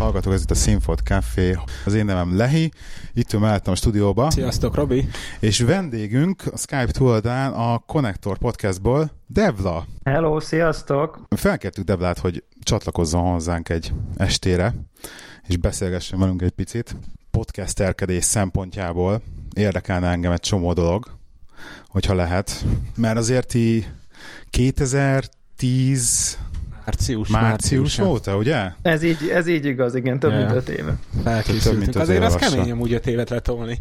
Hallgatók, ez itt a Sinfot Café. Az én nevem Lehi, itt ül mellettem a stúdióba. Sziasztok, Robi. És vendégünk a Skype túloldán a Connector podcastból Devla. Hello, sziasztok! Felkértük Devlát, hogy csatlakozzon hozzánk egy estére, és beszélgessen velünk egy picit. Podcasterkedés szempontjából érdekelne engem egy csomó dolog, hogyha lehet. Mert azért így 2010 Március. Március óta, ugye? Ez így, ez így igaz, igen, több yeah. mint öt éve. Felkészültünk. Azért az kemény amúgy öt évet letolni.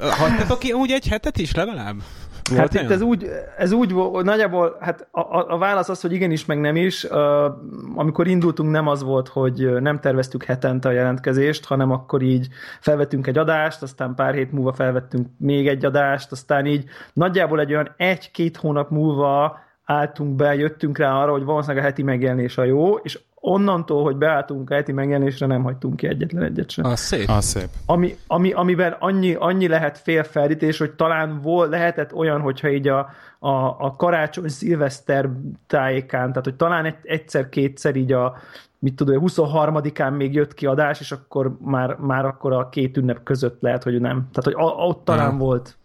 Hagytatok ki úgy egy hetet is legalább? Volt hát itt ez úgy, ez úgy volt, nagyjából, hát a, a, a válasz az, hogy igenis, meg nem is. Uh, amikor indultunk, nem az volt, hogy nem terveztük hetente a jelentkezést, hanem akkor így felvettünk egy adást, aztán pár hét múlva felvettünk még egy adást, aztán így nagyjából egy olyan egy-két hónap múlva álltunk be, jöttünk rá arra, hogy valószínűleg a heti megjelenés a jó, és onnantól, hogy beálltunk a heti megjelenésre, nem hagytunk ki egyetlen egyet sem. Az szép. Az szép. Ami, ami, amiben annyi, annyi lehet félfeldítés, hogy talán vol, lehetett olyan, hogyha így a, a, a karácsony szilveszter tájékán, tehát hogy talán egy, egyszer-kétszer így a mit tudom, 23-án még jött ki adás, és akkor már, már akkor a két ünnep között lehet, hogy nem. Tehát, hogy a, ott talán hmm. volt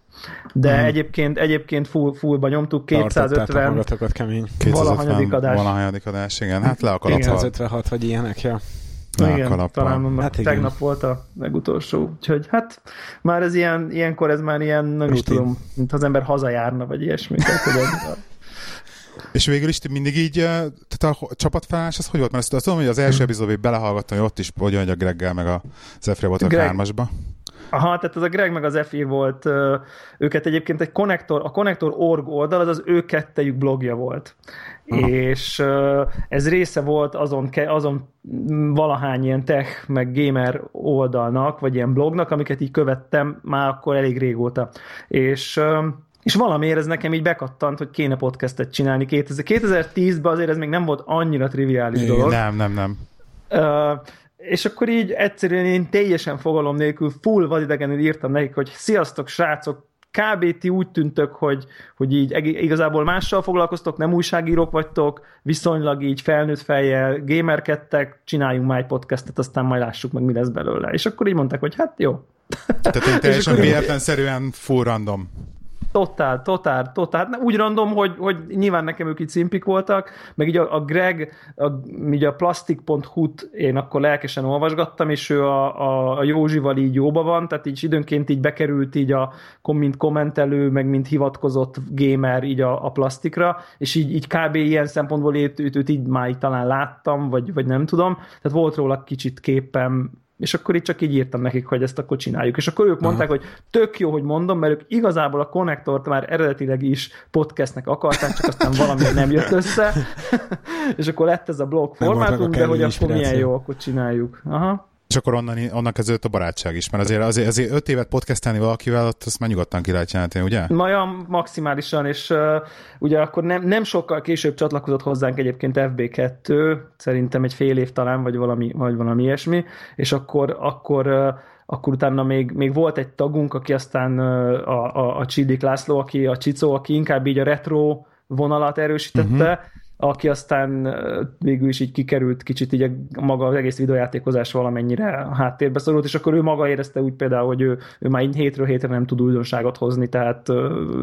de hmm. egyébként, egyébként full, fullba nyomtuk, 250 kemény. valahanyadik adás. Valahanyadik adás, igen. Hát le a kalappal. 256 vagy ilyenek, ja. Le igen, a talán hát tegnap igen. volt a legutolsó. Úgyhogy hát már ez ilyen, ilyenkor ez már ilyen, nem Rutin. is tudom, mint az ember hazajárna, vagy ilyesmi. És végül is mindig így, tehát a csapatfelállás az hogy volt? Mert azt tudom, hogy az első hmm. epizódban belehallgattam, hogy ott is, hogy a Greggel meg a Zefre volt a Greg, hármasba. Aha, tehát az a Greg meg az Efi volt, őket egyébként egy konnektor, a Connector.org oldal, az az ő kettejük blogja volt. Aha. És ez része volt azon, azon valahány ilyen tech, meg gamer oldalnak, vagy ilyen blognak, amiket így követtem már akkor elég régóta. És és valamiért ez nekem így bekattant, hogy kéne podcastet csinálni. 2010-ben azért ez még nem volt annyira triviális dolog. Nem, nem, nem. Uh, és akkor így egyszerűen én teljesen fogalom nélkül full vadidegenül írtam nekik, hogy sziasztok srácok, kb. ti úgy tűntök, hogy, hogy így igazából mással foglalkoztok, nem újságírók vagytok, viszonylag így felnőtt fejjel gamerkedtek, csináljunk már egy podcastet, aztán majd lássuk meg, mi lesz belőle. És akkor így mondták, hogy hát jó. Tehát én teljesen véletlenszerűen full random. Totál, totál, totál. Úgy random, hogy, hogy nyilván nekem ők itt szimpik voltak, meg így a, a Greg, a, így a plastic.hu-t én akkor lelkesen olvasgattam, és ő a, a, a Józsival így jóba van, tehát így időnként így bekerült így a, mint kommentelő, meg mint hivatkozott gamer így a, a plastikra, és így, így kb. ilyen szempontból őt, őt, őt így már így talán láttam, vagy, vagy nem tudom, tehát volt róla kicsit képem, és akkor itt csak így írtam nekik, hogy ezt akkor csináljuk. És akkor ők mondták, hogy tök jó, hogy mondom, mert ők igazából a konnektort már eredetileg is podcastnek akarták, csak aztán valami nem jött össze. és akkor lett ez a blog formátum, de hogy akkor milyen jó, akkor csináljuk. Aha. És akkor onnan, onnan kezdődött a barátság is, mert azért, azért, azért öt évet podcastelni valakivel, ott azt már nyugodtan ki lehet jelenteni, ugye? Nagyon maximálisan, és uh, ugye akkor nem, nem sokkal később csatlakozott hozzánk egyébként FB2, szerintem egy fél év talán, vagy valami, vagy valami ilyesmi, és akkor, akkor uh, akkor utána még, még volt egy tagunk, aki aztán a, a, a Csidik László, aki a Csicó, aki inkább így a retro vonalat erősítette, uh-huh aki aztán végül is így kikerült kicsit így a maga az egész videójátékozás valamennyire háttérbe szorult, és akkor ő maga érezte úgy például, hogy ő, ő már így hétről hétre nem tud újdonságot hozni, tehát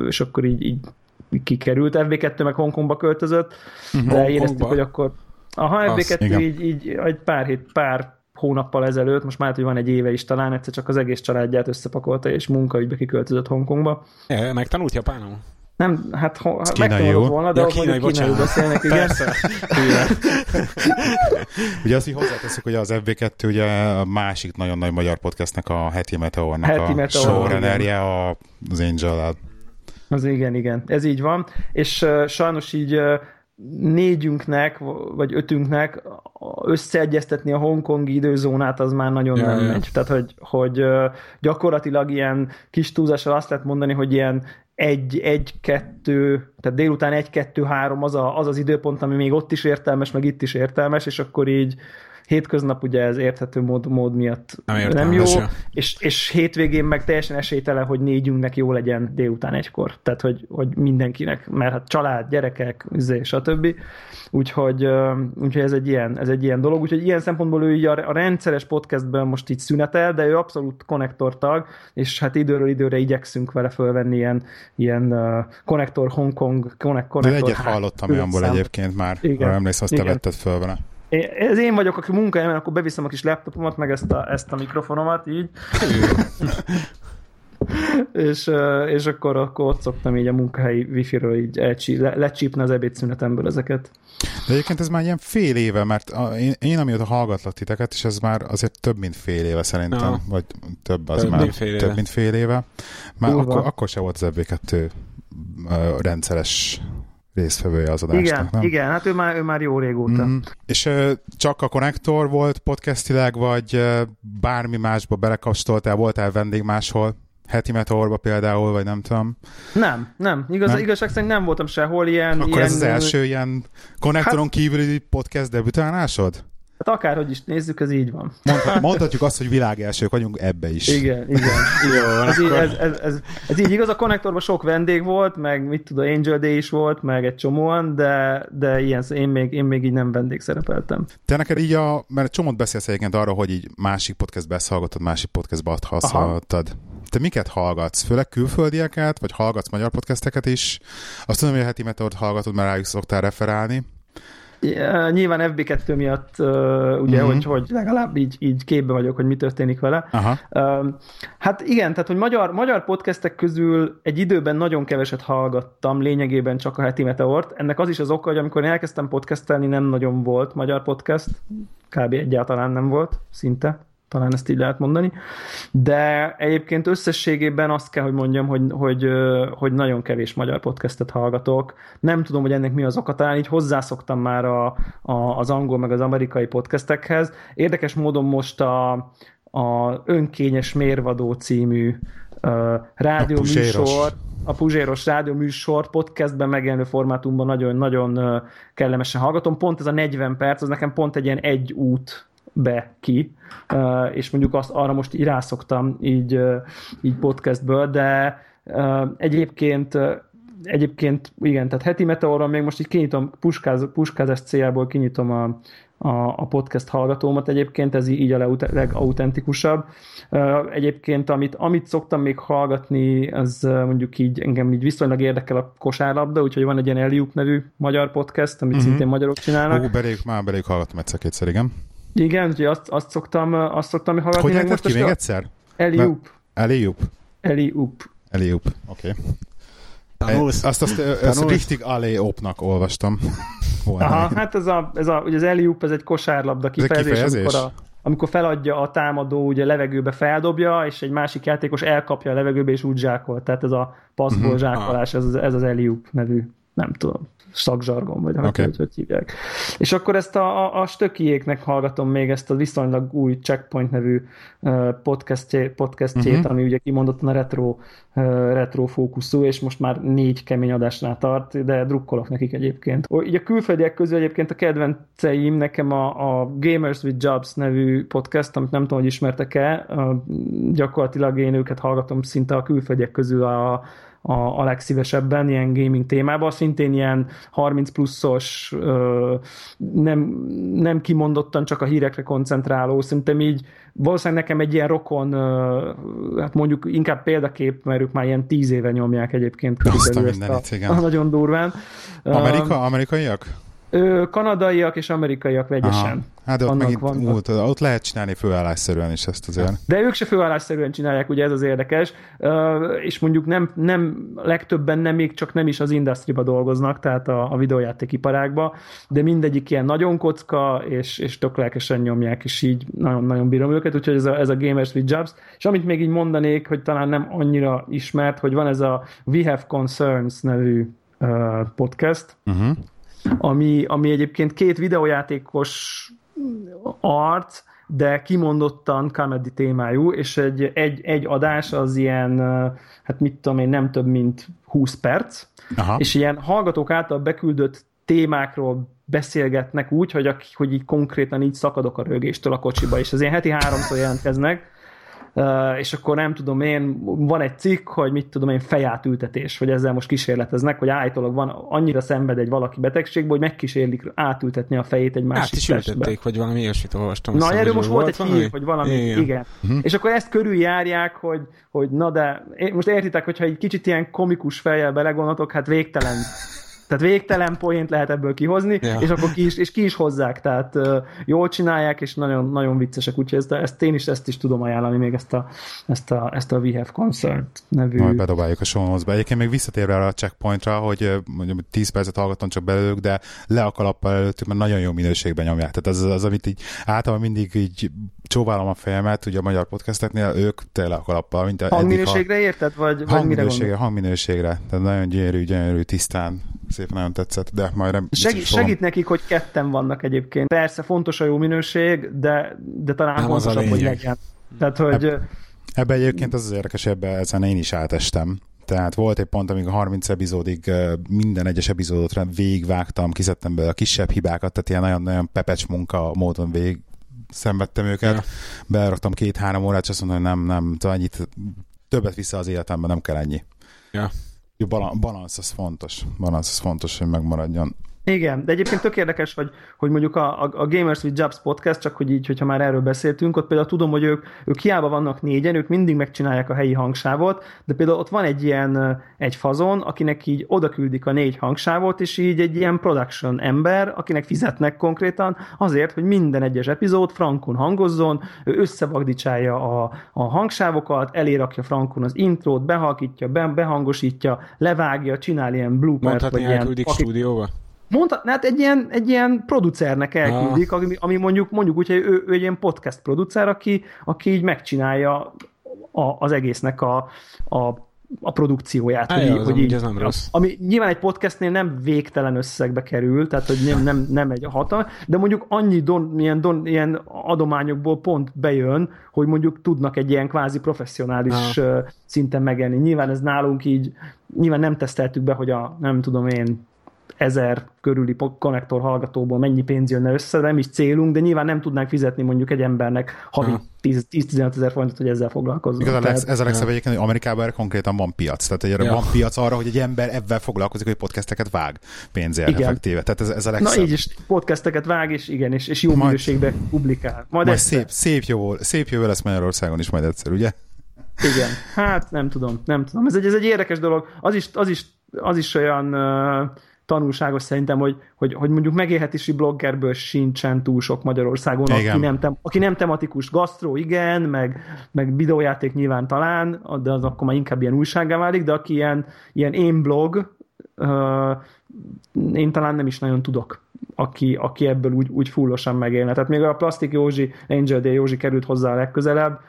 és akkor így, így kikerült, FB2 meg Hongkongba költözött, uh-huh, de éreztük, hogy akkor a FB2 így, így egy pár hét, pár hónappal ezelőtt, most már hogy van egy éve is talán, egyszer csak az egész családját összepakolta, és munkaügybe kiköltözött Hongkongba. É, megtanult japánul? Nem, hát ho, megtanulott volna, de ja, kínai, kínai beszélnek, igen. Persze. ugye azt így hozzáteszük, hogy az FB2 ugye a másik nagyon nagy magyar podcastnek a Heti Meteornak heti a Meteor, showrunnerje, az angel Az igen, igen. Ez így van. És uh, sajnos így uh, négyünknek, vagy ötünknek összeegyeztetni a hongkongi időzónát, az már nagyon ja, nem ja. megy. Tehát, hogy, hogy gyakorlatilag ilyen kis túlzással azt lehet mondani, hogy ilyen egy, egy, kettő, tehát délután egy, kettő, három az, a, az az időpont, ami még ott is értelmes, meg itt is értelmes, és akkor így hétköznap ugye ez érthető mód, mód miatt nem, nem jó, és, és hétvégén meg teljesen esélytelen, hogy négyünknek jó legyen délután egykor. Tehát, hogy, hogy mindenkinek, mert hát család, gyerekek, üzé, stb. Úgyhogy, úgyhogy ez, egy ilyen, ez egy ilyen dolog. Úgyhogy ilyen szempontból ő így a, a rendszeres podcastben most így szünetel, de ő abszolút konnektor tag, és hát időről időre igyekszünk vele fölvenni ilyen, ilyen uh, konnektor Hongkong, konnektor De egyet hallottam olyanból egyébként már, Igen. emlékszem, azt te vetted föl vele. Ez én vagyok, aki munkahelyemen, akkor beviszem a kis laptopomat, meg ezt a, ezt a mikrofonomat, így. és, és akkor, akkor ott szoktam így a munkahelyi wifi-ről így elcsí, le, lecsípni az ebédszünetemből ezeket. De egyébként ez már ilyen fél éve, mert a, én, én amióta hallgatlak titeket, és ez már azért több mint fél éve szerintem, no. vagy több az több már, mint fél több mint fél éve. Már akkor, akkor se volt az EB2 rendszeres résztvevője az adásnak, igen, nem? Igen, hát ő már, ő már jó régóta. Mm. És uh, csak a konnektor volt podcastileg, vagy uh, bármi másba belekapcsoltál, voltál vendég máshol? Heti Meteorba például, vagy nem tudom. Nem, nem. Igaz, nem? Igazság szerint nem voltam sehol ilyen... Akkor ilyen, ez az első ilyen konnektoron hát, kívüli podcast debütálásod? Hát akárhogy is nézzük, ez így van. Mondhat, mondhatjuk azt, hogy világelsők vagyunk ebbe is. Igen, igen. Jó, ez, így, ez, ez, ez, ez, így igaz, a konnektorban sok vendég volt, meg mit tudom, Angel Day is volt, meg egy csomóan, de, de ilyen, én még, én még így nem vendég szerepeltem. Te neked így a, mert csomót beszélsz egyébként arra, hogy így másik podcastbe ezt hallgatod, másik podcastba hallgattad. Te miket hallgatsz? Főleg külföldieket, vagy hallgatsz magyar podcasteket is? Azt tudom, hogy a heti meteort hallgatod, mert rájuk szoktál referálni. Nyilván FB2 miatt, ugye, uh-huh. hogy, hogy legalább így, így képbe vagyok, hogy mi történik vele. Aha. Hát igen, tehát, hogy magyar, magyar podcastek közül egy időben nagyon keveset hallgattam, lényegében csak a heti meteort. Ennek az is az oka, hogy amikor én elkezdtem podcastelni, nem nagyon volt magyar podcast, kb. egyáltalán nem volt, szinte talán ezt így lehet mondani, de egyébként összességében azt kell, hogy mondjam, hogy, hogy, hogy nagyon kevés magyar podcastet hallgatok. Nem tudom, hogy ennek mi az oka, talán így hozzászoktam már a, a, az angol meg az amerikai podcastekhez. Érdekes módon most a, a Önkényes Mérvadó című uh, rádióműsor, a Puzséros rádió műsor podcastben megjelenő formátumban nagyon-nagyon kellemesen hallgatom. Pont ez a 40 perc, az nekem pont egy ilyen egy út be ki, és mondjuk azt arra most így rászoktam így, így podcastből, de egyébként egyébként igen, tehát heti meteoron még most így kinyitom, puskáz, puskázás céljából kinyitom a, a, a podcast hallgatómat egyébként, ez így a legautentikusabb. Egyébként, amit, amit szoktam még hallgatni, az mondjuk így engem így viszonylag érdekel a kosárlabda, úgyhogy van egy ilyen Eliup nevű magyar podcast, amit uh-huh. szintén magyarok csinálnak. Ó, beléjük, már beléjük hallgattam egyszer-kétszer, igen. Igen, úgyhogy azt, azt, szoktam, azt szoktam hallgatni. Hogy lehetett ki még egyszer? Eliup. Eliup. Eliup. Eliup, oké. Okay. Azt, azt, azt, azt richtig Aleopnak olvastam. Aha, hát ez, a, ez, a, ugye az Eliup, ez egy kosárlabda kifejezés, kifejezés? amikor a, amikor feladja a támadó, ugye levegőbe feldobja, és egy másik játékos elkapja a levegőbe, és úgy zsákol. Tehát ez a passzból uh-huh. zsákolás, ez, ez az Eliup nevű, nem tudom szakzsargon, vagy okay. hogy, hogy hívják. És akkor ezt a, a, a stökiéknek hallgatom még ezt a viszonylag új Checkpoint nevű podcastjét, podcastjét uh-huh. ami ugye kimondottan a retro, retro fókuszú, és most már négy kemény adásnál tart, de drukkolok nekik egyébként. Így a külföldiek közül egyébként a kedvenceim nekem a, a Gamers with Jobs nevű podcast, amit nem tudom, hogy ismertek-e, gyakorlatilag én őket hallgatom szinte a külföldiek közül a a, a legszívesebben ilyen gaming témában, szintén ilyen 30 pluszos, nem, nem kimondottan csak a hírekre koncentráló, szerintem így valószínűleg nekem egy ilyen rokon, hát mondjuk inkább példakép, mert ők már ilyen tíz éve nyomják egyébként körülbelül ezt a, a, nagyon durván. Amerika, amerikaiak? Ö, kanadaiak és amerikaiak vegyesen. Aha. Hát de ott megint vannak. Múlt, ott lehet csinálni főállásszerűen is ezt azért. De ők se főállásszerűen csinálják, ugye ez az érdekes, és mondjuk nem, nem legtöbben nem még csak nem is az industriba dolgoznak, tehát a, a videójátékiparágba, de mindegyik ilyen nagyon kocka, és, és tök lelkesen nyomják, és így nagyon-nagyon bírom őket, úgyhogy ez a, ez a Gamers with Jobs. És amit még így mondanék, hogy talán nem annyira ismert, hogy van ez a We Have Concerns nevű uh, podcast, uh-huh ami, ami egyébként két videójátékos arc, de kimondottan comedy témájú, és egy, egy, egy adás az ilyen, hát mit tudom én, nem több mint 20 perc, Aha. és ilyen hallgatók által beküldött témákról beszélgetnek úgy, hogy, hogy így konkrétan így szakadok a rögéstől a kocsiba, és az ilyen heti háromszor jelentkeznek, és akkor nem tudom én, van egy cikk, hogy mit tudom én, fejátültetés, hogy ezzel most kísérleteznek, hogy állítólag van, annyira szenved egy valaki betegségből, hogy megkísérlik átültetni a fejét egy másik Át is testbe. ültették, vagy valami ilyesmit olvastam. Na, erről most volt, egy hír, hogy valami, igen. igen. Uh-huh. És akkor ezt körüljárják, hogy, hogy na de, most értitek, hogyha egy kicsit ilyen komikus fejjel belegondoltok, hát végtelen tehát végtelen poént lehet ebből kihozni, ja. és akkor ki is, és ki is hozzák, tehát jól csinálják, és nagyon, nagyon viccesek, úgyhogy ezt, ezt én is ezt is tudom ajánlani, még ezt a, ezt a, ezt a We Have Concert nevű... Majd bedobáljuk a show. Egyébként még visszatérve a checkpointra, hogy mondjuk 10 percet hallgatom csak belőlük, de le a kalappal előttük, mert nagyon jó minőségben nyomják. Tehát az, az, amit így általában mindig így csóválom a fejemet, ugye a magyar podcasteknél, ők tényleg a kalappal. Mint hangminőségre a... érted, vagy, vagy mire gondolsz? Hangminőségre, tehát nagyon gyönyörű, gyönyörű, tisztán szép, nagyon tetszett, de majd nem... Segít, segít nekik, hogy ketten vannak egyébként. Persze fontos a jó minőség, de, de talán nem fontosabb, hogy legyen. Tehát, hogy... Eb- ebbe egyébként az az érdekes, ebbe ezen én is átestem. Tehát volt egy pont, amikor 30 epizódig minden egyes epizódot végigvágtam, kiszedtem be a kisebb hibákat, tehát ilyen nagyon-nagyon pepecs munka módon végig szenvedtem őket. Ja. Beraktam két-három órát, és azt mondom, hogy nem, nem, annyit, többet vissza az életemben, nem kell ennyi. Ja. Jó, balansz az fontos. Balansz az fontos, hogy megmaradjon. Igen, de egyébként tök érdekes, hogy, hogy mondjuk a, a, a Gamers with Jobs podcast, csak hogy így, hogyha már erről beszéltünk, ott például tudom, hogy ők, ők hiába vannak négyen, ők mindig megcsinálják a helyi hangsávot, de például ott van egy ilyen egy fazon, akinek így oda küldik a négy hangsávot, és így egy ilyen production ember, akinek fizetnek konkrétan azért, hogy minden egyes epizód frankon hangozzon, ő összevagdicsálja a, a hangsávokat, elérakja frankon az intrót, behalkítja, be, behangosítja, levágja, csinál ilyen bloopert. Mondhatni, vagy ilyen, stúdióba? Mondhatná, hát egy ilyen, egy ilyen producernek elküldik, ah. ami, ami mondjuk, mondjuk úgy, hogy ő, ő egy ilyen podcast producer, aki, aki így megcsinálja a, az egésznek a, a a produkcióját. Há, hogy, az hogy így, ez nem rossz. Ami nyilván egy podcastnél nem végtelen összegbe kerül, tehát hogy nem, nem, nem egy hatal, de mondjuk annyi don, ilyen, don, ilyen adományokból pont bejön, hogy mondjuk tudnak egy ilyen kvázi professzionális Há. szinten megenni. Nyilván ez nálunk így, nyilván nem teszteltük be, hogy a nem tudom én ezer körüli konnektor hallgatóból mennyi pénz jönne össze, nem is célunk, de nyilván nem tudnánk fizetni mondjuk egy embernek havi 10-15 ezer forintot, hogy ezzel foglalkozzon. Igaz, tehát, ez a legszebb egyébként, hogy Amerikában erre konkrétan van piac. Tehát hogy ja. van piac arra, hogy egy ember ebben foglalkozik, hogy podcasteket vág pénzért igen. effektíve. Tehát ez, ez a legszebb. Na így is podcasteket vág, és igen, és, és jó majd, minőségbe publikál. Majd, majd szép, szép, jó, szép jövő lesz Magyarországon is majd egyszer, ugye? Igen, hát nem tudom, nem tudom. Ez egy, ez egy érdekes dolog. Az is, az is, az is olyan uh, tanulságos szerintem, hogy, hogy, hogy mondjuk megélhetési bloggerből sincsen túl sok Magyarországon, aki nem, tem, aki nem tematikus gasztró, igen, meg, meg videójáték nyilván talán, de az akkor már inkább ilyen újsággá válik, de aki ilyen, ilyen én blog, uh, én talán nem is nagyon tudok aki, aki ebből úgy, úgy fullosan megélne. Tehát még a Plastik Józsi, Angel D. Józsi került hozzá a legközelebb,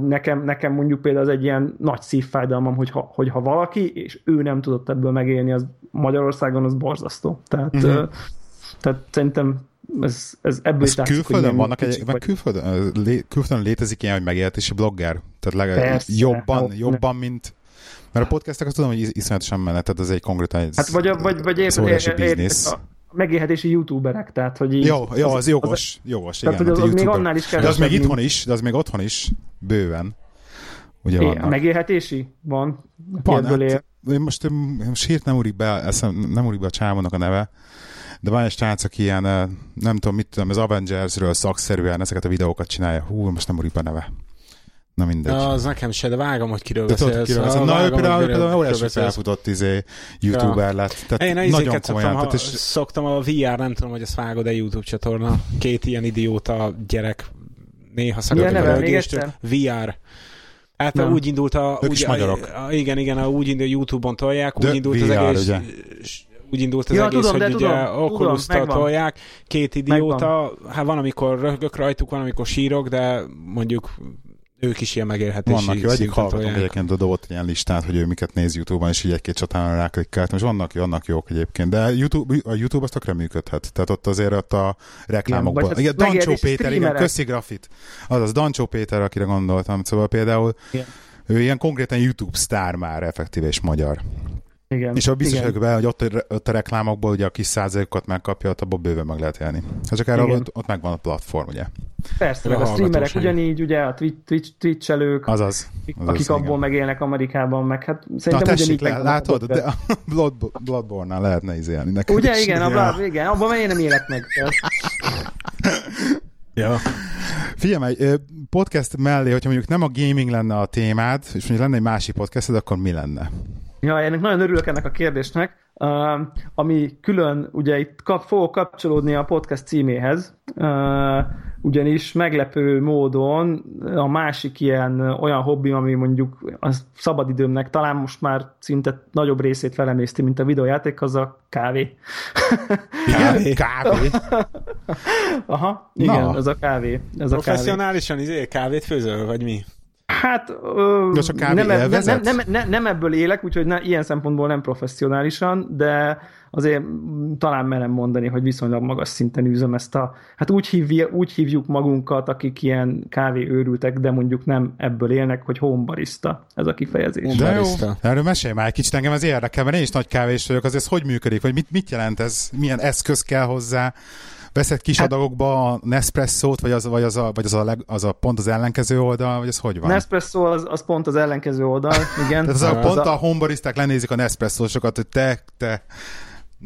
nekem, nekem mondjuk például az egy ilyen nagy szívfájdalmam, hogyha, hogyha valaki, és ő nem tudott ebből megélni, az Magyarországon az borzasztó. Tehát, uh-huh. tehát szerintem ez, ez ebből ez is látszik, külföldön vannak egy, meg külföldön, lé, külföldön létezik ilyen, hogy megélhetési blogger? Tehát legalább Persze, jobban, hát, jobban, mint mert a podcastek azt tudom, hogy iszonyatosan menet, tehát ez egy konkrétan egy hát vagy, vagy, vagy érted, érted, érted, megélhetési youtuberek, tehát hogy így, Jó, jó, az jogos, az, jogos, tehát, igen. Tehát, az, az még annál is kell. De az még itthon is, de az még otthon is, bőven. Ugye é, vannak. Megélhetési? Van. Van, hát, él. én most, most hírt nem úrik be, eszem, nem úrik be a csávónak a neve, de van egy srác, aki ilyen, nem tudom, mit tudom, az Avengersről szakszerűen ezeket a videókat csinálja. Hú, most nem úrik be a neve. Na mindegy. Na, az nekem se, de vágom, hogy kiről de beszélsz. Kiről beszélsz. Na, ő például, például óriási felfutott izé, youtuber ja. lett. Tehát Én nagyon komolyan. Szoktam, és... szoktam a VR, nem tudom, hogy ezt vágod a YouTube csatorna. Két ilyen idióta gyerek néha szakadok a rögéstől. VR. Hát nem. úgy indult a... Ők úgy, is magyarok. A, igen, igen, a, úgy indult, Youtube-on tolják, úgy De indult VR, az egész... Ugye? úgy indult az ja, egész, tudom, hogy ugye oculus tolják, két idióta, megvan. hát van, amikor röhögök rajtuk, van, amikor sírok, de mondjuk ők is ilyen megélhetési Vannak jó, egyik hallgatom egyébként a dobott ilyen listát, hogy ő miket néz YouTube-on, és így egy-két csatára ráklikkált. Most vannak, vannak jók egyébként, de YouTube, a YouTube az tökre működhet. Tehát ott azért ott a reklámokban. Igen, igen Dancsó Péter, igen, köszi grafit. Azaz, Dancsó Péter, akire gondoltam. Szóval például igen. ő ilyen konkrétan YouTube sztár már effektíve és magyar. Igen. És a biztos vagyok benne, hogy ott, ott a reklámokból ugye a kis százalékokat megkapja, ott abból bőven meg lehet élni. Hát csak erre ott, ott megvan a platform, ugye? Persze, meg a, a streamerek ugyanígy, ugye a Twitch, Twitch-elők, azaz, azaz, akik igen. abból megélnek Amerikában, meg hát szerintem Na, tessék, le, látod, de a Blood, Bloodborne-nál lehetne izélni. Nekem ugye, is. igen, a Blood, igen, abban én nem élek meg. ja. Figyelj, podcast mellé, hogyha mondjuk nem a gaming lenne a témád, és mondjuk lenne egy másik podcast, akkor mi lenne? Ja, ennek nagyon örülök ennek a kérdésnek, uh, ami külön, ugye itt kap, fogok kapcsolódni a podcast címéhez, uh, ugyanis meglepő módon a másik ilyen olyan hobbi, ami mondjuk a szabadidőmnek talán most már szinte nagyobb részét felemészti, mint a videójáték, az a kávé. Kávé? kávé? Aha, igen, Na. az a kávé. Professzionálisan a kávé. izé, kávét főzöl, vagy mi? Hát ö, de csak nem, nem, nem, nem, nem, nem ebből élek, úgyhogy ne, ilyen szempontból nem professzionálisan, de azért talán merem mondani, hogy viszonylag magas szinten űzöm ezt a, hát úgy, hívja, úgy hívjuk magunkat, akik ilyen kávé őrültek, de mondjuk nem ebből élnek, hogy barista, ez a kifejezés. De jó, erről mesélj már egy kicsit, engem az érdekel, mert én is nagy kávés vagyok, az ez hogy működik, vagy mit, mit jelent ez, milyen eszköz kell hozzá, veszed kis hát, adagokba a Nespresso-t, vagy az, vagy az, a, vagy az, a, leg, az a pont az ellenkező oldal, vagy ez hogy van? Nespresso az, az pont az ellenkező oldal, igen. Tehát az, a, pont a, a hombaristák lenézik a Nespresso-sokat, hogy te, te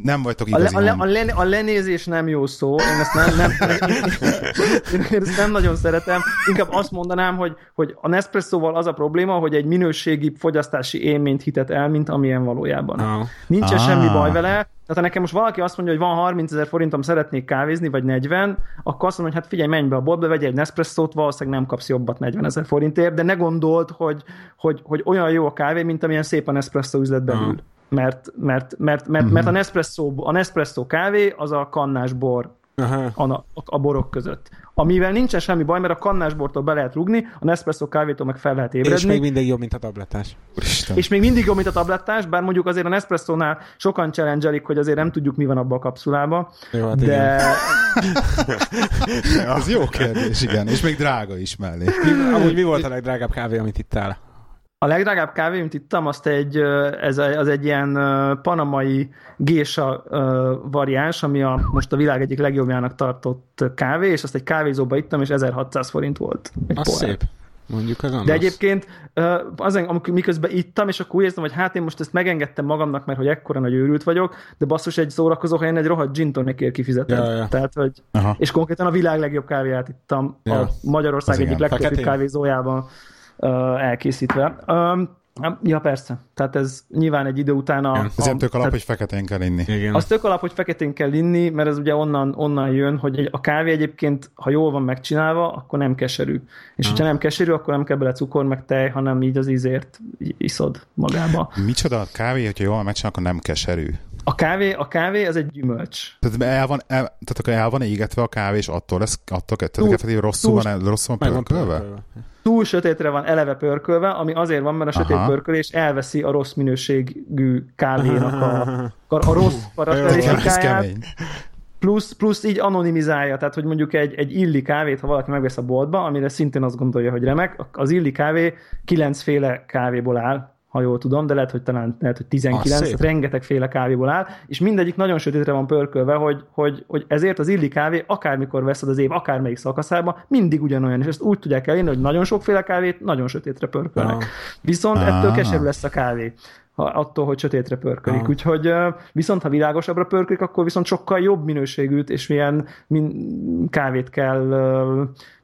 nem vagytok igazi a, le, a, le, a lenézés nem jó szó, én ezt nem, nem, én, én ezt nem nagyon szeretem. Inkább azt mondanám, hogy, hogy a Nespresso-val az a probléma, hogy egy minőségi fogyasztási élményt hitet el, mint amilyen valójában. Oh. Nincsen ah. semmi baj vele, tehát ha nekem most valaki azt mondja, hogy van 30 ezer forintom, szeretnék kávézni, vagy 40, akkor azt mondom, hogy hát figyelj, menj be a boltba, vegyél egy Nespresso-t, valószínűleg nem kapsz jobbat 40 ezer forintért, de ne gondold, hogy, hogy, hogy olyan jó a kávé, mint amilyen szép a Nespresso üzlet belül. Uh mert, mert, mert, mert, mert a, Nespresso, a Nespresso kávé az a kannás bor uh-huh. a, a borok között. Amivel nincsen semmi baj, mert a kannásbortól be lehet rugni, a Nespresso kávétól meg fel lehet ébredni. És még mindig jobb, mint a tablettás. Úristen. És még mindig jobb, mint a tablettás, bár mondjuk azért a Nespresso-nál sokan challenge hogy azért nem tudjuk, mi van abban a kapszulába. Jó, hát de... Az jó kérdés, igen. És még drága is mellé. Amúgy mi volt a legdrágább kávé, amit ittál? A legdrágább kávé, amit ittam, azt egy, ez az egy ilyen panamai gésa variáns, ami a, most a világ egyik legjobbjának tartott kávé, és azt egy kávézóba ittam, és 1600 forint volt. Egy az szép. Mondjuk az De egyébként az, amikor miközben ittam, és akkor úgy érzem, hogy hát én most ezt megengedtem magamnak, mert hogy ekkora nagy őrült vagyok, de basszus egy szórakozó helyen egy rohadt gin tonicért kifizetem. Ja, ja. Tehát, hogy, és konkrétan a világ legjobb kávéját ittam ja. a Magyarország egyik legjobb kávézójában elkészítve. Ja, persze. Tehát ez nyilván egy idő után a... Igen. Ezért tök alap, hogy feketén kell inni. Igen. Az tök alap, hogy feketén kell inni, mert ez ugye onnan, onnan jön, hogy a kávé egyébként, ha jól van megcsinálva, akkor nem keserű. És ha. hogyha nem keserű, akkor nem kell bele cukor, meg tej, hanem így az ízért iszod magába. Micsoda a kávé, hogyha jól van megcsinálva, akkor nem keserű? A kávé, a kávé az egy gyümölcs. Tehát el van, el, tehát akkor el van égetve a kávé, és attól lesz, attól, tehát túl, rosszul, túl, van, rosszul van pörkölve? túl sötétre van eleve pörkölve, ami azért van, mert a sötét Aha. pörkölés elveszi a rossz minőségű kávénak a, a, a rossz karakterisztikáját. Plusz, plusz így anonimizálja, tehát hogy mondjuk egy, egy illi kávét, ha valaki megvesz a boltba, amire szintén azt gondolja, hogy remek, az illi kávé kilencféle kávéból áll, ha jól tudom, de lehet, hogy talán lehet, hogy 19, ah, rengeteg féle kávéból áll, és mindegyik nagyon sötétre van pörkölve, hogy, hogy, hogy ezért az illi kávé, akármikor veszed az év, akármelyik szakaszába, mindig ugyanolyan, és ezt úgy tudják elérni, hogy nagyon sokféle kávét nagyon sötétre pörkölnek. Ah. Viszont ah. ettől keserű lesz a kávé ha, attól, hogy sötétre pörkölik. Ah. Úgyhogy viszont ha világosabbra pörkölik, akkor viszont sokkal jobb minőségűt és milyen min, kávét kell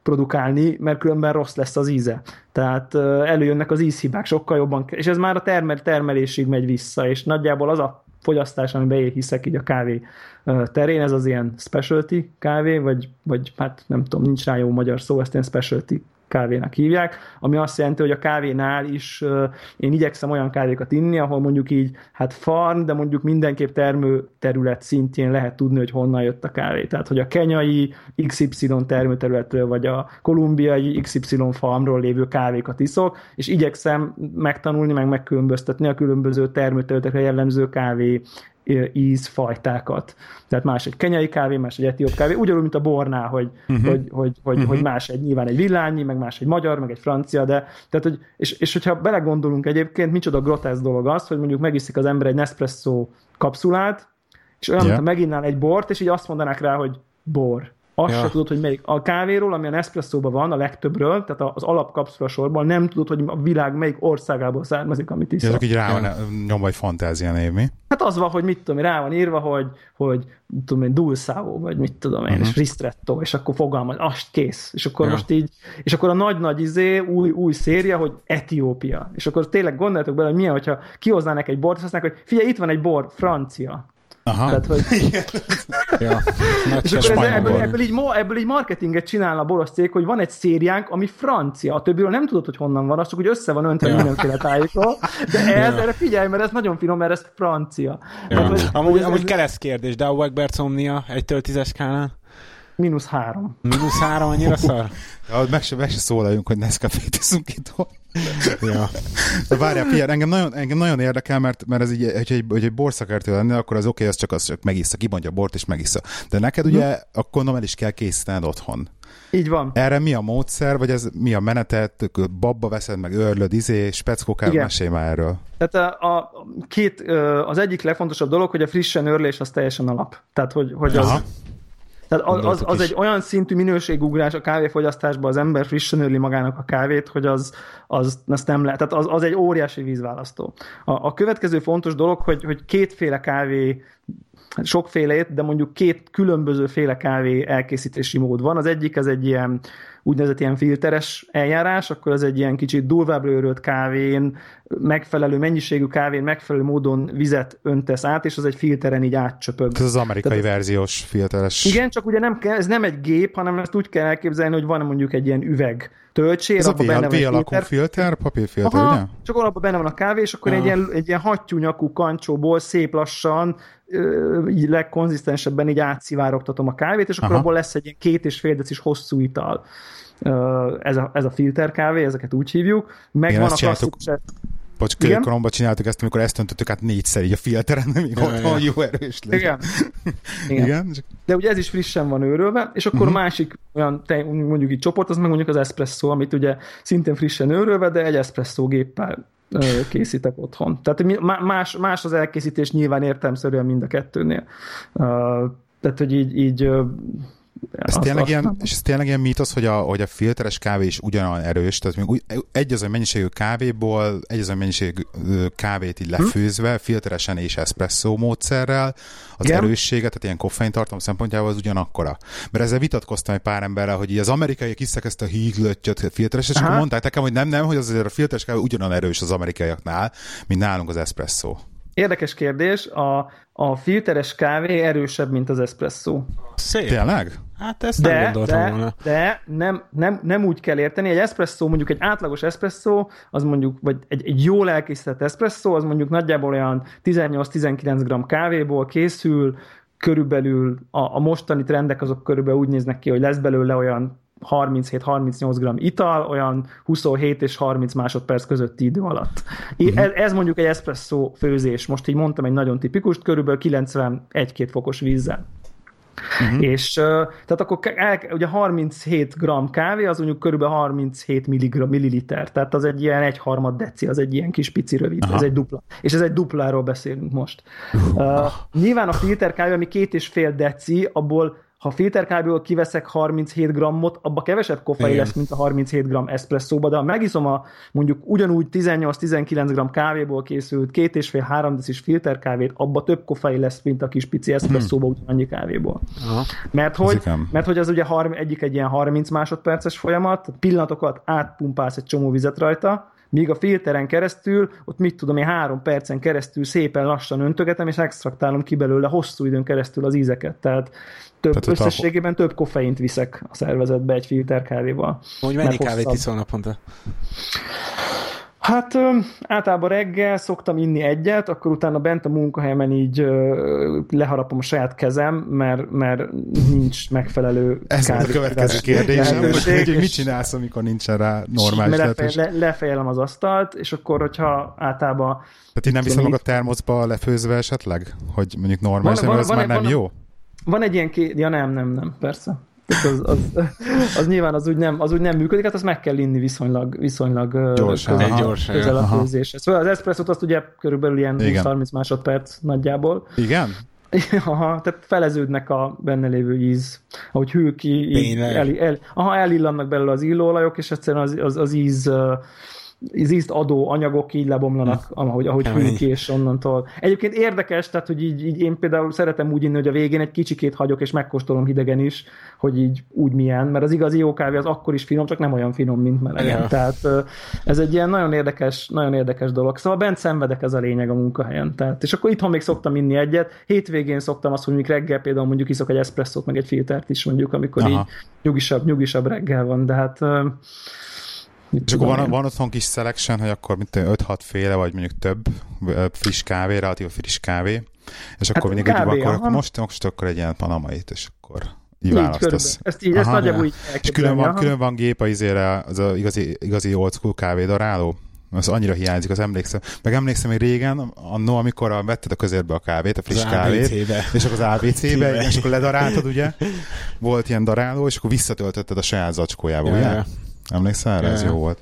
produkálni, mert különben rossz lesz az íze. Tehát előjönnek az ízhibák sokkal jobban, és ez már a termel, termelésig megy vissza, és nagyjából az a fogyasztás, amiben én hiszek így a kávé terén, ez az ilyen specialty kávé, vagy, vagy hát nem tudom, nincs rá jó magyar szó, ezt ilyen specialty kávénak hívják, ami azt jelenti, hogy a kávénál is én igyekszem olyan kávékat inni, ahol mondjuk így, hát farm, de mondjuk mindenképp termő terület szintjén lehet tudni, hogy honnan jött a kávé. Tehát, hogy a kenyai XY termőterületről, vagy a kolumbiai XY farmról lévő kávékat iszok, és igyekszem megtanulni, meg megkülönböztetni a különböző termőterületekre jellemző kávé ízfajtákat. Tehát más egy kenyai kávé, más egy etióp kávé, ugyanúgy, mint a bornál, hogy, uh-huh. hogy, hogy, hogy, uh-huh. hogy más egy nyilván egy villányi, meg más egy magyar, meg egy francia, de tehát, hogy, és, és hogyha belegondolunk egyébként, micsoda grotesz dolog az, hogy mondjuk megiszik az ember egy Nespresso kapszulát, és olyan, yeah. mint meginnál egy bort, és így azt mondanák rá, hogy bor azt ja. se tudod, hogy melyik. A kávéról, ami a Nespresso-ban van, a legtöbbről, tehát az alapkapszula sorban nem tudod, hogy a világ melyik országából származik, amit iszol. Ezek így rá van nyomva egy fantázia név, mi? Hát az van, hogy mit tudom rá van írva, hogy, hogy tudom én, Dulsao, vagy mit tudom én, uh-huh. és Ristretto, és akkor fogalmaz, azt kész. És akkor ja. most így, és akkor a nagy-nagy izé, új, új széria, hogy Etiópia. És akkor tényleg gondoljatok bele, hogy milyen, hogyha kihoznának egy bort, és azt mondják, hogy figyelj, itt van egy bor, francia. Aha. Tehát, hogy... ja. és akkor ez, ebből, ebből, így, ebből így marketinget csinál a boros cég, hogy van egy szériánk, ami francia. A többiről nem tudod, hogy honnan van, az csak hogy össze van öntve ja. mindenféle tájékról. De ez, ja. erre figyelj, mert ez nagyon finom, mert ez francia. Ja. Tehát, hogy, amúgy, ez, amúgy kereszt kérdés, de a Wegbert Somnia 1-től 10-es skálán? Mínusz három. Mínusz három, annyira szar? Ja, meg se, meg se szólaljunk, hogy Nescafé-t iszunk itt. ja. De várjál, figyelj, engem nagyon, engem nagyon érdekel, mert, mert ez így, hogy egy, hogy egy borszakértő lenne, akkor az oké, okay, az csak az csak megissza, kimondja a bort és megissza. De neked ugye, hm. akkor gondolom el is kell készítened otthon. Így van. Erre mi a módszer, vagy ez mi a menetet, babba veszed, meg örlöd, izé, speckókár, mesélj már erről. Tehát a, a két, az egyik legfontosabb dolog, hogy a frissen örlés az teljesen alap. Tehát, hogy, hogy az, tehát az, az, az egy olyan szintű minőségugrás a kávéfogyasztásban az ember frissen őrli magának a kávét, hogy az, az azt nem lehet. Tehát az, az egy óriási vízválasztó. A, a következő fontos dolog, hogy, hogy kétféle kávé sokfélét, de mondjuk két különböző féle kávé elkészítési mód van. Az egyik ez egy ilyen úgynevezett ilyen filteres eljárás, akkor az egy ilyen kicsit durvább őrölt kávén, megfelelő mennyiségű kávén, megfelelő módon vizet öntesz át, és az egy filteren így átcsöpög. Ez az amerikai Tehát, verziós filteres. Igen, csak ugye nem kell, ez nem egy gép, hanem ezt úgy kell elképzelni, hogy van mondjuk egy ilyen üveg töltsér, ez a benne van alakú filter, filter papírfilter, Aha, ugye? Csak alapban benne van a kávé, és akkor egy ilyen, egy ilyen hattyú nyakú kancsóból szép lassan, így legkonzisztensebben így átszivárogtatom a kávét, és akkor Aha. abból lesz egy ilyen két és fél decis hosszú ital. Ez a, ez a filter kávé, ezeket úgy hívjuk. Meg van a klasszikus... Bocs, koromban csináltuk ezt, amikor ezt öntöttük át négyszer így a filteren, amíg ja, otthon ja. jó erős lesz. Igen. Igen. Igen. De ugye ez is frissen van őrölve, és akkor uh-huh. másik olyan, mondjuk így csoport, az meg mondjuk az espresso, amit ugye szintén frissen őrölve, de egy espresso géppel készítek otthon. Tehát más, más az elkészítés nyilván értelmszerűen mind a kettőnél. Tehát, hogy így, így ez, az, tényleg ilyen, és ez tényleg ilyen mítosz, hogy a, hogy a filteres kávé is ugyanolyan erős, tehát még úgy, egy az a mennyiségű kávéból, egy az a mennyiségű kávét így hm? lefőzve, hm? filteresen és espresso módszerrel, az Igen. erőssége, tehát ilyen koffeintartalom szempontjából az ugyanakkora. Mert ezzel vitatkoztam egy pár emberrel, hogy így az amerikaiak iszek ezt a híglöttyöt filteres, és akkor mondták nekem, hogy nem, nem, hogy azért a filteres kávé ugyanolyan erős az amerikaiaknál, mint nálunk az espresso. Érdekes kérdés, a, a filteres kávé erősebb, mint az espresso. Szép. Tényleg? Hát ezt de, nem gondoltam de, volna. De nem, nem, nem úgy kell érteni. Egy espresso, mondjuk egy átlagos espresso, az mondjuk, vagy egy, egy jól elkészített espresso, az mondjuk nagyjából olyan 18-19 g kávéból készül, körülbelül a, a mostani trendek azok körülbelül úgy néznek ki, hogy lesz belőle olyan 37-38 g ital, olyan 27 és 30 másodperc közötti idő alatt. Uh-huh. Ez, ez mondjuk egy espresso főzés, most így mondtam egy nagyon tipikust, körülbelül 91-2 fokos vízzel. Uh-huh. És tehát akkor el, ugye 37 g kávé, az mondjuk körülbelül 37 milligr, milliliter, tehát az egy ilyen egyharmad deci, az egy ilyen kis pici rövid, Aha. ez egy dupla. És ez egy dupláról beszélünk most. Uh, nyilván a filter kávé, ami két és fél deci, abból ha filterkábból kiveszek 37 grammot, abba kevesebb koffein lesz, mint a 37 gram eszpresszóba, de ha megiszom a mondjuk ugyanúgy 18-19 gram kávéból készült két és fél három decis filterkávét, abba több koffein lesz, mint a kis pici eszpresszóba hmm. ugyanannyi kávéból. Aha. Mert hogy, mert hogy az ugye harm, egyik egy ilyen 30 másodperces folyamat, pillanatokat átpumpálsz egy csomó vizet rajta, míg a filteren keresztül, ott mit tudom én, három percen keresztül szépen lassan öntögetem, és extraktálom ki belőle hosszú időn keresztül az ízeket. Tehát több, Tehát összességében a... több koffeint viszek a szervezetbe egy filter kávéval. Hogy mennyi kávét iszol naponta? Hát általában reggel szoktam inni egyet, akkor utána bent a munkahelyemen így leharapom a saját kezem, mert, mert nincs megfelelő Ez a következő kérdésem, hogy, hogy mit csinálsz, amikor nincsen rá normális lefe, le, lefejelem az asztalt, és akkor, hogyha általában... Tehát így nem viszem meg a termoszba lefőzve esetleg? Hogy mondjuk normális, van, van, az van, már van, nem van, jó? Van egy ilyen két... Ja nem, nem, nem, persze az, az, az, nyilván az úgy, nem, az úgy nem működik, hát azt meg kell inni viszonylag, viszonylag gyorsan, közel, gyorsan, közel a főzéshez. Szóval az espresszót azt ugye körülbelül ilyen 20-30 másodperc nagyjából. Igen? Aha, tehát feleződnek a benne lévő íz, ahogy hűl ki, el, el, aha, elillannak belőle az illóolajok, és egyszerűen az, az, az íz ízt adó anyagok így lebomlanak, hm. ahogy, ahogy hűl ki, és onnantól. Egyébként érdekes, tehát, hogy így, így én például szeretem úgy inni, hogy a végén egy kicsikét hagyok, és megkóstolom hidegen is, hogy így úgy milyen, mert az igazi jó kávé az akkor is finom, csak nem olyan finom, mint melegen. Ja. Tehát ez egy ilyen nagyon érdekes, nagyon érdekes dolog. Szóval bent szenvedek ez a lényeg a munkahelyen. Tehát, és akkor itthon még szoktam inni egyet. Hétvégén szoktam azt, hogy mondjuk reggel például mondjuk iszok egy eszpresszót, meg egy filtert is mondjuk, amikor Aha. így nyugisabb, nyugisabb reggel van, de hát Mit és akkor van, van otthon kis selection, hogy akkor 5-6 féle, vagy mondjuk több friss kávé, relatív friss kávé, és akkor hát mindig kávé, akkor, akkor most, most akkor egy ilyen panamait, és akkor így választasz. Ezt így, ezt nagyjából így És külön van, külön van gép a izére, az a igazi, igazi old school kávédaráló? Az annyira hiányzik, az emlékszem. Meg emlékszem, hogy régen, annó, amikor a, vetted a közérbe a kávét, a friss az kávét, ABC-be. és akkor az ABC-be, és akkor ledaráltad, ugye? Volt ilyen daráló, és akkor visszatöltötted a saját zacskójába, ja, ugye? Emlékszel erre? Ez jó volt.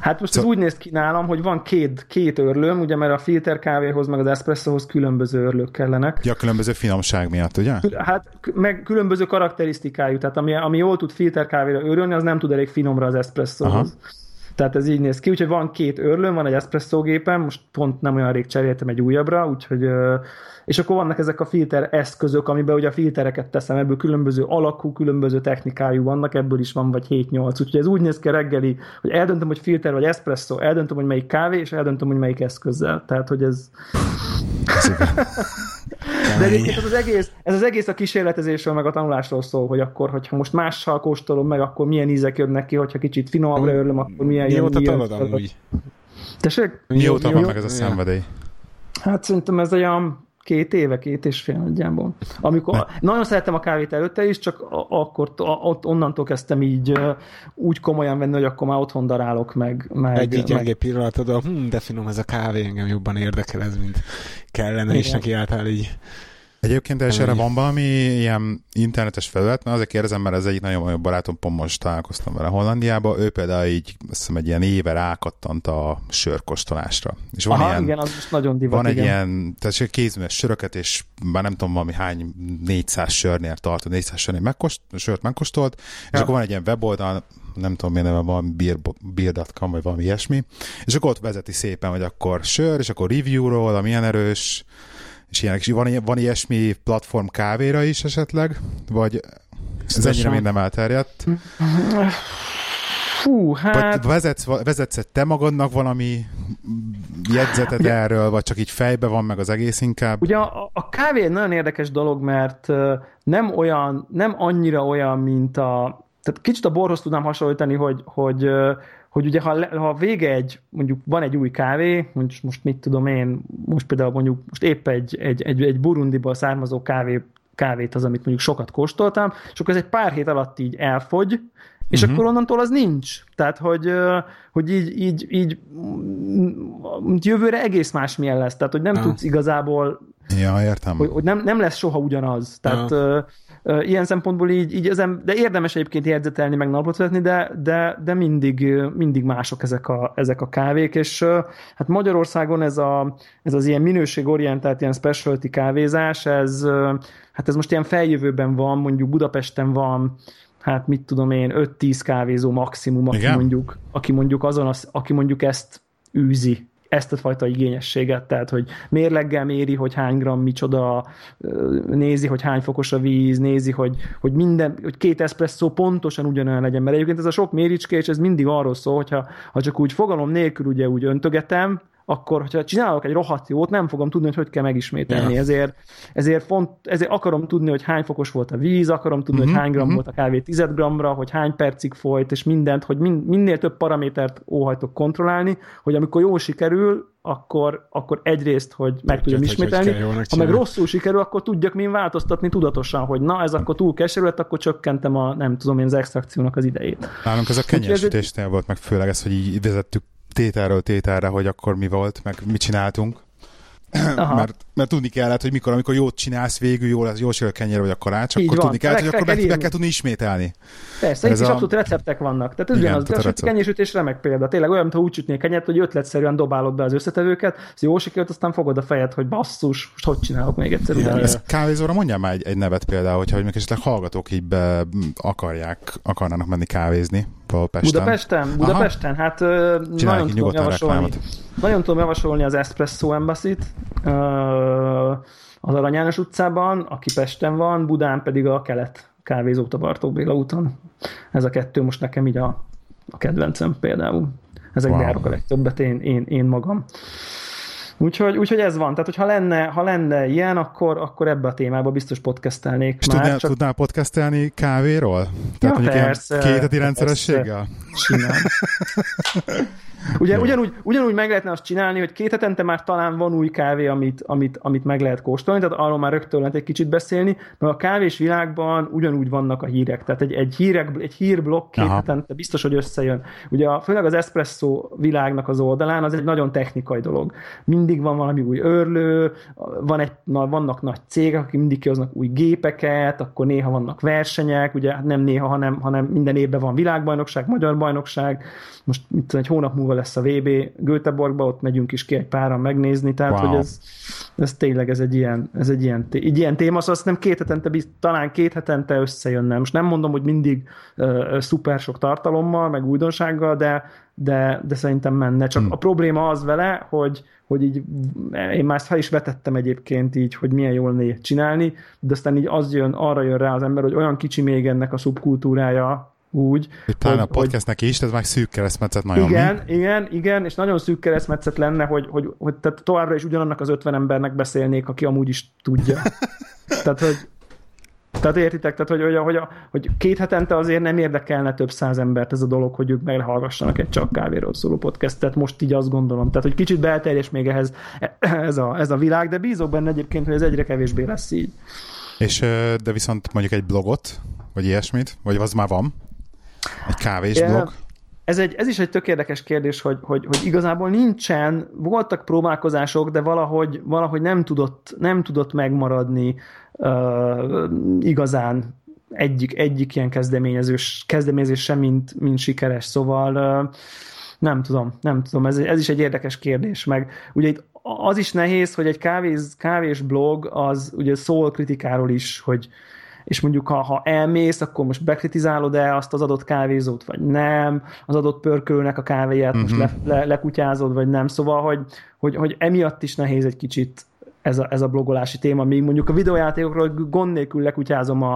Hát most ez úgy néz ki nálam, hogy van két, két örlőm, ugye, mert a filter kávéhoz, meg az espressohoz különböző örlők kellenek. Ja, különböző finomság miatt, ugye? Hát meg különböző karakterisztikájú, tehát ami, ami jól tud filter kávéra örülni, az nem tud elég finomra az espressohoz. Aha. Tehát ez így néz ki, úgyhogy van két örlőm, van egy espresso gépem, most pont nem olyan rég cseréltem egy újabbra, úgyhogy és akkor vannak ezek a filter eszközök, amiben ugye a filtereket teszem, ebből különböző alakú, különböző technikájú vannak, ebből is van vagy 7-8, úgyhogy ez úgy néz ki reggeli, hogy eldöntöm, hogy filter vagy espresso, eldöntöm, hogy melyik kávé, és eldöntöm, hogy melyik eszközzel. Tehát, hogy ez... De egyébként ez az, egész, ez az egész a kísérletezésről, meg a tanulásról szól, hogy akkor, hogyha most mással kóstolom meg, akkor milyen ízek jönnek ki, hogyha kicsit finomabbra örlöm, akkor milyen Mióta tanulod amúgy? Tessék? Mióta van meg ez a szenvedély? Hát szerintem ez olyan két éve, két és fél nagyjából. Amikor, ne. nagyon szerettem a kávét előtte is, csak akkor ott onnantól kezdtem így úgy komolyan venni, hogy akkor már otthon darálok meg. meg Egy így gyenge pillanatod, hm, de finom ez a kávé, engem jobban érdekel ez, mint kellene, Igen. és neki által így Egyébként és erre van valami ilyen internetes felület, mert azért kérdezem, mert ez egyik nagyon olyan barátom, pont most találkoztam vele Hollandiába, ő például így, azt hiszem, egy ilyen éve rákattant a sörkostolásra. És van Aha, ilyen, igen, az most nagyon divat, Van igen. egy ilyen, tehát kézműves söröket, és már nem tudom, valami hány 400 sörnél tartott, 400 sörnél megkost, sört megkóstolt, ja. és akkor van egy ilyen weboldal, nem tudom milyen neve van, beer, beer.com, vagy valami ilyesmi, és akkor ott vezeti szépen, hogy akkor sör, és akkor reviewról, milyen erős, és ilyenek. És van, van ilyesmi platform kávéra is esetleg? Vagy ez ennyire még nem elterjedt? Fú, hát... Vagy vezetsz, vezetsz te magadnak valami jegyzetet ugye, erről, vagy csak így fejbe van meg az egész inkább? Ugye a, a kávé egy nagyon érdekes dolog, mert nem olyan, nem annyira olyan, mint a tehát kicsit a borhoz tudnám hasonlítani, hogy, hogy, hogy ugye ha, ha vége egy, mondjuk van egy új kávé, mondjuk most mit tudom én, most például mondjuk most épp egy, egy, egy, egy burundiból származó kávé, kávét az, amit mondjuk sokat kóstoltam, és akkor ez egy pár hét alatt így elfogy, és uh-huh. akkor onnantól az nincs. Tehát, hogy, hogy így, így, így jövőre egész más milyen lesz. Tehát, hogy nem uh-huh. tudsz igazából Ja, értem. Hogy, hogy nem, nem lesz soha ugyanaz. Tehát ja ilyen szempontból így, így az em- de érdemes egyébként jegyzetelni, meg napot vetni, de, de, de mindig, mindig mások ezek a, ezek a kávék, és hát Magyarországon ez, a, ez az ilyen minőségorientált, ilyen specialty kávézás, ez, hát ez most ilyen feljövőben van, mondjuk Budapesten van, hát mit tudom én, 5-10 kávézó maximum, aki mondjuk, aki mondjuk azon, az, aki mondjuk ezt űzi ezt a fajta igényességet, tehát hogy mérleggel méri, hogy hány gram micsoda, nézi, hogy hány fokos a víz, nézi, hogy, hogy minden, hogy két eszpresszó pontosan ugyanolyan legyen, mert egyébként ez a sok méricske, és ez mindig arról szól, hogyha ha csak úgy fogalom nélkül ugye úgy öntögetem, akkor, hogyha csinálok egy rohadt jót, nem fogom tudni, hogy hogy kell megismételni. Ja. Ezért, ezért, font, ezért akarom tudni, hogy hány fokos volt a víz, akarom tudni, uh-huh, hogy mhm, hány gram uh-huh. volt a kávé 10 gramra, hogy hány percig folyt, és mindent, hogy min, minél több paramétert óhajtok kontrollálni, hogy amikor jól sikerül, akkor, akkor egyrészt, hogy meg tudjam ismételni, hogy ha meg rosszul sikerül, akkor tudjak min változtatni tudatosan, hogy na, ez akkor túl keserű lett, akkor csökkentem a, nem tudom én, az extrakciónak az idejét. Nálunk ez a kenyérsütésnél volt meg főleg ez, hogy így vezettük tételről tételre, hogy akkor mi volt, meg mit csináltunk. mert, mert tudni kellett, hogy mikor, amikor jót csinálsz végül, jól, jól sül a kenyér vagy a karács, Így akkor van. tudni kellett, hogy akkor meg, meg kell tudni ismételni. Persze, Ez itt a... is abszolút receptek vannak. Tehát ez ugyanaz, a kenyésütés remek példa. Tényleg olyan, mintha úgy sütnél kenyert, hogy ötletszerűen dobálod be az összetevőket, ez jó sikerült, aztán fogod a fejed, hogy basszus, most hogy csinálok még egyszer. Igen, ez kávézóra mondjál már egy, egy nevet például, hogyha hogy meg esetleg hallgatók így be akarják, akarnának menni kávézni. Pesten. Budapesten? Budapesten? Aha. Hát nagyon tudom, javasolni, nagyon tudom javasolni az Espresso Embassy-t, az Arany János utcában, aki Pesten van, Budán pedig a kelet kávézót a Bartók Béla úton. Ez a kettő most nekem így a, a kedvencem például. Ezek wow. járok a legtöbbet én, én, én magam. Úgyhogy, úgyhogy ez van. Tehát, hogyha lenne, ha lenne ilyen, akkor, akkor ebbe a témába biztos podcastelnék. És már, tudnál, csak... tudnál podcastelni kávéról? Tehát ja, persze, két rendszerességgel? Simán. Ugye, ugyanúgy, ugyanúgy meg lehetne azt csinálni, hogy két hetente már talán van új kávé, amit, amit, amit meg lehet kóstolni, tehát arról már rögtön lehet egy kicsit beszélni, mert a kávés világban ugyanúgy vannak a hírek, tehát egy, egy, hírek, egy hírblokk két Aha. hetente biztos, hogy összejön. Ugye a, főleg az espresso világnak az oldalán az egy nagyon technikai dolog. Mindig van valami új örlő, van egy, na, vannak nagy cégek, akik mindig kihoznak új gépeket, akkor néha vannak versenyek, ugye nem néha, hanem, hanem minden évben van világbajnokság, magyar bajnokság, most mit egy hónap múlva lesz a VB Göteborgba, ott megyünk is ki egy páran megnézni, tehát wow. hogy ez, ez tényleg ez egy ilyen, ez egy ilyen, egy ilyen téma, szóval azt nem két hetente, talán két hetente összejönne. Most nem mondom, hogy mindig uh, szuper sok tartalommal, meg újdonsággal, de, de, de szerintem menne. Csak hmm. a probléma az vele, hogy, hogy így, én már ezt fel is vetettem egyébként így, hogy milyen jól né csinálni, de aztán így az jön, arra jön rá az ember, hogy olyan kicsi még ennek a szubkultúrája, úgy. Hogy talán hogy, a podcastnek is, ez meg szűk keresztmetszet nagyon. Igen, mi? igen, igen, és nagyon szűk keresztmetszet lenne, hogy, hogy, hogy tehát továbbra is ugyanannak az 50 embernek beszélnék, aki amúgy is tudja. tehát, hogy tehát értitek, tehát, hogy, hogy, hogy, hogy két hetente azért nem érdekelne több száz embert ez a dolog, hogy ők meghallgassanak egy csak kávéról szóló podcastet, most így azt gondolom. Tehát, hogy kicsit belterjes még ehhez ez a, ez a világ, de bízok benne egyébként, hogy ez egyre kevésbé lesz így. És de viszont mondjuk egy blogot, vagy ilyesmit, vagy az már van? Egy kávésblog? Ez, egy, ez is egy tök érdekes kérdés, hogy, hogy, hogy igazából nincsen, voltak próbálkozások, de valahogy, valahogy nem, tudott, nem tudott megmaradni uh, igazán egyik, egyik ilyen kezdeményezős, kezdeményezés sem, mint, mint sikeres, szóval uh, nem tudom, nem tudom, ez, ez is egy érdekes kérdés, meg ugye itt az is nehéz, hogy egy kávés, kávés blog az ugye szól kritikáról is, hogy, és mondjuk ha, ha elmész, akkor most bekritizálod-e azt az adott kávézót, vagy nem, az adott pörkölőnek a kávéját uh-huh. most mhm. le, le, lekutyázod, vagy nem, szóval, hogy, hogy, hogy emiatt is nehéz egy kicsit ez a, ez a blogolási téma, még mondjuk a videójátékokról gond nélkül lekutyázom a,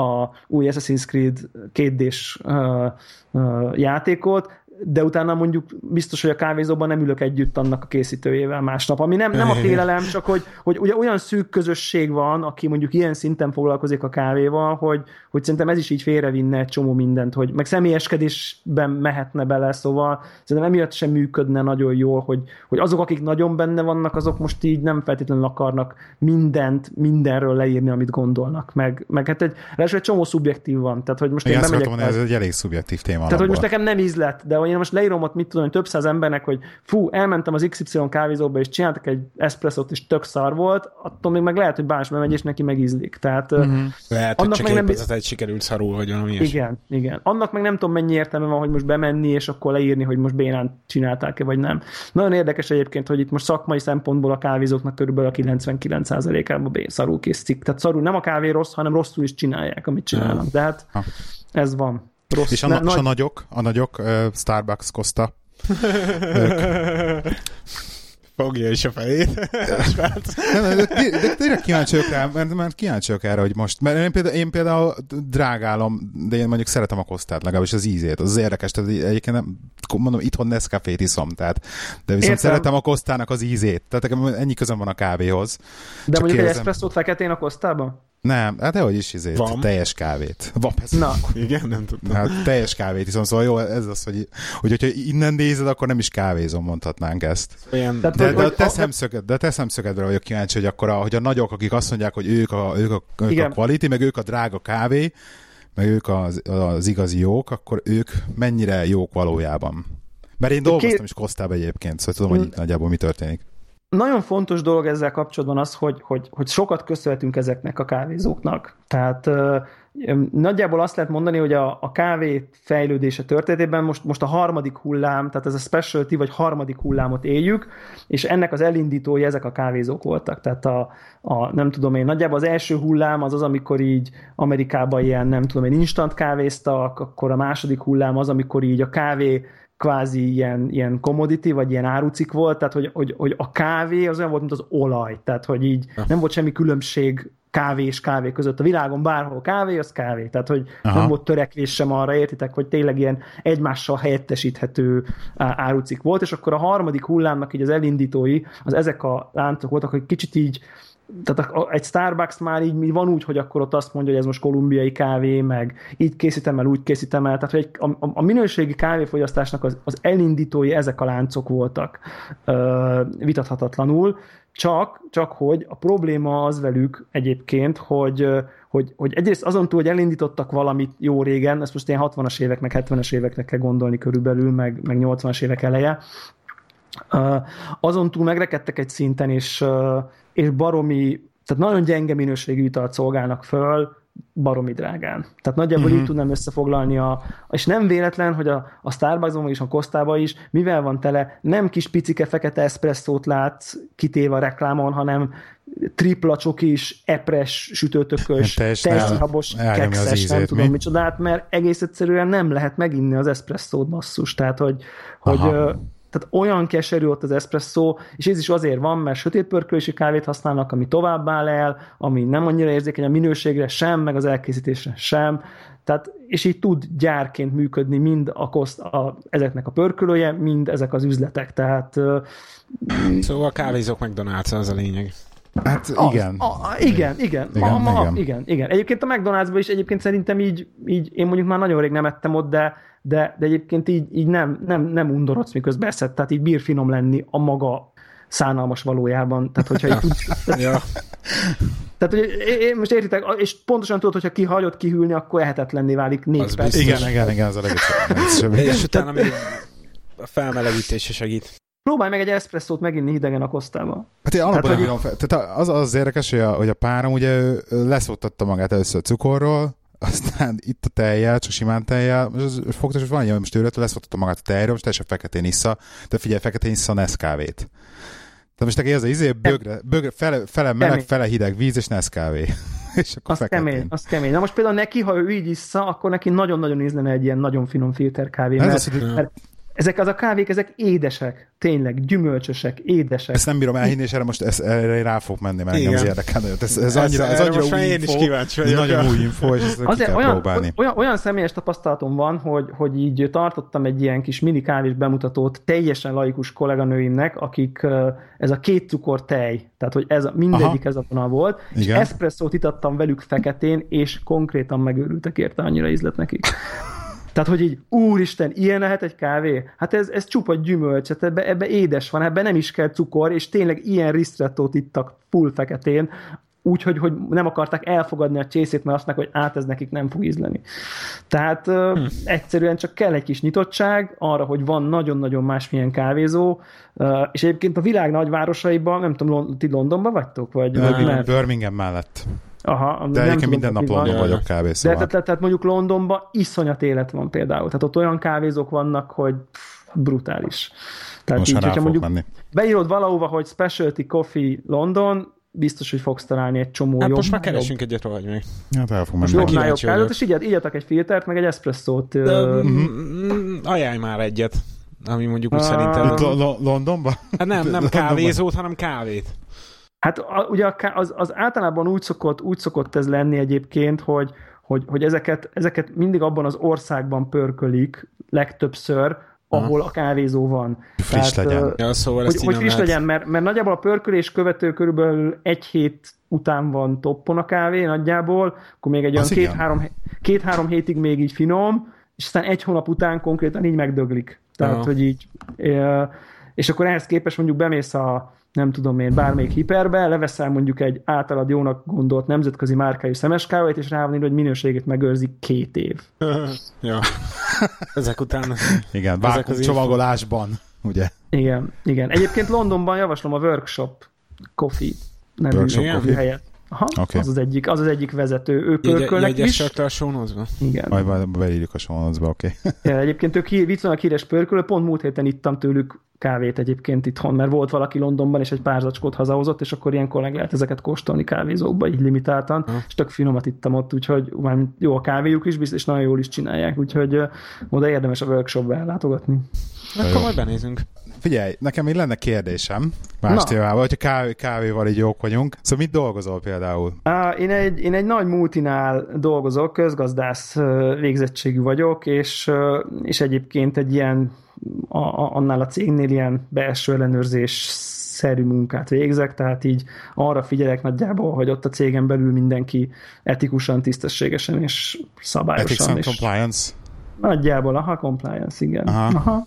a új Assassin's Creed 2 uh, uh, játékot, de utána mondjuk biztos, hogy a kávézóban nem ülök együtt annak a készítőjével másnap, ami nem, nem a félelem, csak hogy, hogy ugye olyan szűk közösség van, aki mondjuk ilyen szinten foglalkozik a kávéval, hogy, hogy szerintem ez is így félrevinne egy csomó mindent, hogy meg személyeskedésben mehetne bele, szóval szerintem emiatt sem működne nagyon jól, hogy, hogy azok, akik nagyon benne vannak, azok most így nem feltétlenül akarnak mindent, mindenről leírni, amit gondolnak, meg, meg hát egy, egy csomó szubjektív van, tehát hogy most én, én bemegyek... Ez egy elég szubjektív téma. Tehát, hogy most nekem nem ízlet, de én most leírom ott, mit tudom, hogy több száz embernek, hogy fú, elmentem az XY kávézóba, és csináltak egy espresszót, és tök szar volt, attól még meg lehet, hogy más bemegy, és neki megízlik. Tehát, mm-hmm. Lehet, annak hogy csak meg nem... egy sikerült szarul, vagy valami ilyes. Igen, igen. Annak meg nem tudom, mennyi értelme van, hogy most bemenni, és akkor leírni, hogy most bénán csinálták-e, vagy nem. Nagyon érdekes egyébként, hogy itt most szakmai szempontból a kávézóknak körülbelül a 99%-ában szarul készítik. Tehát szarul nem a kávé rossz, hanem rosszul is csinálják, amit csinálnak. De hát ez van. Rossz, és a, ne, nagy... a nagyok, a nagyok, uh, Starbucks, Costa. Fogja is a fejét. nem, de, de, de, tényleg kíváncsi vagyok rá, mert, mert kíváncsi vagyok erre, hogy most, mert én például, én például drágálom, de én mondjuk szeretem a kosztát, legalábbis az ízét, az, érdekes, tehát egyébként nem, mondom, itthon Nescafé-t iszom, tehát, de viszont Értem. szeretem a kosztának az ízét, tehát ennyi közön van a kávéhoz. De Csak mondjuk kérdezem... egy eszpresszót feketén a kosztában? Nem, hát dehogy is izét, Van. teljes kávét. Van persze. Na. Igen, nem tudtam. Hát teljes kávét iszom, szóval jó, ez az, hogy, hogy hogyha innen nézed, akkor nem is kávézom, mondhatnánk ezt. Olyan... De, de, de, a te szemszöged, de a te szemszögedre vagyok kíváncsi, hogy akkor a, hogy a nagyok, akik azt mondják, hogy ők a, ők a, ők a quality, meg ők a drága kávé, meg ők az, az igazi jók, akkor ők mennyire jók valójában. Mert én dolgoztam is Kosztába egyébként, szóval tudom, hogy itt nagyjából mi történik nagyon fontos dolog ezzel kapcsolatban az, hogy, hogy, hogy sokat köszönhetünk ezeknek a kávézóknak. Tehát nagyjából azt lehet mondani, hogy a, a kávé fejlődése történetében most, most a harmadik hullám, tehát ez a specialty vagy harmadik hullámot éljük, és ennek az elindítói ezek a kávézók voltak. Tehát a, a nem tudom én, nagyjából az első hullám az az, amikor így Amerikában ilyen, nem tudom én, instant kávéztak, akkor a második hullám az, amikor így a kávé kvázi ilyen, ilyen commodity, vagy ilyen árucik volt, tehát hogy, hogy, hogy a kávé az olyan volt, mint az olaj, tehát hogy így nem volt semmi különbség kávé és kávé között. A világon bárhol kávé, az kávé. Tehát, hogy Aha. nem volt törekvés sem arra, értitek, hogy tényleg ilyen egymással helyettesíthető árucik volt, és akkor a harmadik hullámnak így az elindítói, az ezek a láncok voltak, hogy kicsit így tehát egy Starbucks már így van úgy, hogy akkor ott azt mondja, hogy ez most kolumbiai kávé, meg így készítem el, úgy készítem el. Tehát hogy egy, a, a minőségi kávéfogyasztásnak az, az elindítói ezek a láncok voltak ö, vitathatatlanul, csak, csak hogy a probléma az velük egyébként, hogy, hogy, hogy egyrészt azon túl, hogy elindítottak valamit jó régen, ezt most ilyen 60-as évek, meg 70-es évekre kell gondolni körülbelül, meg, meg 80-as évek eleje, azon túl megrekedtek egy szinten, és, és baromi, tehát nagyon gyenge minőségű italt szolgálnak föl, baromi drágán. Tehát nagyjából uh-huh. így tudnám összefoglalni a, és nem véletlen, hogy a, a Starbucksban és a Kostában is, mivel van tele, nem kis picike fekete eszpresszót látsz kitéve a reklámon, hanem tripla csokis, epres, sütőtökös, tejszínhabos, kekszes, nem tudom mi? micsodát, mert egész egyszerűen nem lehet meginni az eszpresszót basszus. Tehát, hogy, hogy tehát olyan keserű ott az espresso, és ez is azért van, mert sötét kávét használnak, ami tovább áll el, ami nem annyira érzékeny a minőségre sem, meg az elkészítésre sem. Tehát, és így tud gyárként működni mind a, koszt, a ezeknek a pörkölője, mind ezek az üzletek. Tehát, szóval a kávézók McDonald's az a lényeg. Hát igen. A, a, igen, igen. Igen, a, ma, igen. igen, igen. Egyébként a McDonald'sban is egyébként szerintem így, így, én mondjuk már nagyon rég nem ettem ott, de de, de egyébként így, így nem, nem, nem undorodsz, miközben eszed, tehát így bír finom lenni a maga szánalmas valójában. Tehát, hogyha így tehát, ja. tehát, hogy én most értitek, és pontosan tudod, hogyha kihagyod kihűlni, akkor ehetetlenné válik négy perc. Igen, igen, igen, az a legjobb. és utána még a felmelegítése segít. Próbálj meg egy eszpresszót meginni hidegen a kosztába. Hát én alapban nem fel. Tehát az, az érdekes, hogy a, hogy a párom ugye leszoktatta magát először cukorról, aztán itt a tejjel, csak simán tejjel, most fogta, hogy van ilyen, most őről leszoktatta magát a tejről, most teljesen feketén issza, de figyelj, feketén issza a Nescavét. Tehát most neki ez az izé, bögre, bögre, fele, fele meleg, kemény. fele hideg víz és Nescavé. és akkor az feketén. kemény, az kemény. Na most például neki, ha ő így issza, akkor neki nagyon-nagyon ízlene egy ilyen nagyon finom filter kávé. Mert, az, hogy... mert ezek az a kávék, ezek édesek, tényleg, gyümölcsösek, édesek. Ezt nem bírom elhinni, és erre most ezt, erre rá fog menni, mert engem az érdekel. Ez, ez, annyira, ez, ez annyira új én info, is kíváncsi vagyok. Nagyon új info, és ezt Azért olyan, próbálni. Olyan, olyan személyes tapasztalatom van, hogy, hogy így tartottam egy ilyen kis mini kávés bemutatót teljesen laikus kolléganőimnek, akik ez a két cukor tej, tehát hogy ez mindegyik Aha. ez a vonal volt, Igen. és eszpresszót itattam velük feketén, és konkrétan megőrültek érte, annyira ízlet nekik. Tehát, hogy így, úristen, ilyen lehet egy kávé? Hát ez, ez csupa gyümölcs, hát ebbe, ebbe édes van, ebbe nem is kell cukor, és tényleg ilyen ristrettót ittak full feketén, úgyhogy hogy nem akarták elfogadni a csészét, mert azt mondják, hogy át ez nekik nem fog ízleni. Tehát hm. egyszerűen csak kell egy kis nyitottság arra, hogy van nagyon-nagyon másmilyen kávézó, uh, és egyébként a világ nagyvárosaiban, nem tudom, ti Londonban vagytok? Vagy, uh, vagy Birmingham mellett. Aha, de egyébként minden nap London vagyok szóval. De, tehát, tehát mondjuk Londonban iszonyat élet van például. Tehát ott olyan kávézók vannak, hogy brutális. Tehát Most így, hogyha mondjuk menni. beírod valahova, hogy Specialty Coffee London, biztos, hogy fogsz találni egy csomó hát jobb. most már keresünk egyet vagy még. Hát el fogom menni. Jobbnál jobb kávét, és így, így egy filtert, meg egy eszpresszót. De, uh... ajánlj már egyet. ami mondjuk úgy uh, szerintem... Londonban? Hát nem, nem kávézót, hanem kávét. Hát ugye az, az általában úgy szokott, úgy szokott ez lenni egyébként, hogy, hogy, hogy ezeket, ezeket mindig abban az országban pörkölik legtöbbször, ahol a kávézó van. Friss Tehát, legyen. Ja, szóval hogy, hogy friss legyen, mert, mert nagyjából a pörkölés követő körülbelül egy hét után van toppon a kávé nagyjából, akkor még egy olyan két-három, két-három hétig még így finom, és aztán egy hónap után konkrétan így megdöglik. Tehát, ja. hogy így, és akkor ehhez képest mondjuk bemész a, nem tudom én, bármelyik hiperbe, leveszel mondjuk egy általad jónak gondolt nemzetközi márkájú szemeskávét, és rá van írva, hogy minőségét megőrzi két év. ja. Ezek után... Igen, vákum csomagolásban, ugye? Igen, igen. Egyébként Londonban javaslom a Workshop Coffee nevű Workshop coffee. helyet. Aha, okay. az, az, egyik, az az egyik vezető. Ő pörkölnek is. Jegyes a sónozba? Igen. Majd, majd beírjuk a sónozba, oké. Okay. ja, egyébként ők hír, viszonylag híres pörkölő, pont múlt héten ittam tőlük kávét egyébként itthon, mert volt valaki Londonban, és egy pár zacskót hazahozott, és akkor ilyenkor meg lehet ezeket kóstolni kávézókba, így limitáltan, ha. és tök finomat ittam ott, úgyhogy már jó a kávéjuk is, és nagyon jól is csinálják, úgyhogy oda érdemes a workshopba ellátogatni. Akkor majd benézünk. Figyelj, nekem még lenne kérdésem más témával, hogyha kávé, kávéval így jók vagyunk. Szóval mit dolgozol például? Uh, én, egy, én egy nagy multinál dolgozok, közgazdász végzettségű vagyok, és, és egyébként egy ilyen a, a, annál a cégnél ilyen belső ellenőrzés szerű munkát végzek, tehát így arra figyelek nagyjából, hogy ott a cégen belül mindenki etikusan, tisztességesen és szabályosan. Ethics and és compliance? Nagyjából, aha, compliance, igen. Aha. aha.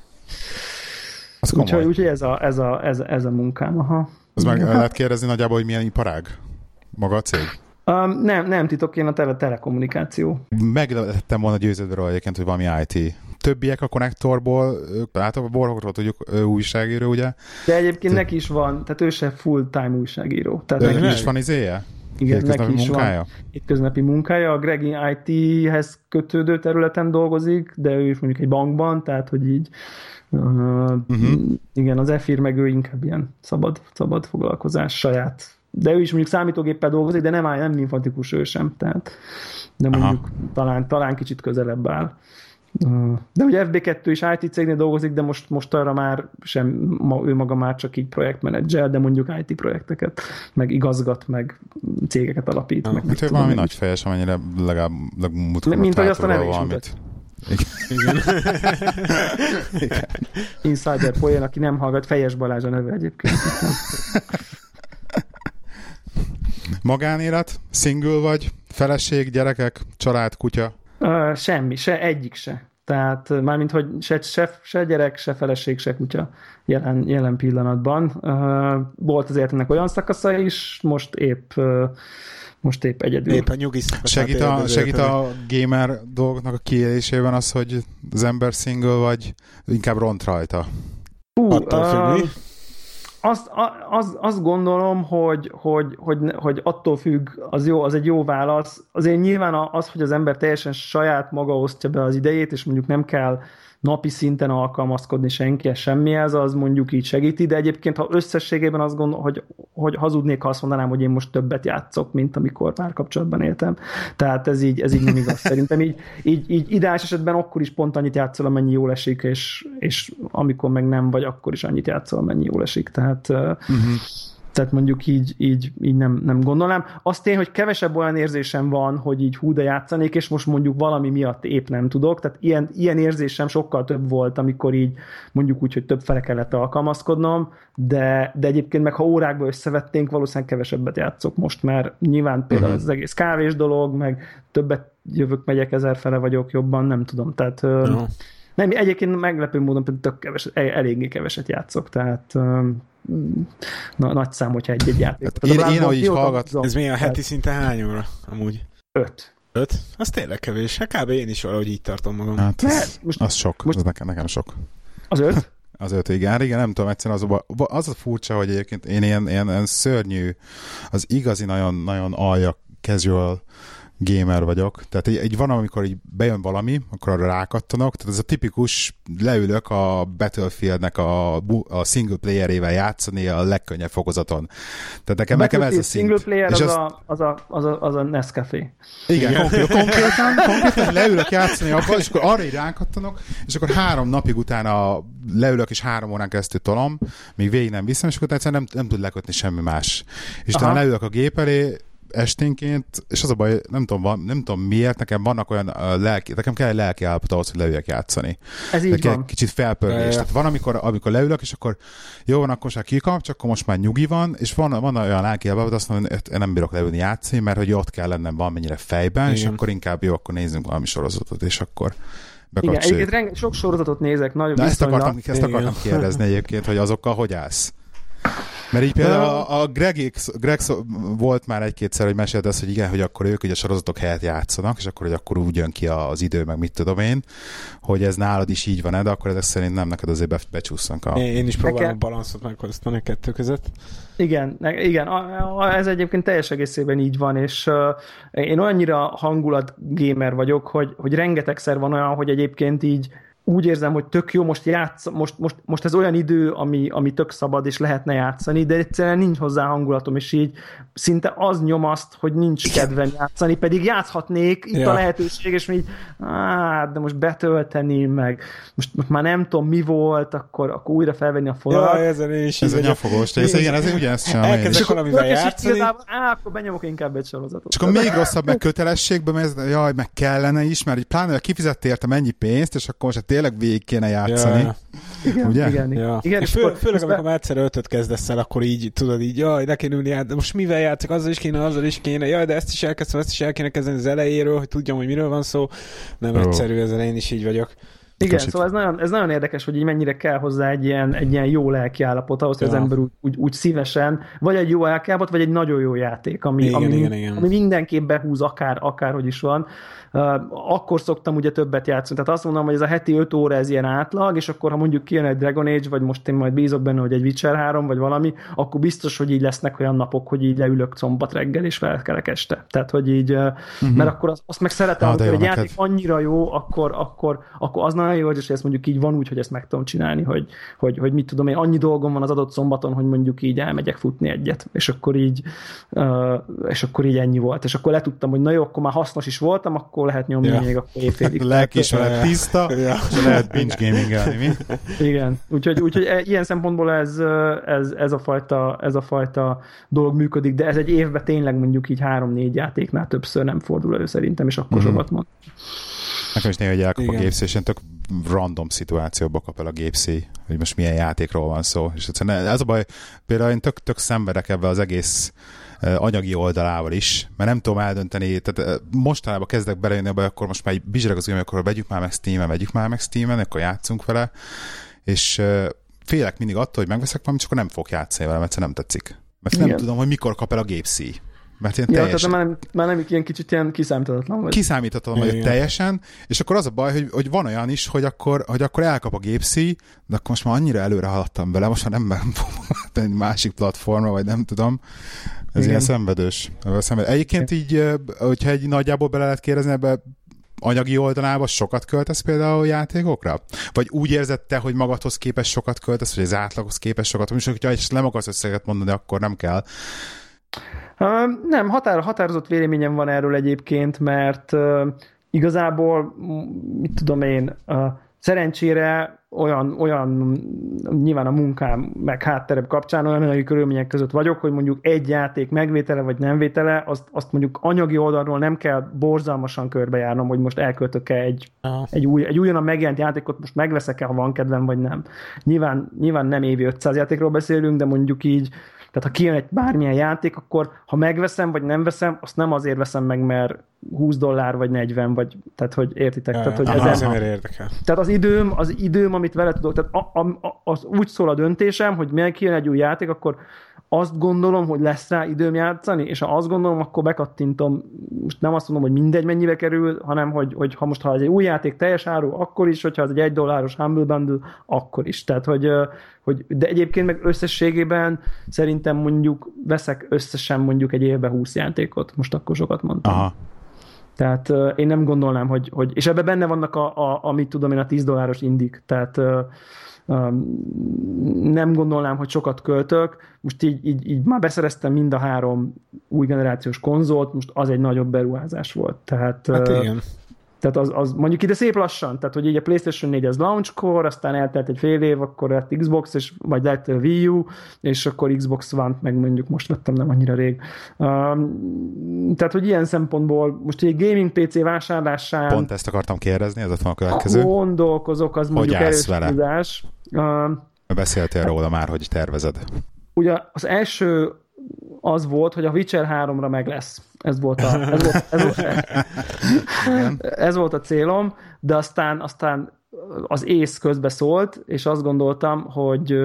Úgyhogy, úgyhogy ez, a, ez, a, ez, ez a munkám, aha. Az meg lehet kérdezni nagyjából, hogy milyen iparág maga a cég? Um, nem, nem titok, én a tele telekommunikáció. Meg lettem volna győződve egyébként, hogy valami IT többiek a konnektorból, általában Borhokról tudjuk, ő újságíró, ugye? De egyébként Te... neki is van, tehát ő se full-time újságíró. Tehát neki is van izéje? Igen, neki is munkája? van itt köznapi munkája. A Greg IT-hez kötődő területen dolgozik, de ő is mondjuk egy bankban, tehát hogy így uh, uh-huh. igen, az EFIR meg ő inkább ilyen szabad, szabad foglalkozás saját de ő is mondjuk számítógéppel dolgozik, de nem áll, nem informatikus ő sem, tehát de mondjuk talán, talán kicsit közelebb áll. De ugye FB2 is IT cégnél dolgozik, de most, most arra már sem, ma, ő maga már csak így projektmenedzser, de mondjuk IT projekteket, meg igazgat, meg cégeket alapít. Ja, meg mint hogy valami nagy fejes, amennyire legalább, legalább Mint hogy azt a neve is valamit. Igen. Igen. Insider poén, aki nem hallgat, Fejes Balázs a neve egyébként. Magánélet? Single vagy? Feleség, gyerekek, család, kutya? Uh, semmi, se egyik se. Tehát mármint, hogy se, se, se gyerek, se feleség, se kutya jelen, jelen pillanatban. Uh, volt azért ennek olyan szakasza is, most épp uh, most épp egyedül. Épp a nyugi segít a, segít a gamer dolgoknak a kiélésében az, hogy az ember single vagy, inkább ront rajta? Uh, Attól uh, azt, az, azt gondolom, hogy, hogy, hogy, hogy attól függ, az jó, az egy jó válasz. Azért nyilván az, hogy az ember teljesen saját maga osztja be az idejét, és mondjuk nem kell napi szinten alkalmazkodni senki semmihez, az mondjuk így segíti, de egyébként ha összességében azt gondolom, hogy, hogy hazudnék, ha azt mondanám, hogy én most többet játszok, mint amikor párkapcsolatban éltem. Tehát ez így, ez így nem igaz. Szerintem így, így, így ideális esetben akkor is pont annyit játszol, amennyi jól esik, és, és amikor meg nem vagy, akkor is annyit játszol, amennyi jól esik. Tehát uh-huh tehát mondjuk így, így, így nem, nem gondolnám. Azt én, hogy kevesebb olyan érzésem van, hogy így hú, de játszanék, és most mondjuk valami miatt épp nem tudok. Tehát ilyen, ilyen érzésem sokkal több volt, amikor így mondjuk úgy, hogy több fele kellett alkalmazkodnom, de, de egyébként meg ha órákba összevetténk, valószínűleg kevesebbet játszok most, mert nyilván például uh-huh. az egész kávés dolog, meg többet jövök, megyek, ezer fele vagyok jobban, nem tudom. Tehát uh-huh. nem, egyébként meglepő módon pedig tök keves, eléggé keveset játszok, tehát na, nagy szám, hogyha egy-egy játék. Hát én, én ahogy is hallgatom. Ez milyen a heti szinte hány óra amúgy? Öt. Öt? Az tényleg kevés. Hát kb. én is valahogy így tartom magam. Hát az, most, az sok. Most, az nekem, nekem sok. Az öt? Az öt, igen, igen, nem tudom, egyszerűen az a, az a furcsa, hogy egyébként én ilyen, ilyen, ilyen szörnyű, az igazi nagyon, nagyon alja casual gamer vagyok. Tehát egy, egy van, amikor így bejön valami, akkor arra rákattanok. Tehát ez a tipikus, leülök a Battlefieldnek a, a single playerével játszani a legkönnyebb fokozaton. Tehát nekem, nekem ez a szint. single player az, az, a, az, a, az, a, az a Nescafé. Igen, Igen. Konkrétan, konkrétan, konkrétan leülök játszani abban, és akkor arra így rákattanok, és akkor három napig utána leülök, és három órán keresztül tolom, még végig nem viszem, és akkor egyszerűen nem, nem tud lekötni semmi más. És utána leülök a gép elé, esténként, és az a baj, nem tudom, van, nem tudom miért, nekem vannak olyan uh, lelki, nekem kell egy lelki állapot ahhoz, hogy leüljek játszani. Ez így van. Kicsit felpörgés. Tehát van, amikor, amikor leülök, és akkor jó van, akkor csak kikap, csak akkor most már nyugi van, és van, van olyan lelki állapot, azt mondom, hogy én nem bírok leülni játszani, mert hogy ott kell lennem valamennyire fejben, Igen. és akkor inkább jó, akkor nézzünk valami sorozatot, és akkor Igen, egyébként reng- sok sorozatot nézek, nagyon Na, ezt akartam, ezt akartam kérdezni egyébként, hogy azokkal hogy állsz? Mert így például a, a Greg, Greg volt már egy-kétszer, hogy mesélt ezt, hogy igen, hogy akkor ők ugye a sorozatok helyett játszanak, és akkor, hogy akkor úgy jön ki az idő, meg mit tudom én, hogy ez nálad is így van de akkor ezek szerint nem neked azért becsúszanak a... Én, én is próbálom Nekem... balanszot megosztani a kettő között. Igen, igen, a, a, ez egyébként teljes egészében így van, és uh, én olyannyira hangulat gamer vagyok, hogy, hogy rengetegszer van olyan, hogy egyébként így úgy érzem, hogy tök jó, most játsz, most, most, most ez olyan idő, ami, ami tök szabad, és lehetne játszani, de egyszerűen nincs hozzá hangulatom, és így szinte az nyom azt, hogy nincs kedvem játszani, pedig játszhatnék, itt ja. a lehetőség, és így, hát, de most betölteni, meg most, most már nem tudom, mi volt, akkor, akkor újra felvenni a fonalat. Ja, ezen is. Ez egy nyafogós, ez igen, ez ugyanezt csinálom Elkezdek valamivel játszani. Igazából, á, akkor benyomok inkább egy sorozatot. Csak a még rosszabb meg kötelességbe, mert ez, jaj, meg kellene is, mert így pláne, kifizettél érte mennyi pénzt, és akkor most tényleg végig kéne játszani. Ja. Igen, Ugye? igen, igen. igen és fő, főleg, amikor már egyszer ötöt kezdesz el, akkor így tudod így, jaj, ne kéne ülni át, de most mivel játszik, azzal is kéne, azzal is kéne, jaj, de ezt is elkezdtem, ezt is el kéne kezdeni az elejéről, hogy tudjam, hogy miről van szó. Nem oh. egyszerű, ezzel én is így vagyok. Igen, Kasít. szóval ez nagyon, ez nagyon érdekes, hogy így mennyire kell hozzá egy ilyen, egy ilyen jó lelkiállapot ahhoz, hogy ja. az ember úgy, úgy, úgy szívesen, vagy egy jó lelkiállapot, vagy egy nagyon jó játék, ami, igen, ami, igen, igen. ami mindenképp behúz akár, akárhogy is van akkor szoktam ugye többet játszani. Tehát azt mondom, hogy ez a heti 5 óra ez ilyen átlag, és akkor ha mondjuk kijön egy Dragon Age, vagy most én majd bízok benne, hogy egy Witcher 3, vagy valami, akkor biztos, hogy így lesznek olyan napok, hogy így leülök szombat reggel, és felkelek este. Tehát, hogy így, uh-huh. mert akkor azt, azt meg szeretem, ah, hogy egy játék annyira jó, akkor, akkor, akkor az nagyon jó, hogy ezt mondjuk így van úgy, hogy ezt meg tudom csinálni, hogy, hogy, hogy mit tudom én, annyi dolgom van az adott szombaton, hogy mondjuk így elmegyek futni egyet, és akkor így, és akkor így ennyi volt. És akkor letudtam, hogy na jó, akkor már hasznos is voltam, akkor akkor lehet nyomni ja. még a évfélig. Lelkismeret tiszta, ja. és lehet binge gamingelni, mi? Igen, úgyhogy, úgyhogy e, ilyen szempontból ez, ez, ez, a fajta, ez a fajta dolog működik, de ez egy évben tényleg mondjuk így három-négy játéknál többször nem fordul elő szerintem, és akkor mm. sokat mond. Nekem is néha, hogy elkap Igen. a gépszé, és tök random szituációba kap el a gépszé, hogy most milyen játékról van szó. És egyszerűen ez a baj, például én tök, tök szenvedek ebbe az egész anyagi oldalával is, mert nem tudom eldönteni, tehát mostanában kezdek belejönni abba, akkor most már bizsreg az akkor vegyük már meg Steam-en, vegyük már meg Steam-en, akkor játszunk vele, és félek mindig attól, hogy megveszek valamit, csak akkor nem fog játszani vele, mert nem tetszik. Mert Igen. nem tudom, hogy mikor kap el a gépszí. Mert ilyen ja, teljesen... tehát már nem, már nem ilyen kicsit ilyen kiszámíthatatlan vagy. Kiszámíthatatlan vagy teljesen, és akkor az a baj, hogy, hogy van olyan is, hogy akkor, hogy akkor elkap a gépszi, de akkor most már annyira előre haladtam bele, most már nem fogom másik platformra, vagy nem tudom, ez Igen. ilyen szenvedős. Egyébként így, hogyha egy nagyjából bele lehet kérdezni ebbe, anyagi oldalába sokat költesz például játékokra? Vagy úgy érzed te, hogy magadhoz képes sokat költesz, vagy az átlaghoz képes sokat? És hogyha egy nem akarsz összeget mondani, akkor nem kell. Uh, nem, határ, határozott véleményem van erről egyébként, mert uh, igazából, mit tudom én, uh, szerencsére olyan, olyan nyilván a munkám meg hátterebb kapcsán olyan anyagi körülmények között vagyok, hogy mondjuk egy játék megvétele vagy nem vétele, azt, azt mondjuk anyagi oldalról nem kell borzalmasan körbejárnom, hogy most elköltök-e egy, egy, új, egy újonnan megjelent játékot, most megveszek-e, ha van kedvem, vagy nem. Nyilván, nyilván nem évi 500 játékról beszélünk, de mondjuk így tehát ha kijön egy bármilyen játék, akkor ha megveszem, vagy nem veszem, azt nem azért veszem meg, mert 20 dollár, vagy 40, vagy, tehát hogy értitek? Ja, tehát, hogy aha, ezen, érdekel. Tehát az időm, az időm, amit vele tudok, tehát a, a, az úgy szól a döntésem, hogy miért kijön egy új játék, akkor azt gondolom, hogy lesz rá időm játszani, és ha azt gondolom, akkor bekattintom, most nem azt mondom, hogy mindegy mennyibe kerül, hanem hogy, hogy ha most ha ez egy új játék teljes áru, akkor is, hogyha ez egy egy dolláros Humble Bundle, akkor is. Tehát, hogy, hogy, de egyébként meg összességében szerintem mondjuk veszek összesen mondjuk egy évben 20 játékot, most akkor sokat mondtam. Aha. Tehát uh, én nem gondolnám, hogy, hogy és ebben benne vannak a, a, amit tudom én, a 10 dolláros indik, tehát uh, nem gondolnám, hogy sokat költök. Most így, így, így már beszereztem mind a három új generációs konzolt, most az egy nagyobb beruházás volt. Tehát, hát igen. Tehát az, az, mondjuk ide szép lassan, tehát hogy így a PlayStation 4 az launchkor, aztán eltelt egy fél év, akkor lett Xbox, és vagy lett a Wii U, és akkor Xbox One, meg mondjuk most vettem nem annyira rég. Um, tehát, hogy ilyen szempontból most egy gaming PC vásárlásán... Pont ezt akartam kérdezni, ez ott van a következő. Gondolkozok, az mondjuk erős vele? tudás. Um, Beszéltél róla már, hogy tervezed. Ugye az első az volt, hogy a Witcher 3-ra meg lesz. Ez volt a, ez volt, ez volt, ez volt a célom, de aztán, aztán az ész közbe szólt, és azt gondoltam, hogy,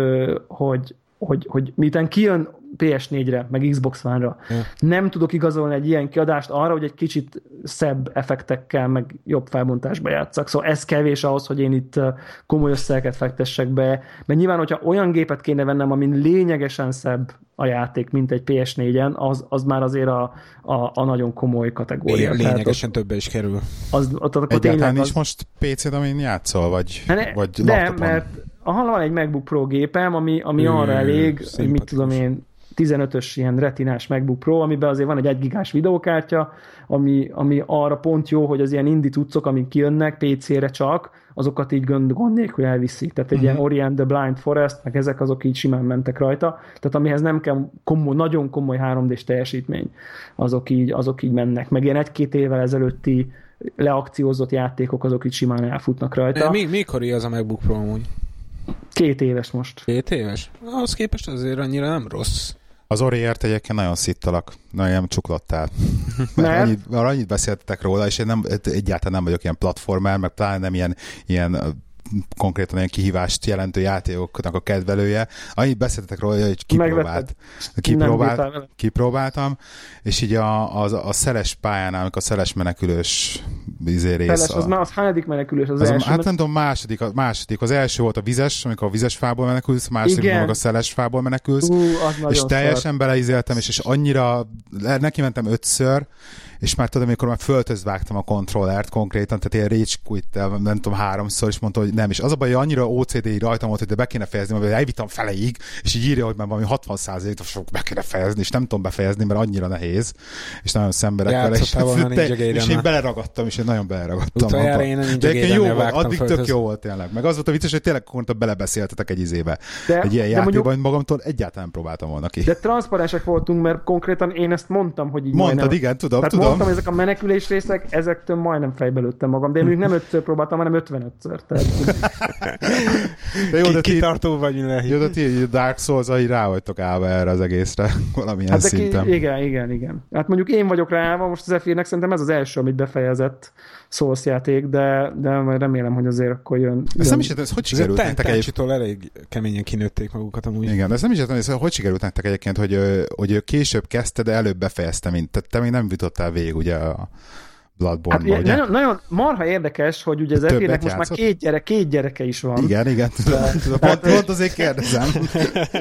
hogy, hogy, hogy miután kijön PS4-re, meg Xbox One-ra. Ja. Nem tudok igazolni egy ilyen kiadást arra, hogy egy kicsit szebb effektekkel, meg jobb felbontásba játszak. Szóval ez kevés ahhoz, hogy én itt komoly összegeket fektessek be. Mert nyilván, hogyha olyan gépet kéne vennem, amin lényegesen szebb a játék, mint egy PS4-en, az, az már azért a, a, a nagyon komoly kategória. Lé, lényegesen többe is kerül. Az, ott, ott, Egyáltalán nincs az... most PC-t, amin játszol, vagy, ne, vagy Nem, mert aha, van egy MacBook Pro gépem, ami, ami ő, arra elég, hogy mit tudom én, 15-ös ilyen retinás MacBook Pro, amiben azért van egy 1 gigás videókártya, ami, ami arra pont jó, hogy az ilyen indi cuccok, amik kijönnek PC-re csak, azokat így gond, gond nélkül elviszi. Tehát egy uh-huh. ilyen Orient the Blind Forest, meg ezek azok így simán mentek rajta. Tehát amihez nem kell komoly, nagyon komoly 3D-s teljesítmény, azok így, azok így mennek. Meg ilyen egy-két évvel ezelőtti leakciózott játékok, azok így simán elfutnak rajta. Mi, mikor az a MacBook Pro amúgy? Két éves most. Két éves? Az képest azért annyira nem rossz. Az Oriért egyébként nagyon szittalak, nagyon csuklottál. Mert annyit, annyit beszéltetek róla, és én nem, egyáltalán nem vagyok ilyen platformer, meg pláne nem ilyen, ilyen konkrétan ilyen kihívást jelentő játékoknak a kedvelője. Annyit beszéltetek róla, hogy kipróbált, kipróbált, kipróbáltam, és így a, a, a szeles pályánál, amikor a szeles menekülős izé rész. Szeles, az, a, az hányadik menekülős az, az első? Hát nem tudom, második, a második. Az első volt a vizes, amikor a vizes fából menekülsz, a második, Igen. amikor a szeles fából menekülsz. Uh, és teljesen szar. beleizéltem, és, és annyira, neki mentem ötször, és már tudom, amikor már föltöz vágtam a kontrollert konkrétan, tehát ilyen rage nem tudom, háromszor, és mondta, hogy nem. És az a baj, hogy annyira OCD rajtam volt, hogy de be kéne fejezni, mert elvittem feleig, és így írja, hogy már valami 60 százalékot sok be kéne fejezni, és nem tudom befejezni, mert annyira nehéz, és nagyon szenvedek vele, és, te, és én beleragadtam, és én nagyon beleragadtam. Utoljára én a de jó volt, addig tök jó volt tényleg. Meg az volt a vicces, hogy tényleg konkrétan belebeszéltetek egy izébe. De, egy ilyen de játékban, magamtól egyáltalán próbáltam volna ki. De transzparensek voltunk, mert konkrétan én ezt mondtam, hogy így Mondtad, igen, tudom, tudom. Mondtam, ezek a menekül repülés részek, ezektől majdnem fejbe lőttem magam, de én még nem ötször próbáltam, hanem 55-ször. Tehát... de jó, de kitartó vagy minden. Jó, de ti Dark souls hogy rá vagytok állva erre az egészre valamilyen hát szinten. Ki, igen, igen, igen. Hát mondjuk én vagyok rá állva, most az Zephyr-nek szerintem ez az első, amit befejezett Souls játék, de, de majd remélem, hogy azért akkor jön. Ezt nem is értem, ez hogy sikerült nektek egyébként? elég keményen kinőtték magukat amúgy. Igen, de ezt nem is értem, ez hogy sikerült nektek egyébként, hogy, hogy később kezdte, de előbb befejezte, mint te, te még nem jutottál végig ugye a, Bloodborne-ba, hát, ugye? Nagyon, nagyon marha érdekes, hogy ugye az Epinek most már két, gyerek, két gyereke is van. Igen, igen, tudom, tudom, pont, pont azért kérdezem.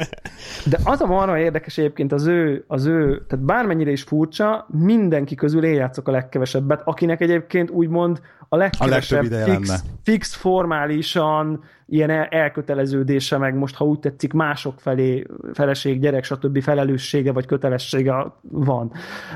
De az a marha érdekes egyébként az ő, az ő, tehát bármennyire is furcsa, mindenki közül én játszok a legkevesebbet, akinek egyébként úgymond a legkevesebb a fix, fix formálisan ilyen elköteleződése, meg most, ha úgy tetszik, mások felé feleség, gyerek, stb. felelőssége vagy kötelessége van.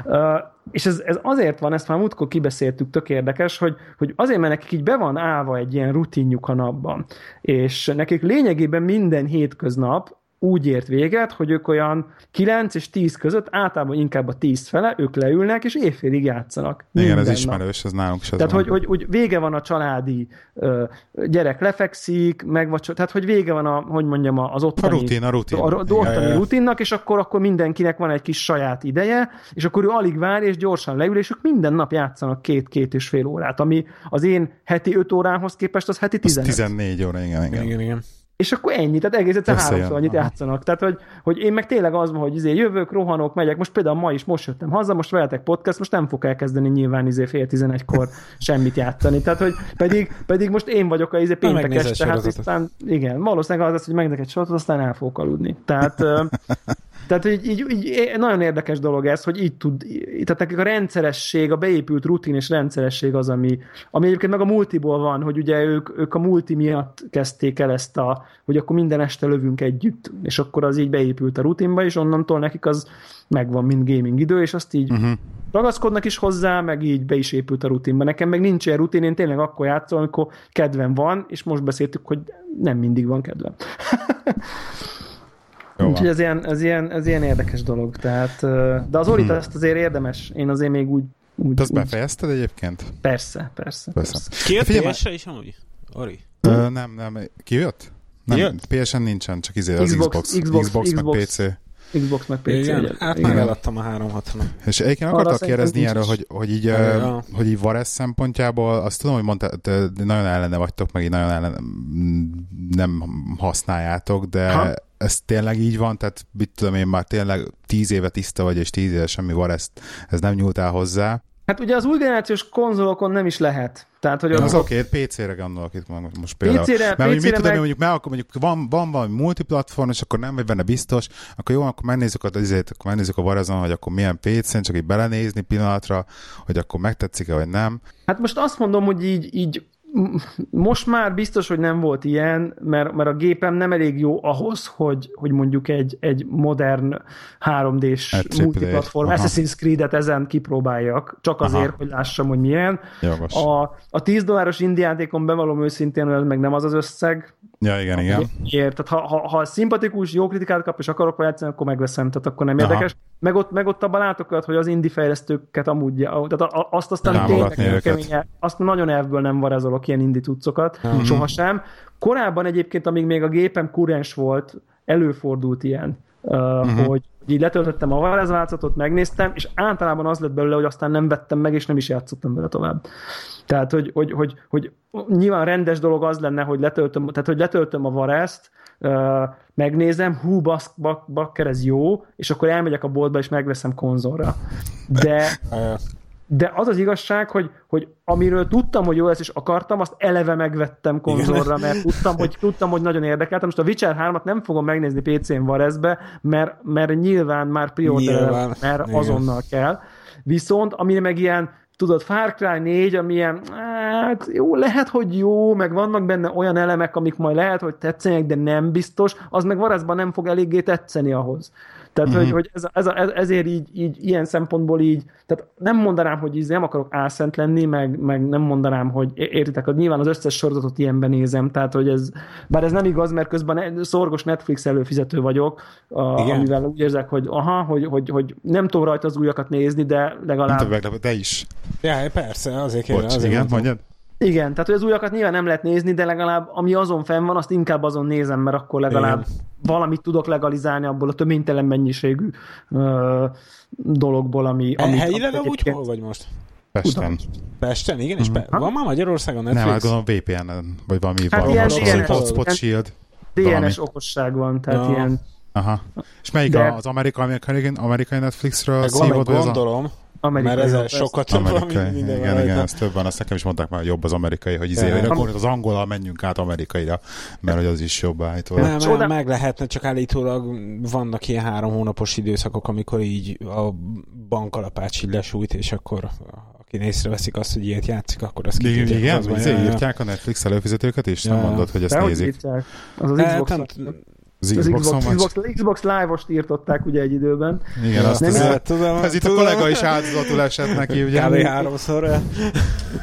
Uh, és ez, ez azért van, ezt már múltkor kibeszéltük, tök érdekes, hogy, hogy azért, mert nekik így be van állva egy ilyen rutinjuk a napban. És nekik lényegében minden hétköznap úgy ért véget, hogy ők olyan 9 és 10 között, általában inkább a 10 fele, ők leülnek, és évfélig játszanak. Igen, ez ismerős, ez nálunk is Tehát, hogy, hogy, hogy, vége van a családi ö, gyerek lefekszik, meg tehát, hogy vége van a, hogy mondjam, az ottani, a rutin, a rutin. A, a, ottani ja, ja. rutinnak, és akkor, akkor mindenkinek van egy kis saját ideje, és akkor ő alig vár, és gyorsan leül, és ők minden nap játszanak két-két és fél órát, ami az én heti 5 órához képest az heti 15. Az 14 óra, igen, igen. igen, igen és akkor ennyi, tehát egész egyszer háromszor annyit játszanak. Tehát, hogy, hogy én meg tényleg az van, hogy izé jövök, rohanok, megyek, most például ma is, most jöttem haza, most veletek podcast, most nem fog elkezdeni nyilván izé fél tizenegykor semmit játszani. Tehát, hogy pedig, pedig most én vagyok a izé péntekes, tehát aztán igen, valószínűleg az lesz, hogy megnek egy sorozatot, aztán el fogok aludni. Tehát Tehát így, így, így, nagyon érdekes dolog ez, hogy így tud, tehát nekik a rendszeresség, a beépült rutin és rendszeresség az, ami, ami egyébként meg a multiból van, hogy ugye ők, ők a multi miatt kezdték el ezt a, hogy akkor minden este lövünk együtt, és akkor az így beépült a rutinba, és onnantól nekik az megvan, mint gaming idő, és azt így uh-huh. ragaszkodnak is hozzá, meg így be is épült a rutinba. Nekem meg nincs ilyen rutin, én tényleg akkor játszom, amikor kedvem van, és most beszéltük, hogy nem mindig van kedvem. Úgyhogy ez ilyen, ez, ilyen, ez ilyen érdekes dolog. Tehát, de az Orit hmm. ezt azért érdemes. Én azért még úgy... úgy Te azt úgy... befejezted egyébként? Persze, persze. persze. persze. Ki jött PS-re is amúgy? Ori? Ö, nem, nem. Ki jött? Nem, jött? PS-en nincsen, csak izé az Xbox, Xbox, Xbox, Xbox, Xbox meg PC. Xbox meg PC. Igen, hát meg eladtam a 360 És egyébként akartak kérdezni erről, hogy, hogy így, ja. hogy így Vares szempontjából, azt tudom, hogy mondta, nagyon ellene vagytok, meg így nagyon ellene nem használjátok, de ha? Ez tényleg így van, tehát mit tudom én már tényleg tíz éve tiszta vagy, és tíz éve semmi van, ezt, ez nem nyúltál hozzá. Hát ugye az új generációs konzolokon nem is lehet. Tehát, hogy az oké, okay, PC-re gondolok itt most például. PC-re, Mert PC-re mit tudom, meg... mondjuk, mert akkor mondjuk van, van valami multiplatform, és akkor nem vagy benne biztos, akkor jó, akkor megnézzük, az, azért, akkor megnézzük a Warzone, hogy akkor milyen PC-n, csak így belenézni pillanatra, hogy akkor megtetszik-e, vagy nem. Hát most azt mondom, hogy így, így most már biztos, hogy nem volt ilyen, mert, mert a gépem nem elég jó ahhoz, hogy, hogy mondjuk egy, egy modern 3D-s hát, multiplatform Assassin's Creed-et ezen kipróbáljak, csak azért, Aha. hogy lássam, hogy milyen. A, a 10 dolláros indiátékon bevallom őszintén, hogy ez meg nem az az összeg. Ja, igen, igen. Ér. Tehát ha, ha, ha szimpatikus, jó kritikát kap, és akarok játszani, akkor megveszem, tehát akkor nem Aha. érdekes. Meg ott, meg ott abban látok olyat, hogy az indie fejlesztőket amúgy, tehát azt aztán tényleg keményen, azt nagyon elvből nem varázolok ilyen indie cuccokat, uh-huh. sohasem. Korábban egyébként, amíg még a gépem kurens volt, előfordult ilyen, uh-huh. hogy így letöltöttem a varázsváltozatot, megnéztem, és általában az lett belőle, hogy aztán nem vettem meg, és nem is játszottam vele tovább. Tehát, hogy, hogy, hogy, hogy nyilván rendes dolog az lenne, hogy letöltöm, tehát, hogy letöltöm a varászt, megnézem, hú, bak, bak, bakker, ez jó, és akkor elmegyek a boltba, és megveszem konzolra. De de az az igazság, hogy, hogy amiről tudtam, hogy jó lesz, és akartam, azt eleve megvettem konzolra, mert tudtam, hogy, tudtam, hogy nagyon érdekeltem. Most a Witcher 3-at nem fogom megnézni PC-n Varezbe, mert, mert nyilván már prioriter, mert Igen. azonnal kell. Viszont, ami meg ilyen tudod, Far Cry 4, ami ilyen, hát jó, lehet, hogy jó, meg vannak benne olyan elemek, amik majd lehet, hogy tetszenek, de nem biztos, az meg Varezban nem fog eléggé tetszeni ahhoz. Tehát, uh-huh. hogy, hogy ez, ez, ez, ezért így, így, ilyen szempontból így, tehát nem mondanám, hogy így nem akarok álszent lenni, meg, meg nem mondanám, hogy értitek, hogy nyilván az összes sorozatot ilyenben nézem, tehát, hogy ez, bár ez nem igaz, mert közben szorgos Netflix előfizető vagyok, a, amivel úgy érzek, hogy aha, hogy, hogy, hogy nem tudom rajta az újakat nézni, de legalább... Nem de is. Ja, persze, azért kérem. Bocs, azért igen, mondjad. Igen, tehát hogy az újakat nyilván nem lehet nézni, de legalább ami azon fenn van, azt inkább azon nézem, mert akkor legalább Igen. valamit tudok legalizálni abból a töménytelen mennyiségű ö, dologból, ami... ami Helyre úgy hol vagy most? Pesten. Pesten, igen, és uh-huh. van már Magyarországon Netflix? Nem, hát gondolom VPN, vagy valami, hát valami ilyen hotspot shield. DNS valami. okosság van, tehát ja. ilyen... Aha. És melyik De... az amerikai, amerikai Netflixről szívod? Gondolom. Amerikai Mert ezzel sokat több amerikai, van, minden Igen, igen, ez több van, azt nekem is mondták már, jobb az amerikai, hogy izé, hogy akkor az angolal menjünk át amerikaira, mert hogy az is jobb állítólag. Nem, Csoda... meg lehetne, csak állítólag vannak ilyen három hónapos időszakok, amikor így a bankalapács így lesújt, és akkor aki észreveszik azt, hogy ilyet játszik, akkor azt Igen, igen, az izé, írtják a Netflix előfizetőket is, nem mondod, hogy ezt nézik. Az az Xbox az, az Xbox, Xbox, Xbox, Live-ost írtották ugye egy időben. Igen, azt nem az, tudom, ez itt a kollega is áldozatul esett neki, ugye? Kb. háromszor.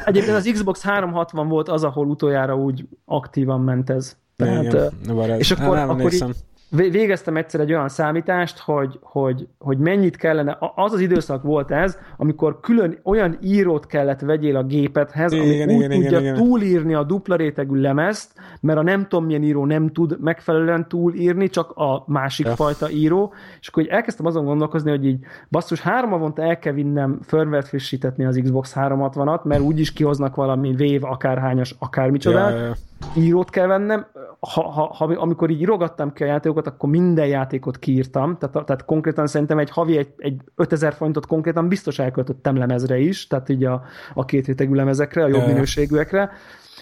Egyébként az Xbox 360 volt az, ahol utoljára úgy aktívan ment ez. Tehát, Igen, és akkor, nem, akkor így, végeztem egyszer egy olyan számítást, hogy, hogy, hogy mennyit kellene, az az időszak volt ez, amikor külön olyan írót kellett vegyél a gépethez, ami igen, úgy igen, tudja igen, túlírni a dupla rétegű lemezt, mert a nem tudom milyen író nem tud megfelelően túlírni, csak a másik ja. fajta író, és akkor így elkezdtem azon gondolkozni, hogy így basszus, három havonta el kell vinnem firmware frissítetni az Xbox 360-at, mert úgyis kihoznak valami vév akárhányas, akármicsoda. Ja, ja, ja írót kell vennem, ha, ha, ha, amikor így írogattam ki a játékokat, akkor minden játékot kiírtam, tehát, tehát konkrétan szerintem egy havi egy, egy 5000 forintot konkrétan biztos elköltöttem lemezre is, tehát így a, a két rétegű lemezekre, a jobb minőségűekre,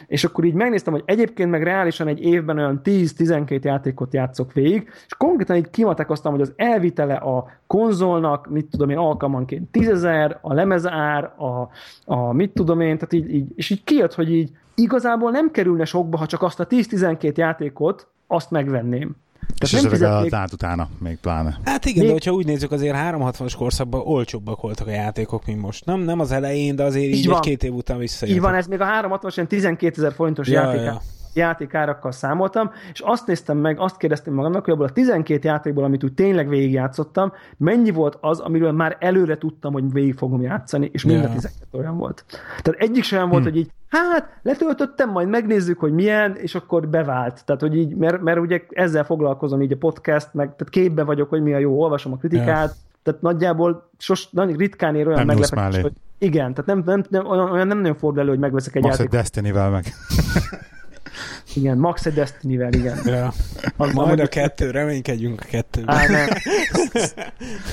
és akkor így megnéztem, hogy egyébként meg reálisan egy évben olyan 10-12 játékot játszok végig, és konkrétan így kimatekoztam, hogy az elvitele a konzolnak, mit tudom én, alkalmanként 10 ezer, a lemezár, a, a mit tudom én, tehát így, így, és így kijött, hogy így igazából nem kerülne sokba, ha csak azt a 10-12 játékot, azt megvenném. És nem fizetnék... át utána, még pláne. Hát igen, még... de hogyha úgy nézzük, azért 360-as korszakban olcsóbbak voltak a játékok, mint most. Nem, nem az elején, de azért így, így egy-két év után visszajöttek. Így van, ez még a 360-as 12 ezer forintos ja, játék. Ja játékárakkal számoltam, és azt néztem meg, azt kérdeztem magamnak, hogy abból a 12 játékból, amit úgy tényleg végigjátszottam, mennyi volt az, amiről már előre tudtam, hogy végig fogom játszani, és mind a 12 olyan volt. Tehát egyik sem hm. volt, hogy így, hát letöltöttem, majd megnézzük, hogy milyen, és akkor bevált. Tehát, hogy így, mert, mert ugye ezzel foglalkozom így a podcast, meg tehát képbe vagyok, hogy mi a jó, olvasom a kritikát, ja. tehát nagyjából sos, nagy ritkán ér olyan meglepetés, hogy igen, tehát nem, nem, nem, olyan nem nagyon fordul elő, hogy megveszek egy játékot. Destiny-vel meg. Igen, Max a Destiny-vel, igen. Ja. Az, Majd a kettő, reménykedjünk a kettőben. Á, nem.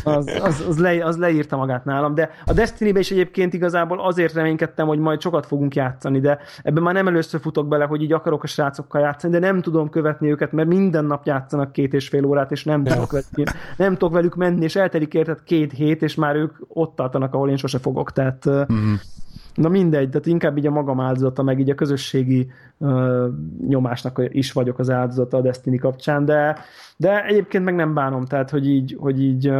Az, az, az, le, az leírta magát nálam, de a Destiny-be is egyébként igazából azért reménykedtem, hogy majd sokat fogunk játszani, de ebben már nem először futok bele, hogy így akarok a srácokkal játszani, de nem tudom követni őket, mert minden nap játszanak két és fél órát, és nem, tudok, velük, nem tudok velük menni, és eltelik érted két hét, és már ők ott tartanak, ahol én sose fogok, tehát mm. Na mindegy, tehát inkább így a magam áldozata, meg így a közösségi uh, nyomásnak is vagyok az áldozata a Destiny kapcsán, de, de egyébként meg nem bánom, tehát hogy így, hogy így,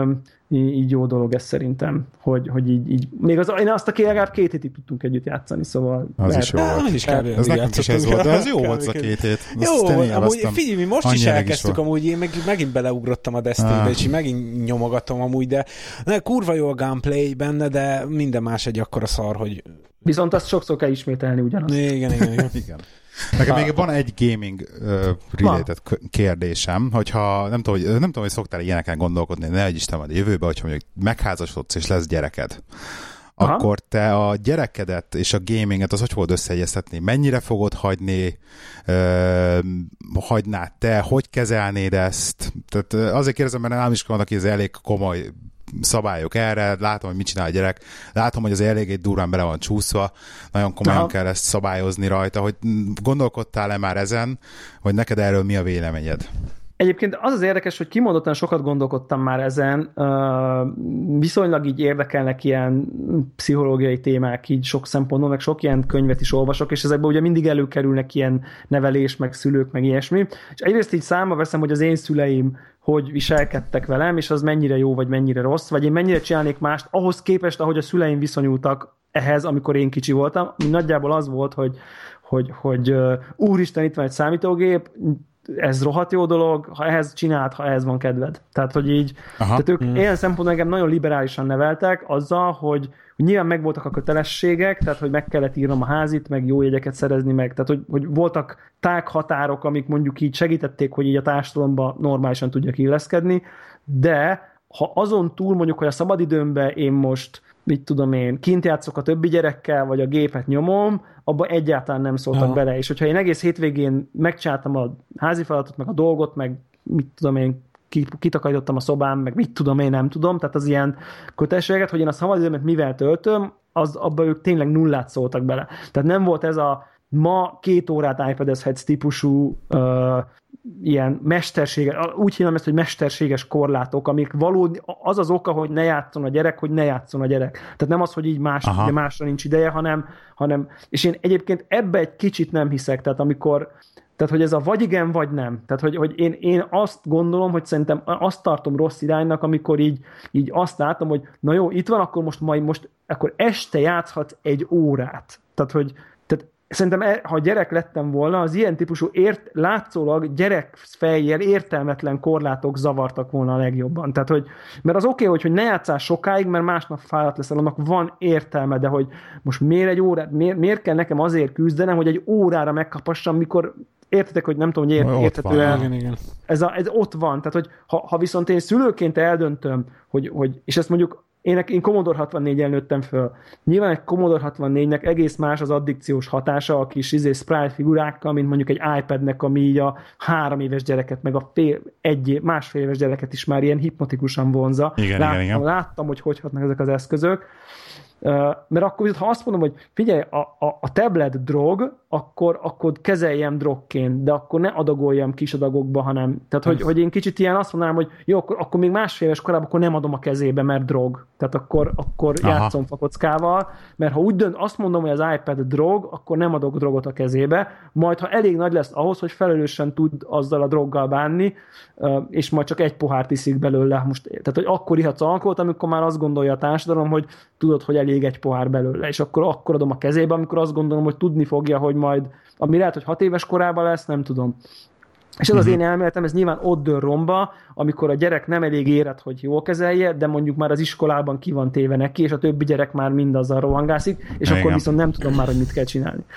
így jó dolog ez szerintem, hogy, hogy így, így még az, én azt a legalább két hétig tudtunk együtt játszani, szóval... Az lehet, is jó volt. Is kb. Ez nekem is ez volt, de az jó volt az a két hét. Jó, amúgy figyelj, mi most is elkezdtük, amúgy én meg, megint beleugrottam a Destiny-be, ah. és megint nyomogatom amúgy, de ne, kurva jó a gameplay benne, de minden más egy akkora szar, hogy Viszont azt sokszor kell ismételni ugyanazt. Igen, igen, igen. igen. Nekem még van egy gaming uh, related kérdésem, hogyha nem tudom, hogy, nem tudom, hogy szoktál ilyeneken gondolkodni, ne egy Isten a jövőben, hogyha mondjuk megházasodsz és lesz gyereked, Aha. akkor te a gyerekedet és a gaminget az hogy fogod összeegyeztetni? Mennyire fogod hagyni? Ö, hagynád te? Hogy kezelnéd ezt? Tehát azért kérdezem, mert nálam is vannak, ez elég komoly szabályok erre, látom, hogy mit csinál a gyerek, látom, hogy az egy durván bele van csúszva, nagyon komolyan Aha. kell ezt szabályozni rajta, hogy gondolkodtál-e már ezen, hogy neked erről mi a véleményed? Egyébként az az érdekes, hogy kimondottan sokat gondolkodtam már ezen, viszonylag így érdekelnek ilyen pszichológiai témák így sok szempontból, meg sok ilyen könyvet is olvasok, és ezekben ugye mindig előkerülnek ilyen nevelés, meg szülők, meg ilyesmi. És egyrészt így számba veszem, hogy az én szüleim hogy viselkedtek velem, és az mennyire jó, vagy mennyire rossz, vagy én mennyire csinálnék mást, ahhoz képest, ahogy a szüleim viszonyultak ehhez, amikor én kicsi voltam. Nagyjából az volt, hogy, hogy, hogy úristen, itt van egy számítógép, ez rohadt jó dolog, ha ehhez csinált, ha ehhez van kedved. Tehát, hogy így, Aha. tehát ők mm. ilyen szempontból engem nagyon liberálisan neveltek azzal, hogy, hogy nyilván megvoltak a kötelességek, tehát, hogy meg kellett írnom a házit, meg jó jegyeket szerezni meg, tehát, hogy, hogy voltak tághatárok, amik mondjuk így segítették, hogy így a társadalomba normálisan tudjak illeszkedni, de ha azon túl mondjuk, hogy a szabadidőmben én most mit tudom én, kint játszok a többi gyerekkel, vagy a gépet nyomom, abba egyáltalán nem szóltak Aha. bele. És hogyha én egész hétvégén megcsináltam a házi feladatot, meg a dolgot, meg mit tudom én, kitakarítottam a szobám, meg mit tudom én, nem tudom, tehát az ilyen kötelességet, hogy én a szabadidőmet mivel töltöm, az abban ők tényleg nullát szóltak bele. Tehát nem volt ez a ma két órát iPad-ezhetsz típusú uh, ilyen mesterséges, úgy hívom ezt, hogy mesterséges korlátok, amik valódi, az az oka, hogy ne játszon a gyerek, hogy ne játszon a gyerek. Tehát nem az, hogy így más, ugye másra nincs ideje, hanem, hanem, és én egyébként ebbe egy kicsit nem hiszek, tehát amikor, tehát, hogy ez a vagy igen, vagy nem. Tehát, hogy, hogy én, én azt gondolom, hogy szerintem azt tartom rossz iránynak, amikor így, így azt látom, hogy na jó, itt van, akkor most majd most, akkor este játszhat egy órát. Tehát, hogy, szerintem e, ha gyerek lettem volna, az ilyen típusú ért, látszólag gyerek fejjel értelmetlen korlátok zavartak volna a legjobban. Tehát, hogy, mert az oké, okay, hogy, hogy ne játszál sokáig, mert másnap fáradt leszel, annak van értelme, de hogy most miért egy órát, miért, miért kell nekem azért küzdenem, hogy egy órára megkapassam, mikor értetek, hogy nem tudom, hogy ért, érthetően. Igen, igen. Ez, a, ez ott van. Tehát, hogy ha, ha viszont én szülőként eldöntöm, hogy, hogy, és ezt mondjuk én, én Commodore 64-el nőttem föl. Nyilván egy Commodore 64-nek egész más az addikciós hatása a kis izé, sprite figurákkal, mint mondjuk egy iPad-nek, ami így a három éves gyereket, meg a fél, egy, másfél éves gyereket is már ilyen hipnotikusan vonza. Igen, láttam, igen, igen. láttam, hogy hogy hatnak ezek az eszközök. Mert akkor, ha azt mondom, hogy figyelj, a, a, a tablet drog, akkor, akkor kezeljem drogként, de akkor ne adagoljam kis adagokba, hanem, tehát hogy, hogy én kicsit ilyen azt mondanám, hogy jó, akkor, akkor még másfél éves korában akkor nem adom a kezébe, mert drog. Tehát akkor, akkor Aha. játszom fakockával, mert ha úgy dönt, azt mondom, hogy az iPad drog, akkor nem adok drogot a kezébe, majd ha elég nagy lesz ahhoz, hogy felelősen tud azzal a droggal bánni, és majd csak egy pohárt iszik belőle. Most, tehát, hogy akkor ihatsz alkoholt, amikor már azt gondolja a társadalom, hogy tudod, hogy elég egy pohár belőle, és akkor, akkor adom a kezébe, amikor azt gondolom, hogy tudni fogja, hogy majd, ami lehet, hogy hat éves korában lesz, nem tudom. És ez az mhm. én elméletem, ez nyilván ott dől romba, amikor a gyerek nem elég érett, hogy jól kezelje, de mondjuk már az iskolában ki van téve neki, és a többi gyerek már mind azzal rohangászik, és Igen. akkor viszont nem tudom már, hogy mit kell csinálni.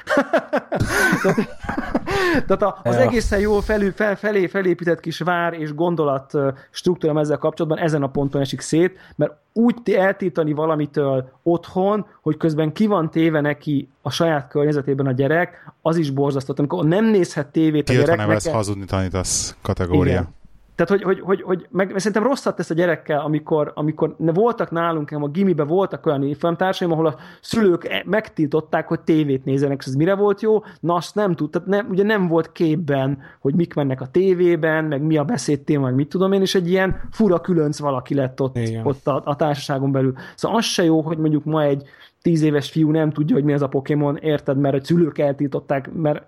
Tehát az egészen jól felül, fel, felé felépített kis vár és gondolat struktúra ezzel kapcsolatban ezen a ponton esik szét, mert úgy eltiltani valamitől otthon, hogy közben ki van téve neki a saját környezetében a gyerek, az is borzasztó. Amikor nem nézhet tévét a gyerek. nem ez hazudni tanítasz kategória. Igen. Tehát, hogy, hogy, hogy, hogy meg, szerintem rosszat tesz a gyerekkel, amikor, amikor ne voltak nálunk, a gimibe voltak olyan évfolyamtársaim, ahol a szülők e- megtiltották, hogy tévét nézzenek, és ez mire volt jó? Na, azt nem tudta, nem, ugye nem volt képben, hogy mik mennek a tévében, meg mi a beszédtéma, meg mit tudom én, és egy ilyen fura különc valaki lett ott, ott a, a társaságon belül. Szóval az se jó, hogy mondjuk ma egy tíz éves fiú nem tudja, hogy mi az a Pokémon, érted, mert a szülők eltiltották, mert,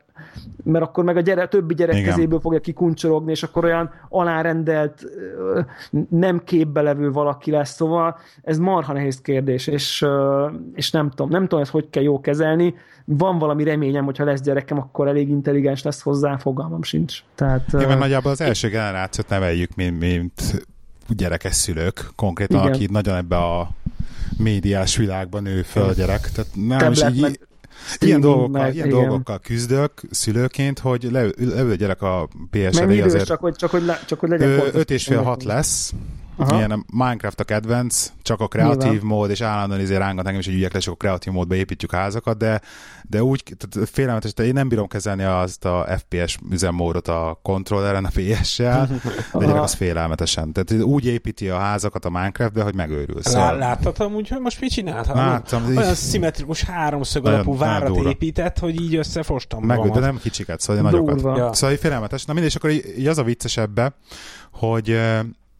mert akkor meg a gyere, többi gyerek Igen. kezéből fogja kikuncsorogni, és akkor olyan alárendelt, nem képbe levő valaki lesz, szóval ez marha nehéz kérdés, és, és nem tudom, nem tudom ezt hogy kell jó kezelni, van valami reményem, hogyha lesz gyerekem, akkor elég intelligens lesz hozzá, fogalmam sincs. Tehát, Igen, nagyjából az első generációt neveljük, mint, mint gyerekes szülők, konkrétan, Igen. aki nagyon ebbe a médiás világban nő föl gyerek. Tehát nem is így, ilyen, dolgokkal, meg, ilyen dolgokkal küzdök szülőként, hogy leül, leül a gyerek a ps re azért. Csak hogy, csak, hogy, le, csak hogy legyen 5 és fél 6 lesz, Aha. Ilyen a Minecraft a kedvenc, csak a kreatív Nyilván. mód, és állandóan izé rángat engem is, hogy ügyek lesz, a kreatív módba építjük házakat, de, de úgy, tehát félelmetes, de én nem bírom kezelni azt a FPS üzemmódot a kontrolleren, a PS-sel, de gyerek az félelmetesen. Tehát úgy építi a házakat a Minecraftbe, hogy megőrülsz. Szóval... Láttad amúgy, hogy most mit csinált? Láttam. Olyan így... szimmetrikus háromszög alapú várat épített, hogy így összefostam Meg, de nem kicsiket, szóval nagyokat. Ja. Szóval félelmetes. Na mindegy, és akkor így, így az a vicces ebbe, hogy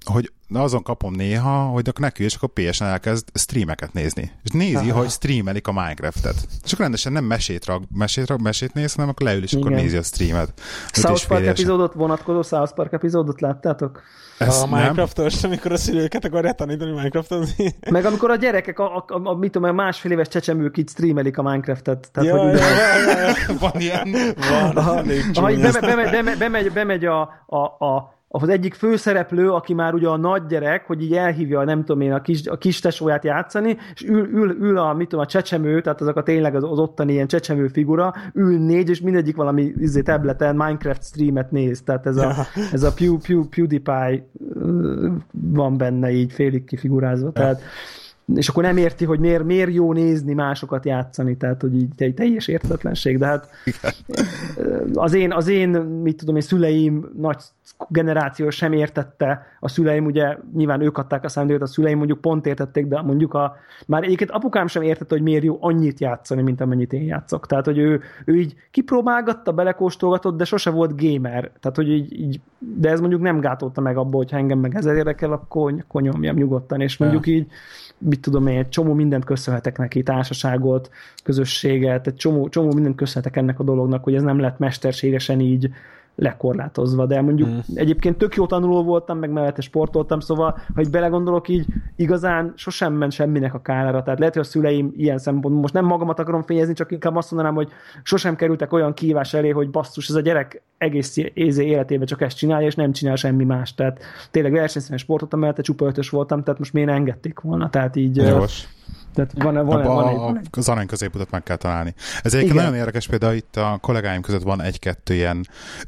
hogy azon kapom néha, hogy akkor neki, és akkor PSN elkezd streameket nézni. És nézi, Aha. hogy streamelik a Minecraft-et. És akkor rendesen nem mesét, rag, mesét, rag, mesét néz, hanem akkor leül, és Igen. akkor nézi a streamet. South Park epizódot, vonatkozó South Park epizódot láttátok? Ezt a Minecraft-os, amikor a szülőket akarják tanítani Minecraft-ozni. Meg amikor a gyerekek, a, a, a, a mit tudom, a másfél éves csecsemők itt streamelik a Minecraft-et. Tehát, ja, hogy ugye, ja, ja, ja. Van ilyen. Van. Bemegy, bemegy, bemegy, bemegy, bemegy a, a, a az egyik főszereplő, aki már ugye a nagy gyerek, hogy így elhívja, nem tudom én, a kis, a kis tesóját játszani, és ül, ül, ül a, mit tudom, a csecsemő, tehát azok a tényleg az, az ottani ilyen csecsemő figura, ül négy, és mindegyik valami izé, tableten Minecraft streamet néz, tehát ez a, ez a Pew, Pew, PewDiePie van benne így félig kifigurázva, tehát és akkor nem érti, hogy miért, miért jó nézni másokat játszani, tehát hogy így egy teljes értetlenség, de hát az én, az én, mit tudom én, szüleim nagy generáció sem értette, a szüleim ugye nyilván ők adták a szándékot, a szüleim mondjuk pont értették, de mondjuk a, már egyébként apukám sem értette, hogy miért jó annyit játszani, mint amennyit én játszok. Tehát, hogy ő, ő így kipróbálgatta, belekóstolgatott, de sose volt gamer. Tehát, hogy így, így de ez mondjuk nem gátolta meg abból, hogy engem meg ezer érdekel, akkor, akkor nyomjam nyugodtan, és mondjuk így mit tudom én, egy csomó mindent köszönhetek neki, társaságot, közösséget, egy csomó, csomó mindent köszönhetek ennek a dolognak, hogy ez nem lett mesterségesen így lekorlátozva, de mondjuk mm. egyébként tök jó tanuló voltam, meg mellette sportoltam, szóval, ha így belegondolok, így igazán sosem ment semminek a kárára, tehát lehet, hogy a szüleim ilyen szempontból, most nem magamat akarom fényezni, csak inkább azt mondanám, hogy sosem kerültek olyan kívás elé, hogy basszus, ez a gyerek egész ézé életében csak ezt csinálja, és nem csinál semmi más. Tehát tényleg versenyszerűen sportoltam, mellette csupa ötös voltam, tehát most miért engedték volna, tehát így... Jós. Tehát van, van, Abba van egy... Az arany középutat meg kell találni. Ez egyébként Igen. nagyon érdekes, például itt a kollégáim között van egy-kettő ilyen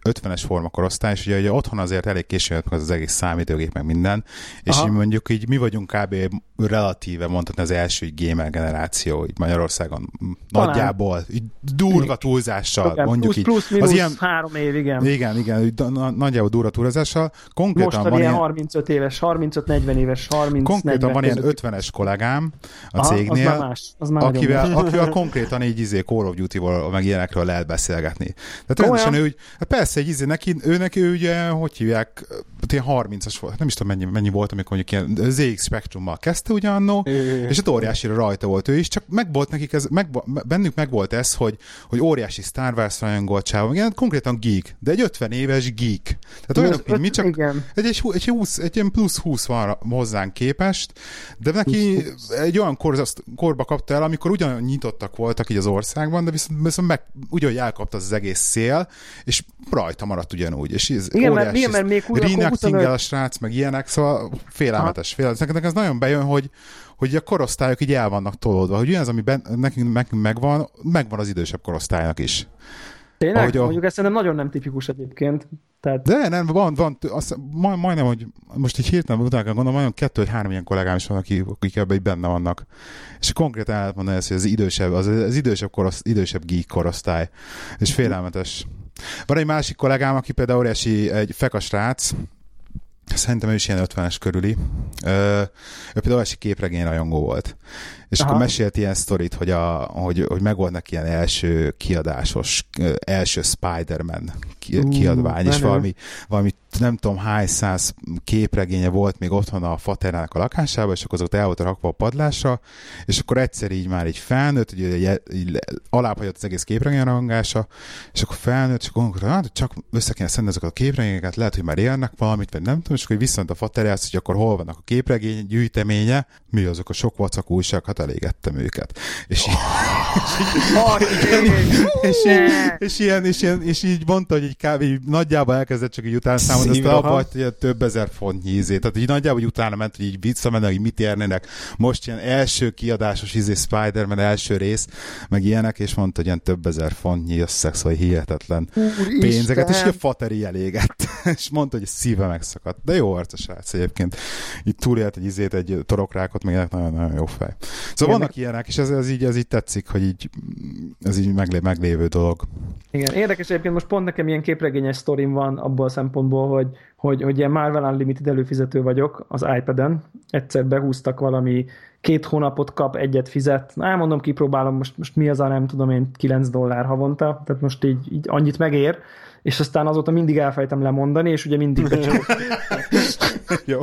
50-es formakorosztály, és ugye, ugye otthon azért elég későn jött meg az egész számítógép, meg minden, és így mondjuk így mi vagyunk kb. relatíve mondhatni az első gamer generáció így Magyarországon Talán. nagyjából, így durva túlzással, igen, mondjuk plusz, plusz, így. az ilyen, három év, igen. Igen, igen, nagyjából durva túlzással. Konkrétan Most van ilyen 35 éves, 35-40 éves, 30 Konkrétan van ilyen 50-es kollégám a Aha cégnél, az már más, az már akivel, akivel konkrétan így izé Call of Duty-val, meg ilyenekről lehet beszélgetni. Tehát rendesen ő, hát persze, egy izé, neki, ő neki ő ugye, hogy hívják, ilyen 30-as volt, nem is tudom mennyi, mennyi volt, amikor mondjuk ilyen ZX Spectrummal kezdte ugye annó, és ott óriásira rajta volt ő is, csak meg volt nekik ez, meg, bennük meg volt ez, hogy, hogy óriási Star Wars rajongoltsága, igen, konkrétan geek, de egy 50 éves geek. Tehát olyanok, mint mi, csak igen. egy, egy, egy, 20, egy ilyen plusz 20 van hozzánk képest, de neki egy olyan kor, korba kapta el, amikor ugyan nyitottak voltak így az országban, de viszont, viszont meg, ugyanúgy elkapta az egész szél, és rajta maradt ugyanúgy. És ez igen, mert, igen, mert még úgy, Reenacting a srác, meg ilyenek, szóval félelmetes, félelmetes. Nekem ez nagyon bejön, hogy, hogy a korosztályok így el vannak tolódva, hogy az, ami ben, nekünk, nekünk megvan, megvan az idősebb korosztálynak is. Tényleg? Ahogy a... Mondjuk ez szerintem nagyon nem tipikus egyébként. Tehát... De nem, van, van azt, majd, majdnem, hogy most így hirtelen utána gondolom, olyan kettő vagy három ilyen kollégám is van, akik, akik ebben így benne vannak. És konkrétan el lehet mondani ezt, hogy az idősebb, az, az idősebb, korosz, idősebb geek korosztály. És félelmetes. Van egy másik kollégám, aki például óriási, egy fekas rác, Szerintem ő is ilyen 50-es körüli. Ö, ő például egy képregény rajongó volt. És Aha. akkor mesélt ilyen sztorit, hogy, a, hogy, hogy megvolt neki ilyen első kiadásos, első Spider-Man kiadvány, uh, és valami, valami nem tudom hány száz képregénye volt még otthon a faterának a lakásában, és akkor azokat el volt rakva a padlásra, és akkor egyszer így már így felnőtt, ugye így az egész képregény rangása, és akkor felnőtt, akkor gondolkodott, hát csak össze kéne szedni ezeket a képregényeket, lehet, hogy már élnek valamit, vagy nem tudom, és akkor viszont a faterjász, hogy akkor hol vannak a képregény gyűjteménye, mi azok a sok vacak újság, hát elégettem őket. És így, és, így, és, ilyen, és, ilyen, és így mondta, hogy így kb. Így nagyjából elkezdett csak így utána számolni, aztán abba hogy több ezer fontnyi izé. Tehát így nagyjából így utána ment, hogy így visszamennek, hogy mit érnének. Most ilyen első kiadásos izé Spider-Man első rész, meg ilyenek, és mondta, hogy ilyen több ezer fontnyi összeg, szóval hihetetlen Úr pénzeket, Isten. és a fateri elégett. és mondta, hogy szíve megszakadt. De jó arcos srác egyébként. Itt túlélt egy izét, egy torokrákot, meg nagyon-nagyon jó fej. Szóval vannak ilyenek, és ez, ez, így, ez így tetszik, hogy így, ez így meglé, meglévő dolog. Igen, érdekes egyébként most pont nekem ilyen képregényes sztorim van abból a szempontból, hogy, hogy, hogy ilyen Marvel Unlimited előfizető vagyok az iPad-en. Egyszer behúztak valami két hónapot kap, egyet fizet. Na, elmondom, kipróbálom, most, most mi az a nem tudom én, 9 dollár havonta, tehát most így, így annyit megér, és aztán azóta mindig elfejtem lemondani, és ugye mindig Jó,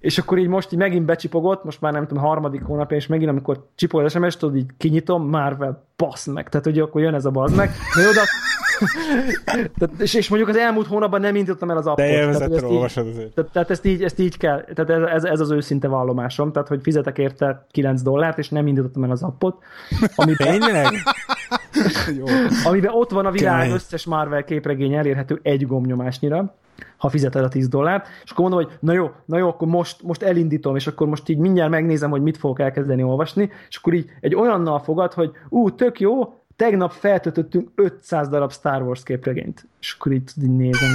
és akkor így most így megint becsipogott, most már nem tudom, harmadik hónapja, és megint amikor csipog az SMS, tudod, így kinyitom, Marvel, basz meg. Tehát, hogy akkor jön ez a bazd meg. Na oda, tehát, és, és, mondjuk az elmúlt hónapban nem indítottam el az appot. De élvezettel olvasod azért. Tehát, tehát, ezt így, ezt így kell, tehát ez, ez, ez, az őszinte vallomásom, tehát hogy fizetek érte 9 dollárt, és nem indítottam el az appot. Amiben, amiben ott van a világ Kemény. összes Marvel képregény elérhető egy gomnyomásnyira ha fizeted a 10 dollárt, és akkor mondom, hogy na jó, na jó, akkor most, most elindítom, és akkor most így mindjárt megnézem, hogy mit fogok elkezdeni olvasni, és akkor így egy olyannal fogad, hogy ú, tök jó, tegnap feltöltöttünk 500 darab Star Wars képregényt. És akkor így, így nézem,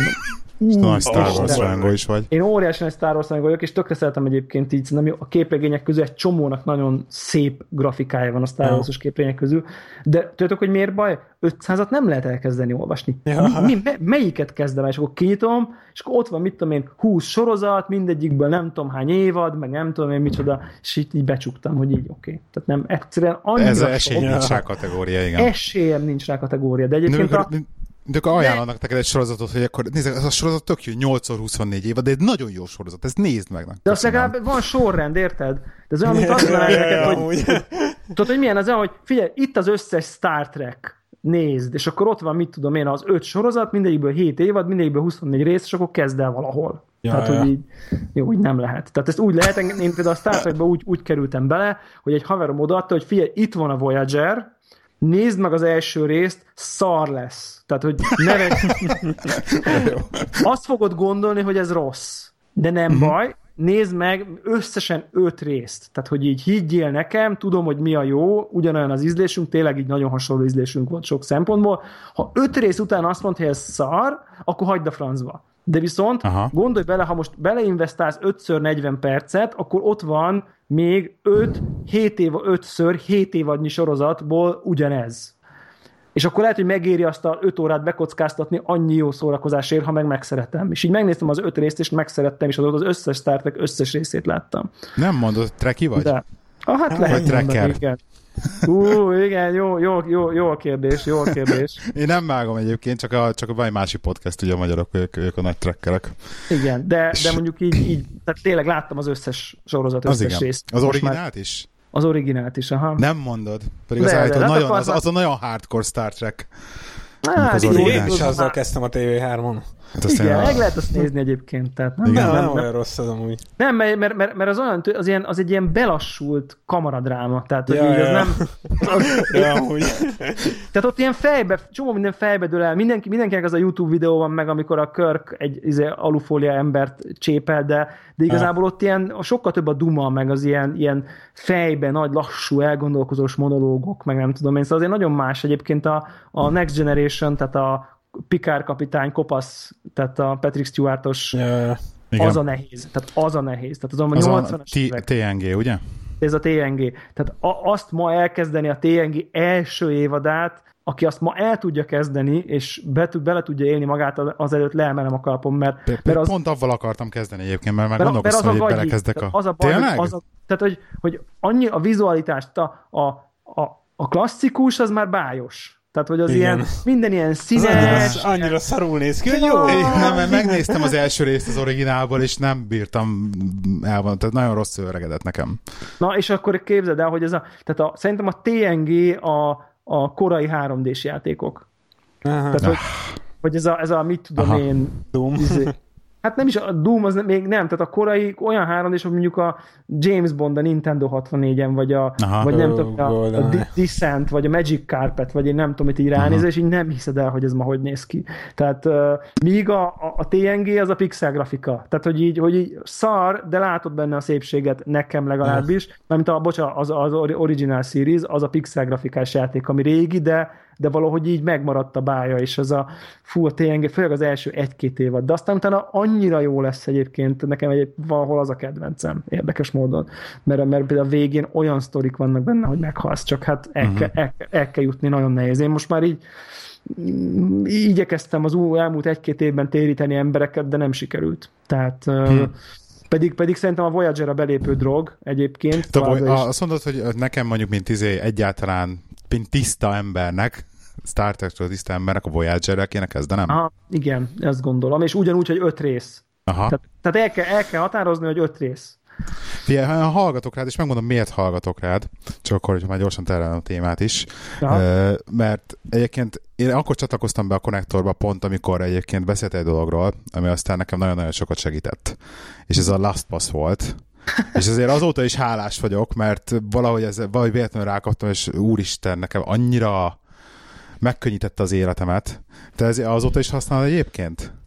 nagy Star Wars rajongó is vagy. Én óriási nagy Star Wars vagyok, és tökre szeretem egyébként így, nem a képregények közül egy csomónak nagyon szép grafikája van a Star Wars-os képregények közül, de tudjátok, hogy miért baj? 500-at nem lehet elkezdeni olvasni. Ja. Mi, mi, melyiket kezdem el? És akkor kinyitom, és akkor ott van, mit tudom én, 20 sorozat, mindegyikből nem tudom hány évad, meg nem tudom én micsoda, és így, így becsuktam, hogy így oké. Okay. Tehát nem egyszerűen annyira Ez esély nincs rá kategória, igen. Esélyem nincs rá kategória, de egyébként a, de akkor ajánlanak neked egy sorozatot, hogy akkor nézd, ez a sorozat tök jó, 8x24 év, de egy nagyon jó sorozat, ezt nézd meg. De azt legalább van sorrend, érted? De ez olyan, mint azt neked, hogy, hogy, tudod, hogy milyen az olyan, hogy figyelj, itt az összes Star Trek, nézd, és akkor ott van, mit tudom én, az öt sorozat, mindegyikből 7 évad, mindegyikből 24 rész, és akkor kezd el valahol. Ja, Tehát, ja. hogy így, jó, úgy nem lehet. Tehát ezt úgy lehet, én például a Star Trekben úgy, úgy kerültem bele, hogy egy haverom odaadta, hogy figyelj, itt van a Voyager, nézd meg az első részt, szar lesz. Tehát, hogy neve... Azt fogod gondolni, hogy ez rossz. De nem uh-huh. baj, nézd meg összesen öt részt. Tehát, hogy így higgyél nekem, tudom, hogy mi a jó, ugyanolyan az ízlésünk, tényleg így nagyon hasonló ízlésünk volt sok szempontból. Ha öt rész után azt mondta, hogy ez szar, akkor hagyd a francba. De viszont Aha. gondolj bele, ha most beleinvestálsz 5x40 percet, akkor ott van még 5, 7 év, 5-ször 7 évadnyi sorozatból ugyanez. És akkor lehet, hogy megéri azt a 5 órát bekockáztatni annyi jó szórakozásért, ha meg megszeretem. És így megnéztem az 5 részt, és megszerettem, és az az összes Star Trek összes részét láttam. Nem mondod, Treki vagy? De Ah, hát lehet tracker. igen. Ú, igen, jó, jó, jó, jó a kérdés, jó a kérdés. Én nem vágom egyébként, csak a, csak a másik podcast, ugye a magyarok, ők, ők a nagy trekkerek. Igen, de, de mondjuk így, így, tehát tényleg láttam az összes sorozat, összes az igen. részt. Az originált is? Az originált is, aha. Nem mondod. Pedig az, de, de, nagyon, az, az, a nagyon hardcore Star Trek. Hát, az én is azzal kezdtem a TV3-on. Hát Igen, meg lehet azt nézni egyébként. Tehát nem, Igen, nem, nem, nem, olyan rossz az amúgy. Nem, mert, mert, mert az olyan, az, ilyen, az egy ilyen belassult kamaradráma. Tehát, hogy ja, így ja. az nem... Az, ja, amúgy. Tehát ott ilyen fejbe, csomó minden fejbe dől el. Mindenki, mindenkinek az a YouTube videó van meg, amikor a Körk egy izé, alufólia embert csépel, de, de igazából ott ilyen sokkal több a duma, meg az ilyen, ilyen fejbe nagy, lassú, elgondolkozós monológok, meg nem tudom én. Szóval azért nagyon más egyébként a, a Next Generation, tehát a Pikár kapitány kopasz, tehát a Patrick Stewartos, ja, az a nehéz. Tehát az a nehéz. Tehát az, az 80-as a TNG, ugye? Ez a TNG. Tehát a, azt ma elkezdeni a TNG első évadát, aki azt ma el tudja kezdeni, és be, bele tudja élni magát, azelőtt leemelem a kalapom, mert, mert az... Pont avval akartam kezdeni egyébként, mert már gondolkoztam, hogy gagyi, belekezdek a... Az a baj, Tényleg? Az a, tehát, hogy, hogy annyi a vizualitást, a, a, a, a klasszikus az már bájos. Tehát, hogy az Igen. ilyen, minden ilyen színes. Az annyira szarul néz ki, hogy jó. Nem, mert megnéztem az első részt az originálból, és nem bírtam elvon, tehát nagyon rossz öregedett nekem. Na, és akkor képzeld el, hogy ez a, tehát a, szerintem a TNG a, a korai 3D-s játékok. Aha. Tehát, hogy, hogy ez a, ez a mit tudom Aha. én, Doom. Izé, Hát nem is, a Doom az még nem, tehát a korai olyan három, és mondjuk a James Bond a Nintendo 64-en, vagy, a, Aha, vagy nem tudom, a, a Descent, vagy a Magic Carpet, vagy én nem tudom, mit így ránézel, és így nem hiszed el, hogy ez ma hogy néz ki. Tehát uh, míg a, a, a TNG az a pixel grafika. Tehát, hogy így, hogy így szar, de látod benne a szépséget, nekem legalábbis, mert a, bocsánat, az, az original series, az a pixel grafikás játék, ami régi, de de valahogy így megmaradt a bája, és az a fú, a TNG, főleg az első egy-két évad, de aztán utána annyira jó lesz egyébként, nekem egy, valahol az a kedvencem, érdekes módon, mert, mert például a végén olyan sztorik vannak benne, hogy meghalsz, csak hát el, uh-huh. kell, el, el kell jutni, nagyon nehéz. Én most már így igyekeztem az elmúlt egy-két évben téríteni embereket, de nem sikerült. Tehát hmm. Pedig, pedig szerintem a Voyager a belépő drog egyébként. Te, azt mondod, hogy nekem mondjuk, mint izé egyáltalán mint tiszta embernek, Star Trek-ről tiszta embernek a Voyager-rel kéne kezdenem? Aha, igen, ezt gondolom, és ugyanúgy, hogy öt rész. Aha. Tehát, tehát el, kell, el kell határozni, hogy öt rész. Figyelj, ha hallgatok rád, és megmondom, miért hallgatok rád, csak akkor, hogy már gyorsan terelem a témát is, Aha. mert egyébként én akkor csatlakoztam be a konnektorba pont, amikor egyébként beszélt egy dologról, ami aztán nekem nagyon-nagyon sokat segített. És ez a Last Pass volt, és azért azóta is hálás vagyok, mert valahogy ez, valahogy véletlenül rákaptam, és úristen, nekem annyira megkönnyítette az életemet. Te ez azóta is használod egyébként?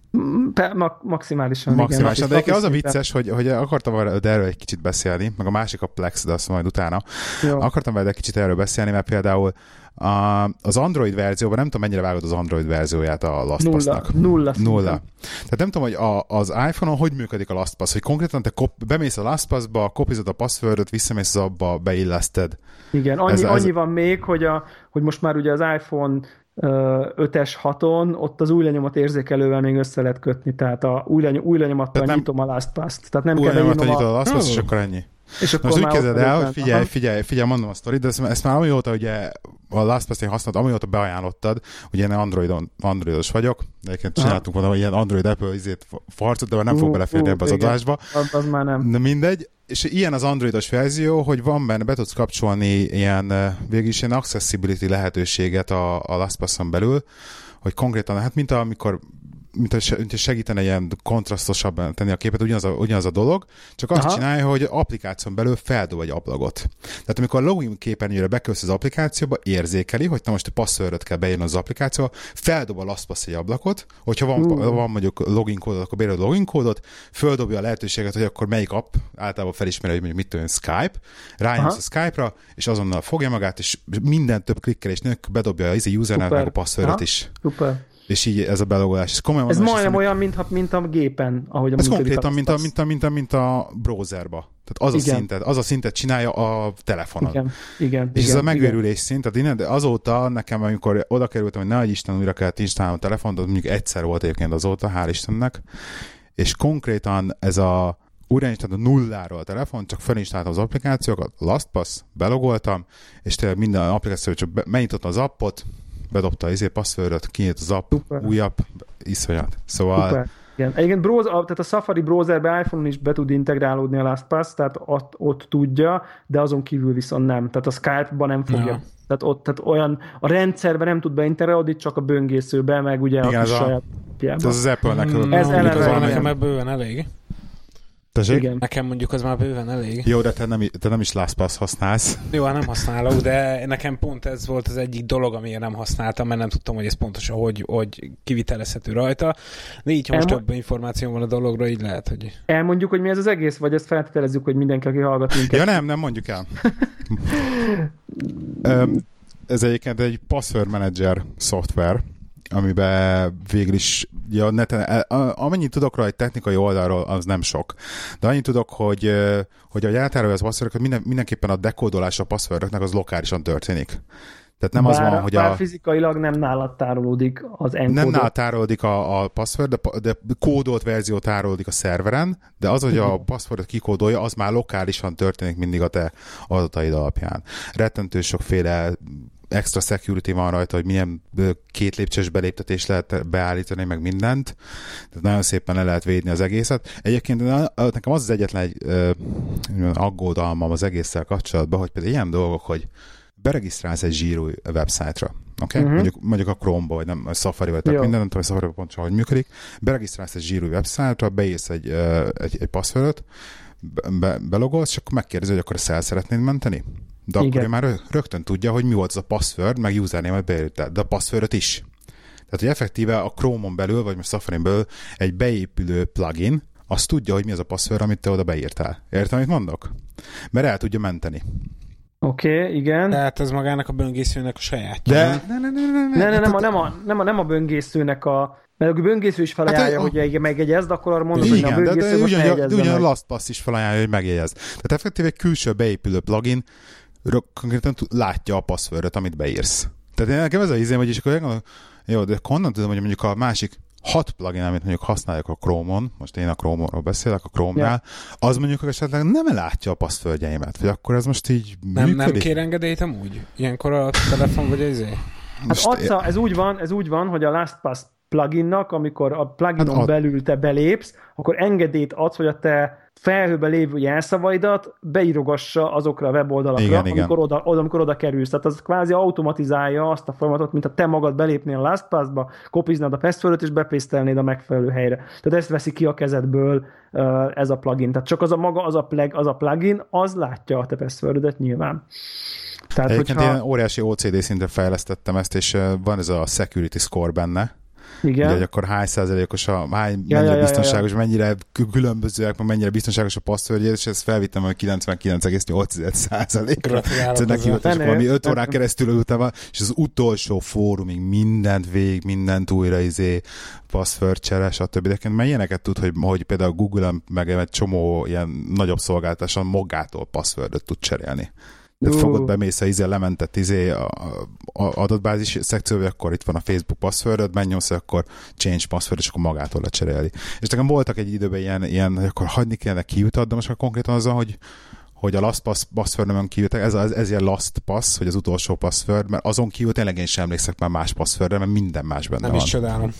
Pe, ma, maximálisan. Maximálisan, igen, de az a vicces, hogy, hogy akartam erről egy kicsit beszélni, meg a másik a Plex, de azt majd utána. Jó. Akartam vele egy kicsit erről beszélni, mert például a, az Android verzióban nem tudom, mennyire vágod az Android verzióját a LastPass-nak. Nulla. Nulla. Nulla. Tehát nem tudom, hogy a, az iPhone-on hogy működik a LastPass, hogy konkrétan te kop, bemész a LastPass-ba, kopizod a passwordot, visszamész az abba, beilleszted. Igen, annyi, ez, ez... annyi van még, hogy, a, hogy most már ugye az iPhone 5-es 6-on, ott az új lenyomat érzékelővel még össze lehet kötni, tehát a új, leny- új lenyomattal nem, nyitom a LastPass-t. Tehát nem új kell lenyomattal nyitom a LastPass, és akkor ennyi. És akkor Most úgy kezded el, hogy figyelj, figyelj, figyelj, mondom a sztorit, de ezt, ezt már amióta ugye a LastPass én használtam, amióta beajánlottad, ugye én Androidon, Androidos vagyok, de egyébként csináltunk volna ilyen Android Apple izét farcot, de nem uh, fog beleférni uh, ebbe az adásba. Az, az már nem. De mindegy, és ilyen az androidos verzió, hogy van benne, be tudsz kapcsolni ilyen, végül is ilyen accessibility lehetőséget a, a LastPass-on belül, hogy konkrétan, hát mint amikor mint hogy segítene ilyen kontrasztosabban tenni a képet, ugyanaz a, ugyanaz a dolog, csak azt Aha. csinálja, hogy applikáción belül feldob egy ablagot. Tehát amikor a login képernyőre bekösz az applikációba, érzékeli, hogy te most a passzöröt kell beírni az applikációba, feldob a LastPass egy ablakot, hogyha van, uh. van mondjuk login kódot, akkor beírod a login kódot, földobja a lehetőséget, hogy akkor melyik app, általában felismeri, hogy mondjuk mit tudom, Skype, rájönsz a Skype-ra, és azonnal fogja magát, és minden több klikkelés bedobja az usernek meg a passzöröt is. Super és így ez a belogolás. Ez, komolyan ez majdnem olyan, mint, mint a gépen, ahogy a Ez konkrétan, mint a, mint, a, mint, a, mint a browserba. Tehát az igen. a szintet, az a szintet csinálja a telefonon. Igen, igen. És igen, ez a megőrülés igen. szint, tehát innen, de azóta nekem, amikor oda kerültem, hogy ne Isten újra kellett installálnom a telefont, az mondjuk egyszer volt egyébként azóta, hál' Istennek, és konkrétan ez a újrainstaláltam nulláról a telefon, csak felinstaláltam az applikációkat, LastPass, belogoltam, és tényleg minden applikáció csak be, megnyitottam az appot, bedobta az izé passwordot, kinyit az app, Super. új app, iszonyat. Szóval Super. Igen. Egyébként browser, tehát a Safari browserbe iPhone-on is be tud integrálódni a LastPass, tehát ott, ott tudja, de azon kívül viszont nem. Tehát a Skype-ban nem fogja. Ja. Tehát ott tehát olyan, a rendszerben nem tud beintegrálódni, csak a böngészőbe, meg ugye Igen, a, a saját Ez az Apple-nek. Mm, ez eleve nekem ebből bőven elég. Tessék? Igen. Nekem mondjuk az már bőven elég. Jó, de te nem, te nem is LastPass használsz. Jó, hát nem használok, de nekem pont ez volt az egyik dolog, amiért nem használtam, mert nem tudtam, hogy ez pontosan hogy, hogy kivitelezhető rajta. De így, ha most Elmo- több információ van a dologról, így lehet, hogy... Elmondjuk, hogy mi ez az egész, vagy ezt feltételezzük, hogy mindenki, aki hallgat minket. Ja nem, nem mondjuk el. ez egyébként egy password manager szoftver, amiben végül is ja, neten, amennyit tudok egy technikai oldalról, az nem sok. De annyit tudok, hogy, hogy a játárolja az passwordok, minden, mindenképpen a dekódolás a passwordoknak az lokálisan történik. Tehát nem bár, az van, hogy bár a... fizikailag nem nálad tárolódik az encodot. Nem nálad tárolódik a, a password, de, de kódolt verzió tárolódik a szerveren, de az, hogy a passwordot kikódolja, az már lokálisan történik mindig a te adataid alapján. Rettentő sokféle extra security van rajta, hogy milyen két lépcsős beléptetés lehet beállítani, meg mindent. Tehát nagyon szépen le lehet védni az egészet. Egyébként nekem az az egyetlen egy aggódalmam az egésszel kapcsolatban, hogy például ilyen dolgok, hogy beregisztrálsz egy zsírú websájtra, oké? Okay? Uh-huh. Mondjuk, mondjuk a Chrome-ba, vagy nem, a Safari, vagy minden, nem tudom, hogy Safari pontosan hogy működik. Beregisztrálsz egy zsírú websájtra, beírsz egy, egy, egy passwordot, be, belogolsz, és akkor megkérdezi, hogy akkor ezt el szeretnéd menteni? De Igen. akkor ő már rögtön tudja, hogy mi volt az a password, meg username, beírta, de a passwordot is. Tehát, hogy effektíve a Chrome-on belül, vagy most Safari-n belül egy beépülő plugin, azt tudja, hogy mi az a password, amit te oda beírtál. Értem, amit mondok? Mert el tudja menteni. Oké, okay, igen. Tehát ez magának a böngészőnek a sajátja. De... Ne, ne, ne, ne, ne, ne, ne, nem, a, nem, a, nem, a, nem a böngészőnek a... Mert a böngésző is felajánlja, hát, hogy megjegyezd, akkor arra mondod, igen, hogy a böngésző de, de, ugyan, de ugyan a LastPass is felajánlja, hogy megjegyez. Tehát effektíve egy külső beépülő plugin konkrétan látja a passwordot, amit beírsz. Tehát én nekem ez a izém, hogy is akkor jó, de honnan tudom, hogy mondjuk a másik hat plugin, amit mondjuk használjuk a Chrome-on, most én a Chrome-ról beszélek, a Chrome-nál, yeah. az mondjuk esetleg nem látja a passzföldjeimet, vagy akkor ez most így Nem, működik? nem kér engedélyt amúgy? Ilyenkor a telefon vagy ez Hát adsz, ez úgy van, ez úgy van, hogy a LastPass pluginnak, amikor a pluginon hát ad... belül te belépsz, akkor engedélyt adsz, hogy a te felhőbe lévő jelszavaidat beírogassa azokra a weboldalakra, igen, amikor, igen. Oda, oda, amikor oda kerülsz. Tehát az kvázi automatizálja azt a folyamatot, mint a te magad belépnél a LastPass-ba, kopiznád a passwordot és bepésztelnéd a megfelelő helyre. Tehát ezt veszi ki a kezedből ez a plugin. Tehát csak az a maga, az a, plug, az a plugin, az látja a te passwordodat nyilván. Tehát, Egyébként hogyha... én óriási OCD szinten fejlesztettem ezt, és van ez a security score benne, igen. Ugye, hogy akkor hány százalékos a, hány, ja, mennyire ja, biztonságos, ja, ja. mennyire különbözőek, mennyire biztonságos a passzörgy, és ezt felvittem, hogy 99,8 százalékra. Neki volt, és valami 5 órán keresztül ültem, és az utolsó fórumig mindent végig, mindent újra izé, password csere, stb. De mert ilyeneket tud, hogy, hogy például Google-en meg egy csomó ilyen nagyobb szolgáltáson magától passwordot tud cserélni. Tehát fogod, bemész a izé, lementett izé a, a adatbázis szekcióba, akkor itt van a Facebook passwordod, mennyomsz, akkor change password, és akkor magától lecseréli. És nekem voltak egy időben ilyen, ilyen hogy akkor hagyni kellene kijutat, de most már konkrétan az, hogy hogy a last pass password kijutak, ez, ez, ez ilyen last pass, hogy az utolsó password, mert azon kívül tényleg én sem emlékszek már más passwordre, mert minden más benne Nem van. is csodálom.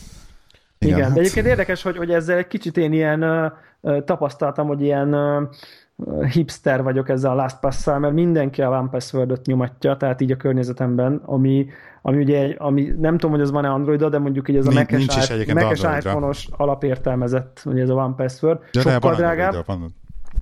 Igen, Igen hát... de egyébként érdekes, hogy, hogy ezzel egy kicsit én ilyen uh, tapasztaltam, hogy ilyen uh, hipster vagyok ezzel a LastPass-szal, mert mindenki a One Password-ot nyomatja, tehát így a környezetemben, ami, ami ugye, ami nem tudom, hogy az van-e android de mondjuk így ez a Mac-es iPhone-os alapértelmezett, hogy ez a One Password. De sokkal drágább,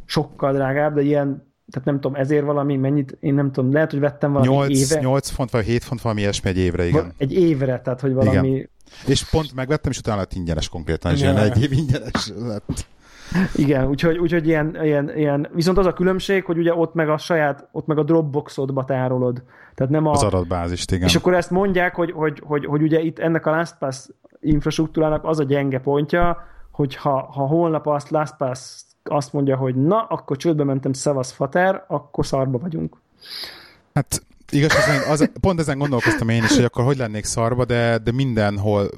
sokkal drágább, de ilyen tehát nem tudom, ezért valami, mennyit, én nem tudom, lehet, hogy vettem valami 8, éve. 8 font vagy 7 font valami ilyesmi egy évre, igen. Egy évre, tehát hogy valami... Igen. És pont megvettem, és utána lett ingyenes konkrétan, és ilyen egy év ingyenes lett. Igen, úgyhogy, úgyhogy ilyen, ilyen, ilyen, viszont az a különbség, hogy ugye ott meg a saját, ott meg a Dropboxodba tárolod. Tehát nem a, az adatbázist, igen. És akkor ezt mondják, hogy, hogy, hogy, hogy ugye itt ennek a LastPass infrastruktúrának az a gyenge pontja, hogy ha, ha holnap azt LastPass azt mondja, hogy na, akkor csődbe mentem, szevasz fater, akkor szarba vagyunk. Hát Igaz, az, pont ezen gondolkoztam én is, hogy akkor hogy lennék szarba, de, de mindenhol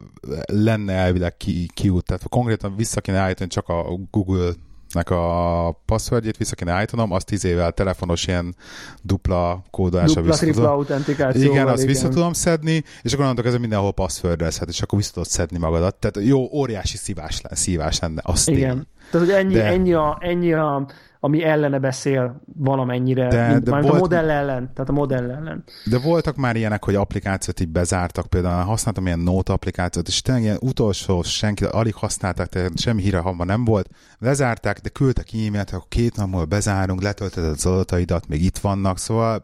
lenne elvileg ki, kiút. Tehát konkrétan vissza kéne állítani csak a Google nek a passwordjét vissza kéne állítanom, azt tíz évvel telefonos ilyen dupla kódolása Dupla, tripla autentikáció. Igen, azt vissza tudom szedni, és akkor onnantól ez mindenhol passwordezhet, és akkor vissza tudod szedni magadat. Tehát jó, óriási szívás, szívás lenne. Azt igen. Én. Tehát, hogy ennyi, De... ennyi, a, ennyi a ami ellene beszél valamennyire, de, mint, de volt, a modell ellen, tehát a modell ellen. De voltak már ilyenek, hogy applikációt így bezártak, például használtam ilyen Note applikációt, és tényleg ilyen utolsó senki, alig használták, tehát semmi híre hamar nem volt, lezárták, de küldtek e-mailt, akkor két nap múlva bezárunk, letöltöd az adataidat, még itt vannak, szóval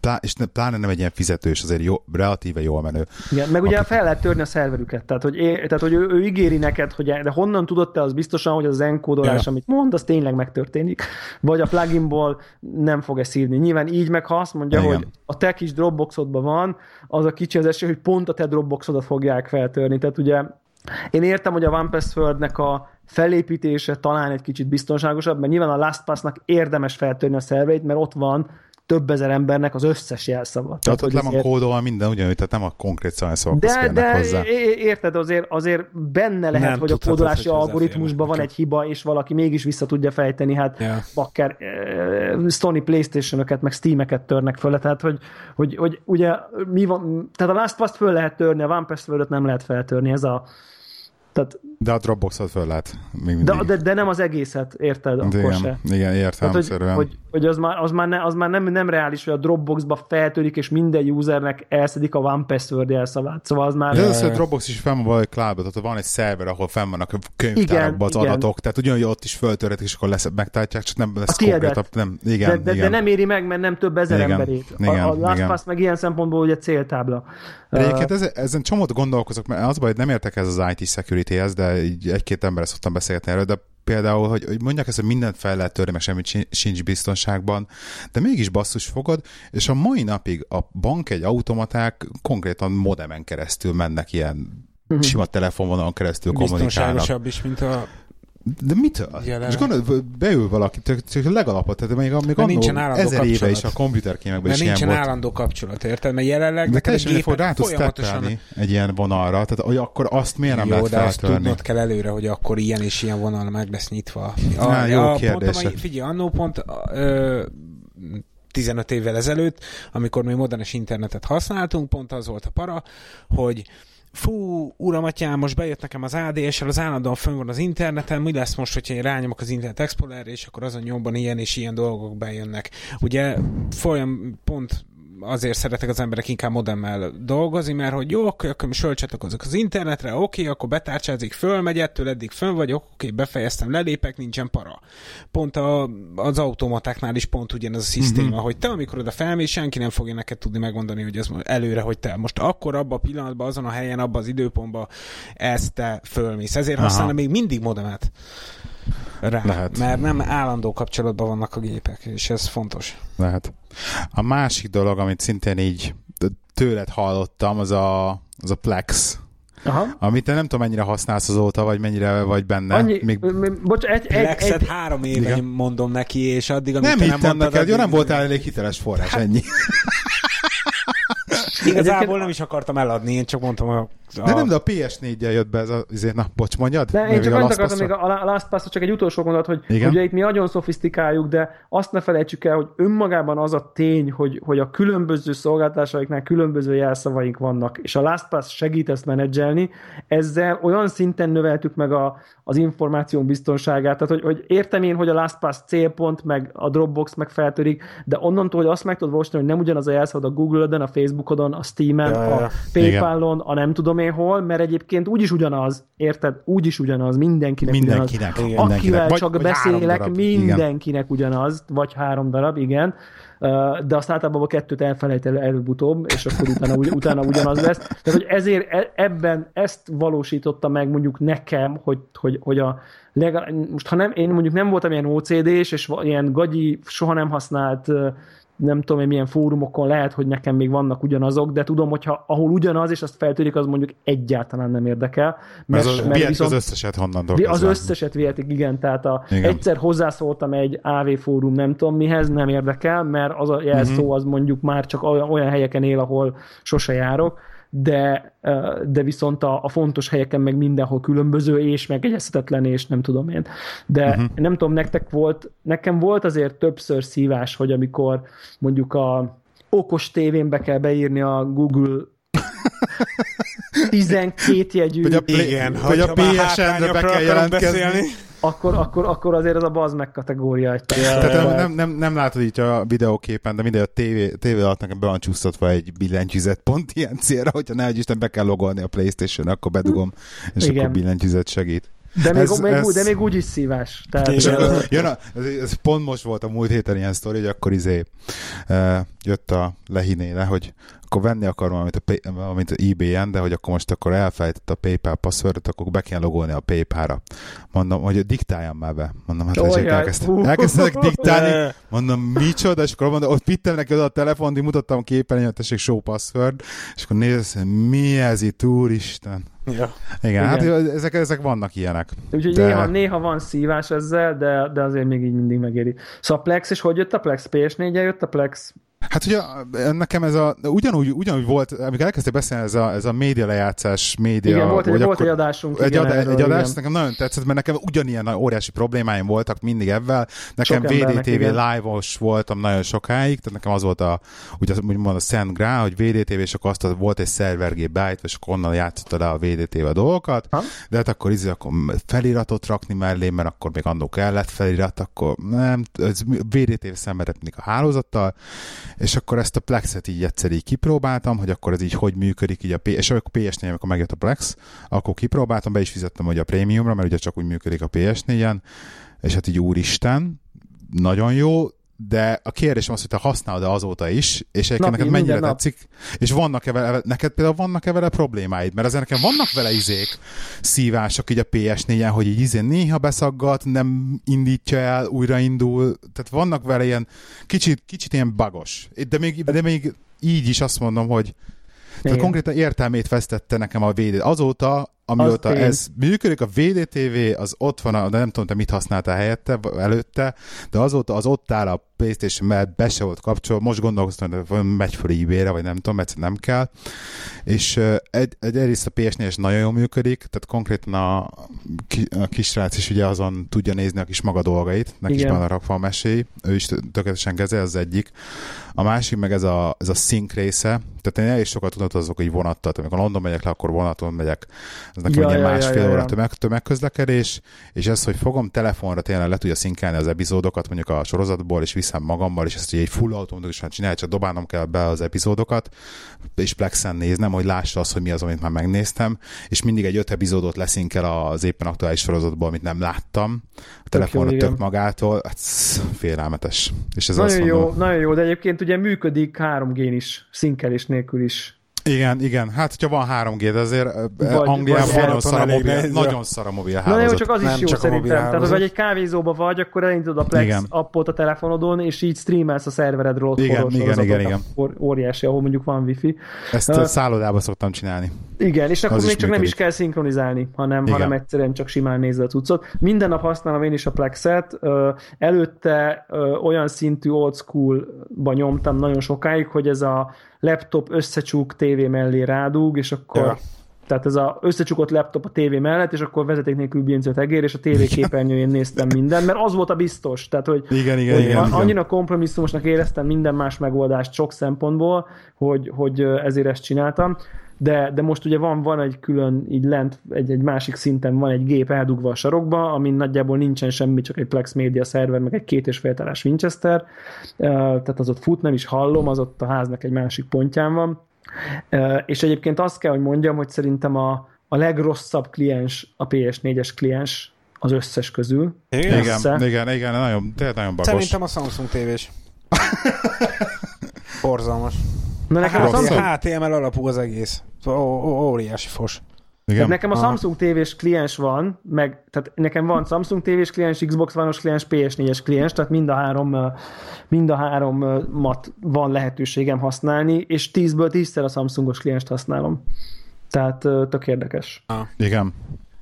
plá, és pláne nem egy ilyen fizetős, azért jó, relatíve jól menő. Igen, meg ugye fel lehet törni a szerverüket, tehát hogy, é, tehát, hogy ő, ő, ígéri neked, hogy de honnan tudod te az biztosan, hogy az enkódolás, ja. amit mond, az tényleg megtörténik, vagy a pluginból nem fog ezt írni. Nyilván így meg, ha azt mondja, Igen. hogy a te kis Dropboxodban van, az a kicsi az esély, hogy pont a te Dropboxodat fogják feltörni. Tehát ugye én értem, hogy a OnePassword-nek a felépítése talán egy kicsit biztonságosabb, mert nyilván a LastPass-nak érdemes feltörni a szerveit, mert ott van több ezer embernek az összes jelszava. Tehát, tehát ott le van kódolva minden ugyanúgy, tehát nem a konkrét szavaszavakhoz de, de hozzá. érted, azért, azért benne lehet, nem hogy a kódolási algoritmusban van egy hiba, és valaki mégis vissza tudja fejteni, hát yeah. bakker uh, Sony Playstation-öket, meg Steam-eket törnek föl, tehát hogy, hogy, hogy ugye mi van, tehát a LastPass föl lehet törni, a OnePassword-öt nem lehet feltörni, ez a tehát, de a Dropboxot föl lehet. Még de, de, de, nem az egészet, érted? Akkor igen, se. igen, értem. Tehát, hogy, hogy, hogy, az már, az már, ne, az már nem, nem reális, hogy a Dropboxba feltörik, és minden usernek elszedik a One Password jelszavát. Szóval az már... De az, hogy a Dropbox is fenn van valami cloudba, tehát van egy szerver, ahol fenn vannak a könyvtárakban az igen. adatok, tehát ugyanúgy ott is föltörhetik, és akkor lesz, megtartják, csak nem lesz konkrét. Nem, igen, de, de, igen. de, nem éri meg, mert nem több ezer igen, emberét. Igen, a, a LastPass meg ilyen szempontból ugye céltábla. De egyébként ezen, ezen csomót gondolkozok, mert az baj, hogy nem értek ez az IT security-hez, de így egy-két emberre szoktam beszélgetni erről, de például, hogy, hogy mondják ezt, hogy mindent fel lehet törni, meg semmit sincs biztonságban, de mégis basszus fogod, és a mai napig a bank egy automaták konkrétan modemen keresztül mennek ilyen uh-huh. sima telefonvonalon keresztül kommunikálnak. Biztonságosabb is, mint a de mitől? Jelen. És gondolod, beül valaki, csak legalapot, tehát még, még annó nincsen ezer kapcsolat. éve is a komputerkémekben is nincsen ilyen állandó kapcsolat, érted? Mert jelenleg de neked a gépet rá tudsz folyamatosan... egy ilyen vonalra, tehát hogy akkor azt miért nem jó, lehet de azt tudnod kell előre, hogy akkor ilyen és ilyen vonal meg lesz nyitva. A, Há, jó a, kérdés. Pont, figyelj, annó pont ö, 15 évvel ezelőtt, amikor mi modernes internetet használtunk, pont az volt a para, hogy fú, uram, atyám, most bejött nekem az ADS-el, az állandóan fönn van az interneten, mi lesz most, hogyha én rányomok az Internet Explorer-re, és akkor azon nyomban ilyen és ilyen dolgok bejönnek. Ugye folyam pont azért szeretek az emberek inkább modemmel dolgozni, mert hogy jó, akkor, akkor azok az internetre, oké, akkor betárcsázik, fölmegy, ettől eddig fönn vagyok, oké, befejeztem, lelépek, nincsen para. Pont a, az automatáknál is pont ugyanaz a szisztéma, mm-hmm. hogy te, amikor oda felmész, senki nem fogja neked tudni megmondani, hogy ez előre, hogy te most akkor abban a pillanatban, azon a helyen, abban az időpontban ezt te fölmész. Ezért használom még mindig modemet rá, Lehet. mert nem állandó kapcsolatban vannak a gépek, és ez fontos. Lehet. A másik dolog, amit szintén így tőled hallottam, az a, az a Plex. Aha. Amit te nem tudom, mennyire használsz azóta, vagy mennyire vagy benne. Annyi, Még... bocs, egy, egy, Plexet egy, három éve igen. mondom neki, és addig, amit nem te nem mondtad, neked, jó, nem voltál elég hiteles forrás, hát, ennyi. Igazából nem is akartam eladni, én csak mondtam, hogy a... De nem, de a PS4-jel jött be ez a, azért, na, bocs, mondjad? De én csak annyit akartam még a Last pass csak egy utolsó gondolat, hogy Igen? ugye itt mi nagyon szofisztikáljuk, de azt ne felejtsük el, hogy önmagában az a tény, hogy, hogy a különböző szolgáltásaiknál különböző jelszavaink vannak, és a LastPass segít ezt menedzselni, ezzel olyan szinten növeltük meg a, az információ biztonságát, tehát hogy, hogy értem én, hogy a LastPass célpont, meg a Dropbox meg feltörik, de onnantól, hogy azt meg tudod hogy nem ugyanaz a jelszavad a Google-ön, a Facebookodon, a Steam-en, ja, ja. a PayPal-on, a nem tudom én hol, mert egyébként úgyis ugyanaz, érted? Úgyis ugyanaz, mindenkinek, mindenkinek ugyanaz. Igen, Akivel vagy, csak vagy beszélek, darab, mindenkinek igen. ugyanaz, vagy három darab, igen de azt általában a kettőt elfelejt el előbb-utóbb, és akkor utána, utána ugyanaz lesz. Tehát, hogy ezért e, ebben ezt valósította meg mondjuk nekem, hogy, hogy, hogy a legalább, most ha nem, én mondjuk nem voltam ilyen OCD-s, és ilyen gagyi, soha nem használt nem tudom hogy milyen fórumokon lehet, hogy nekem még vannak ugyanazok, de tudom, hogyha ahol ugyanaz, és azt feltörik, az mondjuk egyáltalán nem érdekel. Mert, az, mert viszont, az összeset honnan dolgozni? Az összeset vihetik, igen. Tehát a, igen. egyszer hozzászóltam egy AV fórum, nem tudom mihez, nem érdekel, mert az a jelszó uh-huh. az mondjuk már csak olyan, olyan helyeken él, ahol sose járok de, de viszont a, a fontos helyeken meg mindenhol különböző, és megegyezhetetlen, és nem tudom én. De uh-huh. nem tudom, nektek volt, nekem volt azért többször szívás, hogy amikor mondjuk a okos tévén be kell beírni a Google 12 jegyű. Hogy a, igen, hogy a PSN-be be kell jelentkezni. Beszélni akkor, akkor, akkor azért ez a bazd meg kategória. Egy Tehát nem, nem, nem, nem, látod így a videóképen, de minden a tévé, tévé alatt nekem be van csúsztatva egy billentyűzet pont ilyen célra, hogyha ne Isten be kell logolni a Playstation, akkor bedugom, és Igen. akkor billentyűzet segít. De még, ez, még, ez... de még úgy is szívás. Tehát, és, jön a, ez, ez, pont most volt a múlt héten ilyen sztori, hogy akkor izé uh, jött a lehinéle, hogy akkor venni akar valamit, a, valamit ebay-en, de hogy akkor most akkor elfelejtett a PayPal passwordot, akkor be kell logolni a PayPal-ra. Mondom, hogy diktáljam már be. Mondom, hát oh, elkezd, elkezdtek diktálni. Mondom, micsoda, és akkor mondom, ott vittem neki oda a telefont, mutattam képen, hogy tessék show password, és akkor nézd, mi ez itt, úristen. Ja. Igen, hát Igen, hát ezek, ezek vannak ilyenek. Úgyhogy de... néha, néha van szívás ezzel, de, de azért még így mindig megéri. Szóval a Plex, és hogy jött a Plex? PS4-el jött a Plex? Hát ugye nekem ez a, ugyanúgy, ugyanúgy volt, amikor elkezdte beszélni ez a, ez a média lejátszás, média... Igen, volt, egy, volt egy adásunk. Egy, igen, ad, erről, egy adás, igen. nekem nagyon tetszett, mert nekem ugyanilyen óriási problémáim voltak mindig ebben. Nekem VDTV live-os voltam nagyon sokáig, tehát nekem az volt a, ugye úgymond a Szent Grá, hogy VDTV, és akkor azt volt egy szervergép beállítva, és akkor onnan játszottad le a VDTV a dolgokat, ha? de hát akkor izé, akkor feliratot rakni mellé, mert akkor még annó kellett felirat, akkor nem, ez VDTV szenvedett mindig a hálózattal, és akkor ezt a Plexet így egyszer így kipróbáltam, hogy akkor ez így hogy működik, így a P- és akkor PS4, amikor megjött a Plex, akkor kipróbáltam, be is fizettem hogy a prémiumra, mert ugye csak úgy működik a PS4-en, és hát így úristen, nagyon jó, de a kérdésem az, hogy te használod -e azóta is, és egyébként neked mennyire nap. tetszik, és vannak-e vele, neked például vannak-e vele problémáid, mert azért nekem vannak vele izék, szívások így a PS4-en, hogy így izé néha beszaggat, nem indítja el, újraindul, tehát vannak vele ilyen kicsit, kicsit ilyen bagos, de még, de még így is azt mondom, hogy tehát konkrétan értelmét vesztette nekem a védő. Azóta amióta az ez én. működik, a VDTV az ott van, de nem tudom, te mit használtál helyette, előtte, de azóta az ott áll a Playstation mellett be se volt kapcsolva, most gondolkoztam, hogy megy föl ebay vagy nem tudom, mert nem kell, és egy, egy egyrészt a ps is nagyon jól működik, tehát konkrétan a, a kisrác is ugye azon tudja nézni a kis maga dolgait, neki Igen. is van a rakva a meséi, ő is tökéletesen kezel, az egyik. A másik meg ez a, ez a sync része, tehát én el is sokat azok, hogy vonattal, amikor London megyek le, akkor vonaton megyek, ez nekem ja, ugye ja, másfél ja, ja, óra tömeg, tömegközlekedés, és ez, hogy fogom telefonra tényleg le tudja szinkelni az epizódokat, mondjuk a sorozatból, és viszem magammal, és ezt ugye egy full automatikusan csinálja, csak dobálnom kell be az epizódokat, és Plexen néznem, hogy lássa azt, hogy mi az, amit már megnéztem, és mindig egy öt epizódot leszinkel az éppen aktuális sorozatból, amit nem láttam, a telefonra tök, tök magától, hát félelmetes. És ez nagyon azt mondom, jó, nagyon jó, de egyébként ugye működik 3G-n is, szinkelés nélkül is. Igen, igen. Hát, hogyha van 3G, de azért vagy, Angliában vagy nagyon, szar a mobil, nagyon szar a mobil hálózat. Na jó, csak az is nem jó szerintem. Tehát, az, hogy egy kávézóba vagy, akkor elindítod a Plex igen. appot a telefonodon, és így streamelsz a szerveredről ott igen, igen, igen, igen. Óriási, ahol mondjuk van wifi. Ezt uh, szállodába szoktam csinálni. Igen, és akkor az még csak működik. nem is kell szinkronizálni, hanem, hanem egyszerűen csak simán nézed a cuccot. Minden nap használom én is a Plexet. Előtte olyan szintű old school-ba nyomtam nagyon sokáig, hogy ez a laptop összecsúk tévé mellé rádúg, és akkor ja. Tehát ez a összecsukott laptop a tévé mellett, és akkor vezeték nélkül billentyűt egér, és a tévé képernyőjén néztem minden, mert az volt a biztos. Tehát, hogy, igen, igen, hogy igen, annyira igen. kompromisszumosnak éreztem minden más megoldást sok szempontból, hogy, hogy ezért ezt csináltam de, de most ugye van, van egy külön, így lent, egy, egy másik szinten van egy gép eldugva a sarokba, amin nagyjából nincsen semmi, csak egy Plex Media szerver, meg egy két és fél Winchester, tehát az ott fut, nem is hallom, az ott a háznak egy másik pontján van. És egyébként azt kell, hogy mondjam, hogy szerintem a, a legrosszabb kliens a PS4-es kliens az összes közül. Igen, igen, igen, igen, nagyon, tényleg nagyon bagos. Szerintem a Samsung tévés. Borzalmas. Na nekem a Samsung... HTML alapú az egész. Óriási fos. Igen. nekem a Samsung tévés kliens van, meg, tehát nekem van Samsung tévés kliens, Xbox One-os kliens, PS4-es kliens, tehát mind a három, mind a három mat van lehetőségem használni, és 10-ből 10 a Samsungos klienst használom. Tehát tök érdekes. Ah. Igen.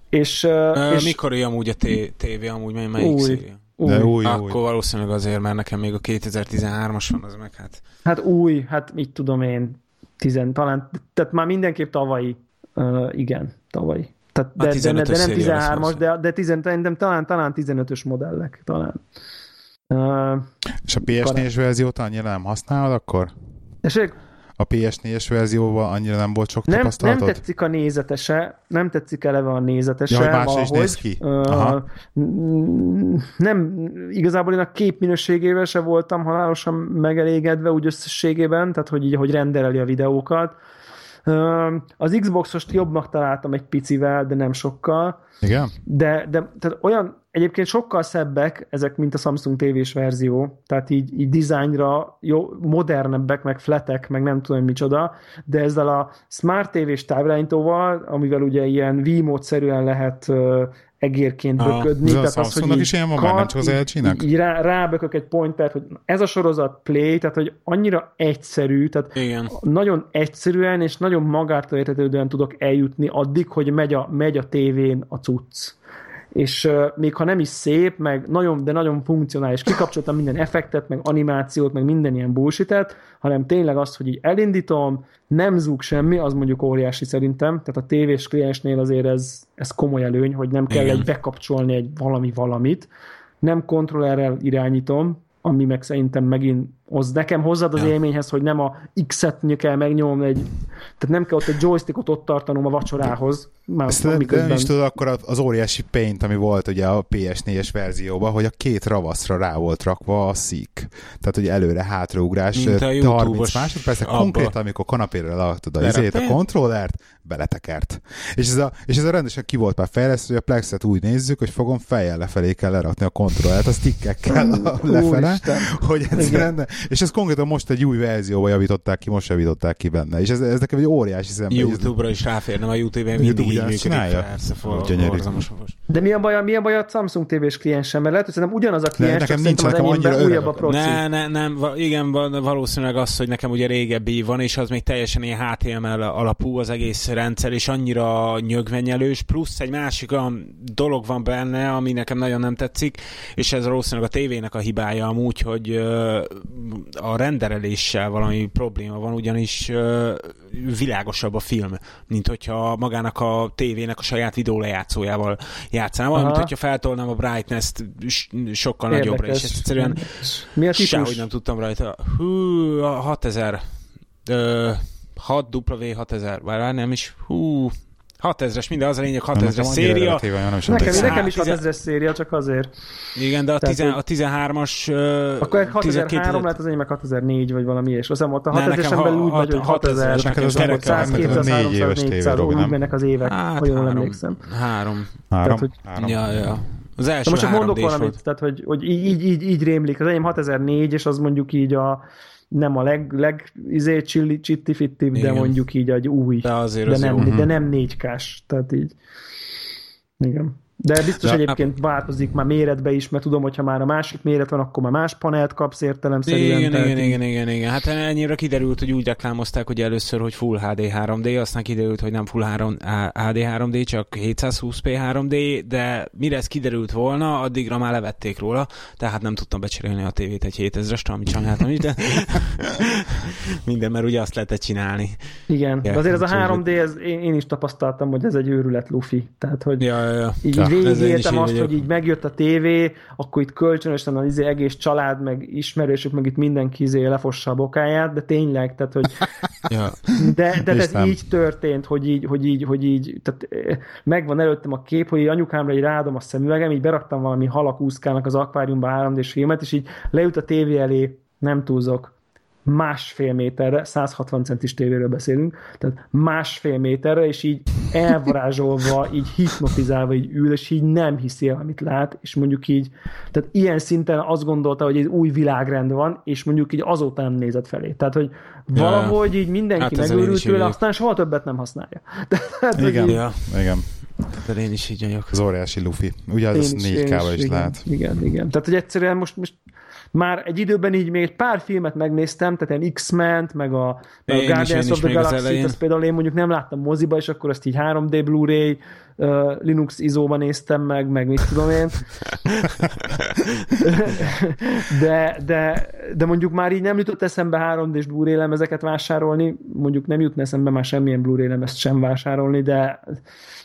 És, uh, és... Mikor jön amúgy a tévé, amúgy melyik új. széria? Új. De új, Akkor új. valószínűleg azért, mert nekem még a 2013-as van, az meg hát... Hát új, hát mit tudom én, tizen, talán, tehát már mindenképp tavalyi, uh, igen, tavalyi. Tehát de, de, de, de nem 13-as, de, de, tizen, de talán, talán 15-ös modellek, talán. Uh, és a PS4-es verziót annyira nem használod akkor? Esek? A PS4-es verzióval annyira nem volt sok nem, tapasztalatod? Nem tetszik a nézetese, nem tetszik eleve a nézetese. Ja, hogy más is néz ki? Uh, nem, igazából én a kép minőségével se voltam halálosan megelégedve úgy összességében, tehát hogy így, hogy rendereli a videókat. Az Xbox-ost jobbnak találtam egy picivel, de nem sokkal. Igen? De, de tehát olyan, egyébként sokkal szebbek ezek, mint a Samsung tévés verzió, tehát így, így dizájnra jó, modernebbek, meg fletek, meg nem tudom micsoda, de ezzel a Smart tévés távirányítóval, amivel ugye ilyen V-módszerűen lehet egérként ah, böködni. Tehát az, hogy is ilyen van már, nem csak az LG-nek? Így rá, rábökök egy pointert, hogy ez a sorozat play, tehát hogy annyira egyszerű, tehát Igen. nagyon egyszerűen és nagyon magától értetődően tudok eljutni addig, hogy megy a, megy a tévén a cucc és uh, még ha nem is szép, meg nagyon, de nagyon funkcionális, kikapcsoltam minden effektet, meg animációt, meg minden ilyen bullshit hanem tényleg azt, hogy így elindítom, nem zúg semmi, az mondjuk óriási szerintem, tehát a tévés kliensnél azért ez, ez komoly előny, hogy nem kell Igen. egy bekapcsolni egy valami valamit, nem kontrollerrel irányítom, ami meg szerintem megint az nekem hozzád az ja. élményhez, hogy nem a X-et kell megnyomni, egy, tehát nem kell ott egy joystickot ott tartanom a vacsorához. Már Ezt nem, nem is tudod, akkor az óriási paint, ami volt ugye a PS4-es verzióban, hogy a két ravaszra rá volt rakva a szík. Tehát, hogy előre ugrás, 30 másodpercek, konkrétan, amikor kanapére leadtad a, izét, a kontrollert, beletekert. És ez, a, és ez a rendesen ki volt már fejlesztő, hogy a Plexet úgy nézzük, hogy fogom fejjel lefelé kell lerakni a kontrollert, a stickekkel lefele, hogy ez rende, és ez konkrétan most egy új verzióba javították ki, most javították ki benne. És ez, ez nekem egy óriási szemben. YouTube-ra is ráférne, a YouTube-en mindig így működik. Persze, De mi a baj, mi a baj a Samsung TV-s kliensen? Mert lehet, hogy szerintem ugyanaz a kliens, nekem nincs, nekem annyira újabb a proxy. Ne, ne, nem, igen, valószínűleg az, hogy nekem ugye régebbi van, és az még teljesen ilyen HTML alapú az egész rendszer, és annyira nyögvenyelős, plusz egy másik olyan dolog van benne, ami nekem nagyon nem tetszik, és ez valószínűleg a tévének a hibája amúgy, hogy a rendereléssel valami probléma van, ugyanis világosabb a film, mint hogyha magának a tévének a saját videó lejátszójával játszanám, mint hogyha feltolnám a brightness-t sokkal Érdekes. nagyobbra, és ezt egyszerűen Mi a sehogy nem tudtam rajta. Hú, 6000 6 W 6000, vagy nem is, hú, 6000-es, minden az a lényeg, 6000-es széria. Nekem, nekem is 6000-es széria, csak azért. Igen, de a, tizen, a 13-as... Uh, akkor 6003 lehet az enyém meg 6004, vagy valami, és azt hiszem ott a 6000-esen belül úgy megy, hogy 6000, 100, 200, 300, 400, úgy mennek az évek, hát, ha jól emlékszem. Három. Három. Ja, ja. Az első most csak mondok valamit, volt. tehát hogy, hogy így, így, így, így rémlik. Az enyém 6004, és az mondjuk így a nem a leg, leg izé, csilli, csitti de mondjuk így egy új. De azért de az nem, jó. De nem 4K-s, tehát így. Igen. De biztos De, egyébként változik már méretbe is, mert tudom, hogy ha már a másik méret van, akkor már más panelt kapsz értelemszerűen. Igen, igen, igen, igen, igen. Hát ennyire kiderült, hogy úgy reklámozták, hogy először, hogy Full HD 3D, aztán kiderült, hogy nem Full 3, HD 3D, csak 720p 3D, de mire ez kiderült volna, addigra már levették róla, tehát nem tudtam becserélni a tévét egy 7000-esre, amit csináltam is, de minden, mert ugye azt lehetett csinálni. Igen, de azért ez a 3D, ez, én, én is tapasztaltam, hogy ez egy őrület lufi, tehát hogy ja, ja, ja. így ja végigéltem azt, hogy így megjött a tévé, akkor itt kölcsönösen az izé egész család, meg ismerősök, meg itt mindenki izé lefossa a bokáját, de tényleg, tehát hogy ja. de, de ez így történt, hogy így, hogy így, hogy így, tehát eh, megvan előttem a kép, hogy anyukámra így rádom a szemüvegem, így beraktam valami halakúszkának az akváriumba 3 filmet, és így leült a tévé elé, nem túlzok, másfél méterre, 160 centis tévéről beszélünk, tehát másfél méterre, és így elvarázsolva, így hipnotizálva így ül, és így nem hiszi el, amit lát, és mondjuk így, tehát ilyen szinten azt gondolta, hogy egy új világrend van, és mondjuk így azóta nem nézett felé. Tehát, hogy valahogy így mindenki hát megőrült tőle, aztán soha többet nem használja. Tehát, igen, így, ja. igen. De én is így vagyok. Az óriási lufi. Ugye az 4K-val is, is igen, lát. Igen, igen. Tehát, hogy egyszerűen most, most már egy időben így még pár filmet megnéztem, tehát ilyen X-Men-t, meg a, meg a Guardians is, of the Galaxy, azt például én mondjuk nem láttam moziba, és akkor ezt így 3D Blu-ray Linux izóban néztem meg, meg mit tudom én. de, de, de mondjuk már így nem jutott eszembe 3D-s Blu-ray lemezeket vásárolni, mondjuk nem jutna eszembe már semmilyen Blu-ray lemezt sem vásárolni, de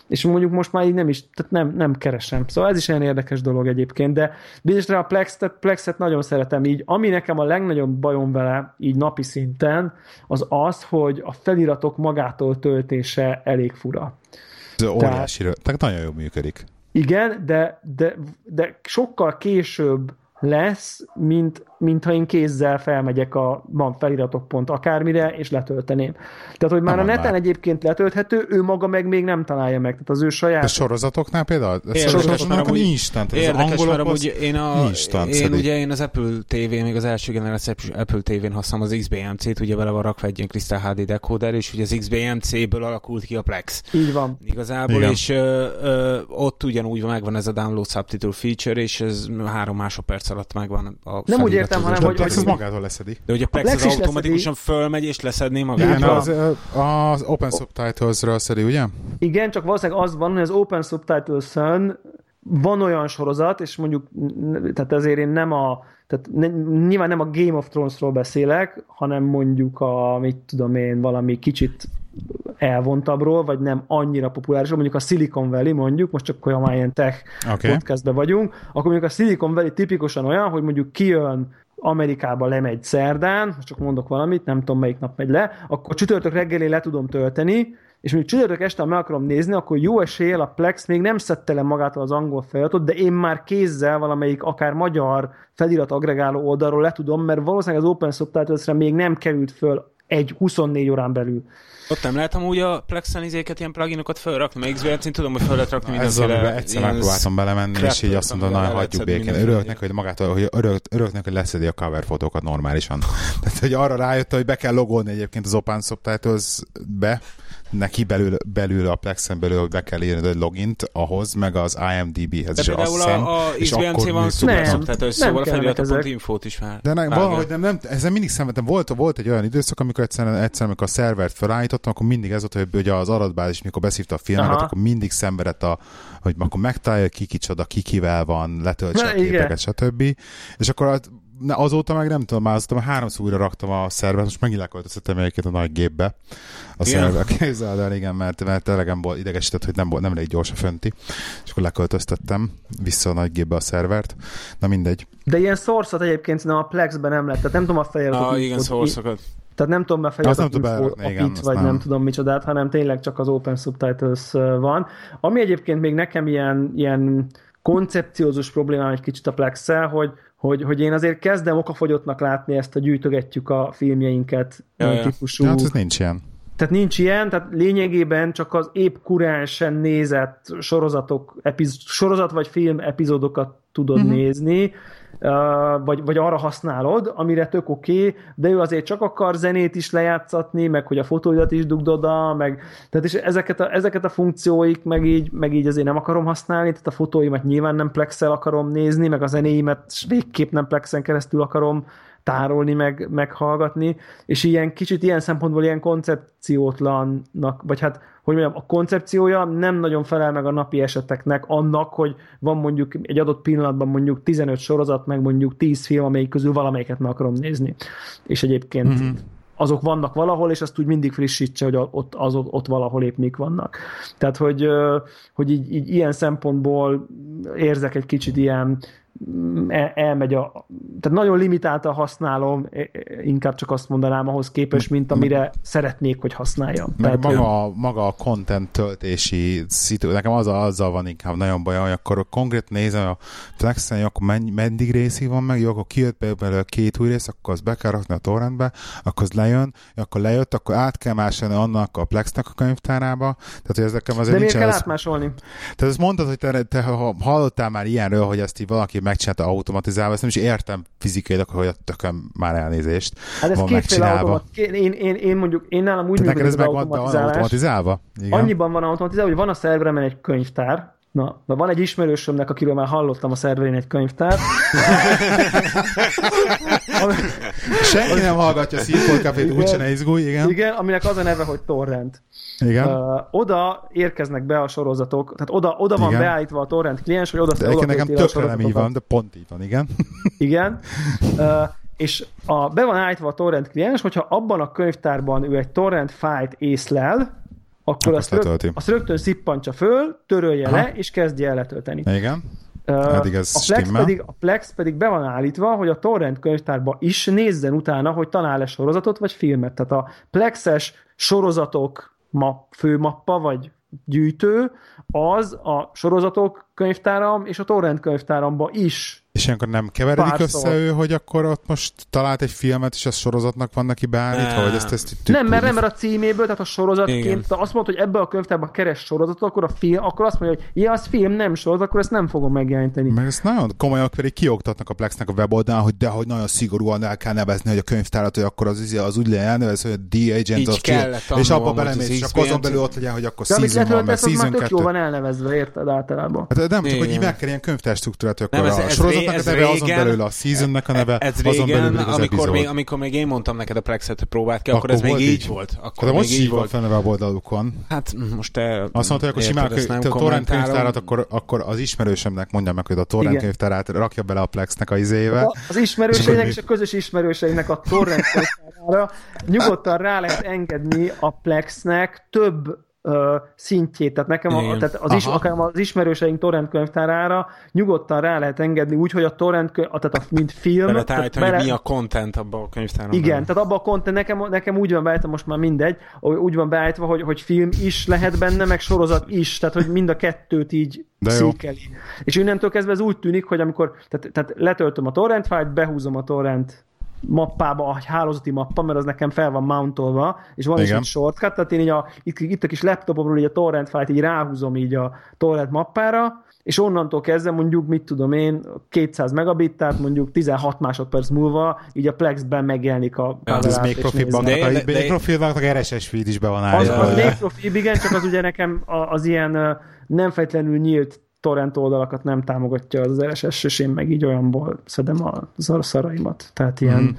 és mondjuk most már így nem is, tehát nem, nem keresem. Szóval ez is olyan érdekes dolog egyébként, de bizonyosra a Plex-et, Plex-et nagyon szeretem így. Ami nekem a legnagyobb bajom vele így napi szinten, az az, hogy a feliratok magától töltése elég fura. Ez óriási, tehát, tehát nagyon jól működik. Igen, de, de, de sokkal később lesz, mint, mint ha én kézzel felmegyek a van feliratok pont akármire, és letölteném. Tehát, hogy már nem a neten már. egyébként letölthető, ő maga meg még nem találja meg. Tehát az ő saját... A sorozatoknál például? A sorozatoknál amúgy, instant. Érdekes, mert amúgy én, a, instant én ugye én az Apple TV, még az első generáció Apple TV-n használom az XBMC-t, ugye vele van rakva egy ilyen Crystal HD decoder, és ugye az XBMC-ből alakult ki a Plex. Így van. Igazából, Igen. és ö, ö, ott ugyanúgy megvan ez a download subtitle feature, és ez három másodperc alatt megvan a Nem úgy értem, hanem hogy... Plex az magától leszedi. De hogy a Plex, a Plex az automatikusan leszedi. fölmegy és leszedné magát. Igen, az, az Open Subtitles-ről szedi, ugye? Igen, csak valószínűleg az van, hogy az Open Subtitles-ön van olyan sorozat, és mondjuk, tehát ezért én nem a, tehát ne, nyilván nem a Game of Thrones-ról beszélek, hanem mondjuk a, mit tudom én, valami kicsit elvontabbról, vagy nem annyira populáris, mondjuk a Silicon Valley mondjuk, most csak olyan ilyen tech okay. podcastben vagyunk, akkor mondjuk a Silicon Valley tipikusan olyan, hogy mondjuk kijön Amerikába lemegy szerdán, csak mondok valamit, nem tudom melyik nap megy le, akkor csütörtök reggelé le tudom tölteni, és mondjuk csütörtök este, meg akarom nézni, akkor jó eséllyel a Plex még nem szedte le magától az angol feliratot, de én már kézzel valamelyik akár magyar felirat agregáló oldalról le tudom, mert valószínűleg az Open subtitles még nem került föl egy 24 órán belül. Ott nem lehet amúgy a Plexen izéket, ilyen pluginokat felrakni, mert xbr én tudom, hogy fel lehet rakni mindenféle... Egyszer megpróbáltam belemenni, és így azt mondom, na, hagyjuk békén. Örülök neki, hogy magától, hogy örülök, örülök neki, hogy leszedi a cover fotókat normálisan. Tehát, hogy arra rájött, hogy be kell logolni egyébként az Open Subtitles-be, neki belül, belül a Plexen belül, be kell írni egy logint ahhoz, meg az IMDb-hez is azt hiszem. a, a és akkor van szuper szubtitles, szóval a feliratok.infót is már. De nem, valahogy nem, nem, ezen mindig szenvedtem. Volt, volt egy olyan időszak, amikor egyszerűen, egyszerűen amikor a szervert felállítottam, akkor mindig ez volt, hogy ugye az adatbázis, mikor beszívta a filmeket, Aha. akkor mindig szenvedett a, hogy akkor megtalálja ki kicsoda, ki kivel van, letöltse a képeket, stb. És akkor ne, azóta meg nem tudom, már azóta már háromszor újra raktam a szervet, most megint leköltöztettem egyébként a nagy gépbe a szervet. Képzeld el, igen, mert, mert elegem volt idegesített, hogy nem, volt, nem elég gyors a fönti, és akkor leköltöztettem vissza a nagy gépbe a szervert. Na mindegy. De ilyen szorszat egyébként nem a Plexben nem lett, tehát nem tudom a fejjel. Ah, igen, szorszokat. Tehát nem tudom befejezni a, be, a igen, pit, vagy nem. nem tudom micsodát, hanem tényleg csak az Open Subtitles van. Ami egyébként még nekem ilyen, ilyen koncepciózus problémám egy kicsit a plex hogy, hogy, hogy én azért kezdem okafogyottnak látni ezt a gyűjtögetjük a filmjeinket ja, típusú. Ja. Hát ez nincs ilyen. Tehát nincs ilyen, tehát lényegében csak az épp kuránsen nézett sorozatok, epiz, sorozat vagy film epizódokat tudod uh-huh. nézni, vagy, vagy arra használod, amire tök oké, okay, de ő azért csak akar zenét is lejátszatni, meg hogy a fotóidat is dugd oda, meg tehát és ezeket a, ezeket a funkcióik meg így, meg így azért nem akarom használni, tehát a fotóimat nyilván nem plexel akarom nézni, meg a zenéimet végképp nem plexen keresztül akarom tárolni, meg, meghallgatni, és ilyen kicsit ilyen szempontból ilyen koncepciótlannak, vagy hát, hogy mondjam, a koncepciója nem nagyon felel meg a napi eseteknek annak, hogy van mondjuk egy adott pillanatban mondjuk 15 sorozat, meg mondjuk 10 film, amelyik közül valamelyiket meg akarom nézni. És egyébként mm-hmm azok vannak valahol, és azt úgy mindig frissítse, hogy ott, az, ott valahol épp mik vannak. Tehát, hogy, hogy így, így ilyen szempontból érzek egy kicsit ilyen el, elmegy a... Tehát nagyon limitáltan használom, e, e, inkább csak azt mondanám ahhoz képest, mint amire szeretnék, hogy használjam. Meg Tehát, maga, a, maga a content töltési szitu, nekem az, azzal van inkább nagyon baj, hogy akkor konkrét nézem a Flexen, akkor menny, meddig részig van meg, jó, akkor kijött belőle két új rész, akkor azt be kell rakni a torrentbe, akkor az lejön, akkor lejött, akkor át kell másolni annak a Plexnek a könyvtárába. Tehát, hogy ezek azért De miért kell az... átmásolni? Tehát ezt mondtad, hogy te, te hallottál már ilyenről, hogy ezt így valaki megcsinálta automatizálva, ezt nem is értem fizikailag, hogy a tököm már elnézést hát ez van automat, én, én, én, mondjuk, én nálam úgy működik ez meg automatizálás. automatizálva? Igen. Annyiban van automatizálva, hogy van a szerveremen egy könyvtár, Na, na van egy ismerősömnek, akiről már hallottam a szerverén egy könyvtár. Senki nem hallgatja a Színfolt Cafét, úgyse ne izgulj, igen. Igen, aminek az a neve, hogy torrent. Igen. Uh, oda érkeznek be a sorozatok, tehát oda, oda van igen. beállítva a torrent kliens, hogy oda, de oda nekem tökre nem így van, de pont így van, igen. Igen. Uh, és a, be van állítva a torrent kliens, hogyha abban a könyvtárban ő egy torrent fájlt észlel, akkor azt, rög, azt rögtön szippantsa föl, törölje Aha. le, és kezdje el letölteni. Igen. Eddig ez a Plex, pedig, a Plex pedig be van állítva, hogy a torrent könyvtárba is nézzen utána, hogy talál-e sorozatot vagy filmet. Tehát a Plexes sorozatok map, főmappa vagy gyűjtő, az a sorozatok könyvtáram és a torrent könyvtáramba is és ilyenkor nem keveredik Pár össze ő, hogy akkor ott most talált egy filmet, és a sorozatnak van neki beállítva, vagy ezt, ezt Nem, mert nem, mert a címéből, tehát a sorozatként, azt mondta, hogy ebbe a könyvtárba keres sorozatot, akkor a film, akkor azt mondja, hogy ja, az film, nem sorozat, akkor ezt nem fogom megjeleníteni. Mert ezt nagyon komolyan pedig kioktatnak a Plexnek a weboldalán, hogy de hogy nagyon szigorúan el kell nevezni, hogy a könyvtárat, hogy akkor az, az úgy legyen, ez, hogy a The Agent of és abba belemész, és akkor azon belül ott legyen, hogy akkor de season van, mert season 2. jó van elnevezve, érted általában. Hát nem, csak hogy így meg kell ilyen könyvtár struktúrát, akkor a sorozatnak a neve azon belül a seasonnek a neve, ez régen, azon belül az amikor még, amikor még én mondtam neked a Plexet, hogy próbáld ki, akkor, akkor ez még így volt. Akkor de most így volt fenne a oldalukon. Hát most te... Azt mondta, hogy akkor simán a torrent könyvtárat, akkor, akkor az ismerősömnek mondja meg, hogy a torrent könyvtárát rakja bele a Plexnek a izébe. Az ismerőseinek és a közös ismerőseinek a torrent könyvtárára nyugodtan rá lehet engedni a Plexnek több szintjét, tehát nekem a, tehát az, is, akár az ismerőseink torrent könyvtárára nyugodtan rá lehet engedni úgy, hogy a torrent könyv, tehát a, mint film. Bele tehát bele... hogy mi a content abban a könyvtárban. Igen, tehát abban a content, nekem, nekem úgy van beállítva, most már mindegy, úgy van beállítva, hogy, hogy film is lehet benne, meg sorozat is, tehát hogy mind a kettőt így de székeli. És innentől kezdve ez úgy tűnik, hogy amikor, tehát, tehát letöltöm a torrent fájlt, behúzom a torrent mappába, a hálózati mappa, mert az nekem fel van mountolva, és van Igen. is egy shortcut, tehát én így a, itt, itt a kis laptopomról így a torrent fájt így ráhúzom így a torrent mappára, és onnantól kezdve mondjuk, mit tudom én, 200 megabit, tehát mondjuk 16 másodperc múlva így a Plexben megjelenik a ja, Ez még profilban, de, de, profilban a RSS feed is be van állítva. Az, az még profil, igen, csak az ugye nekem az ilyen nem fejtlenül nyílt torrent oldalakat nem támogatja az RSS, és én meg így olyanból szedem a szaraimat. Tehát ilyen mm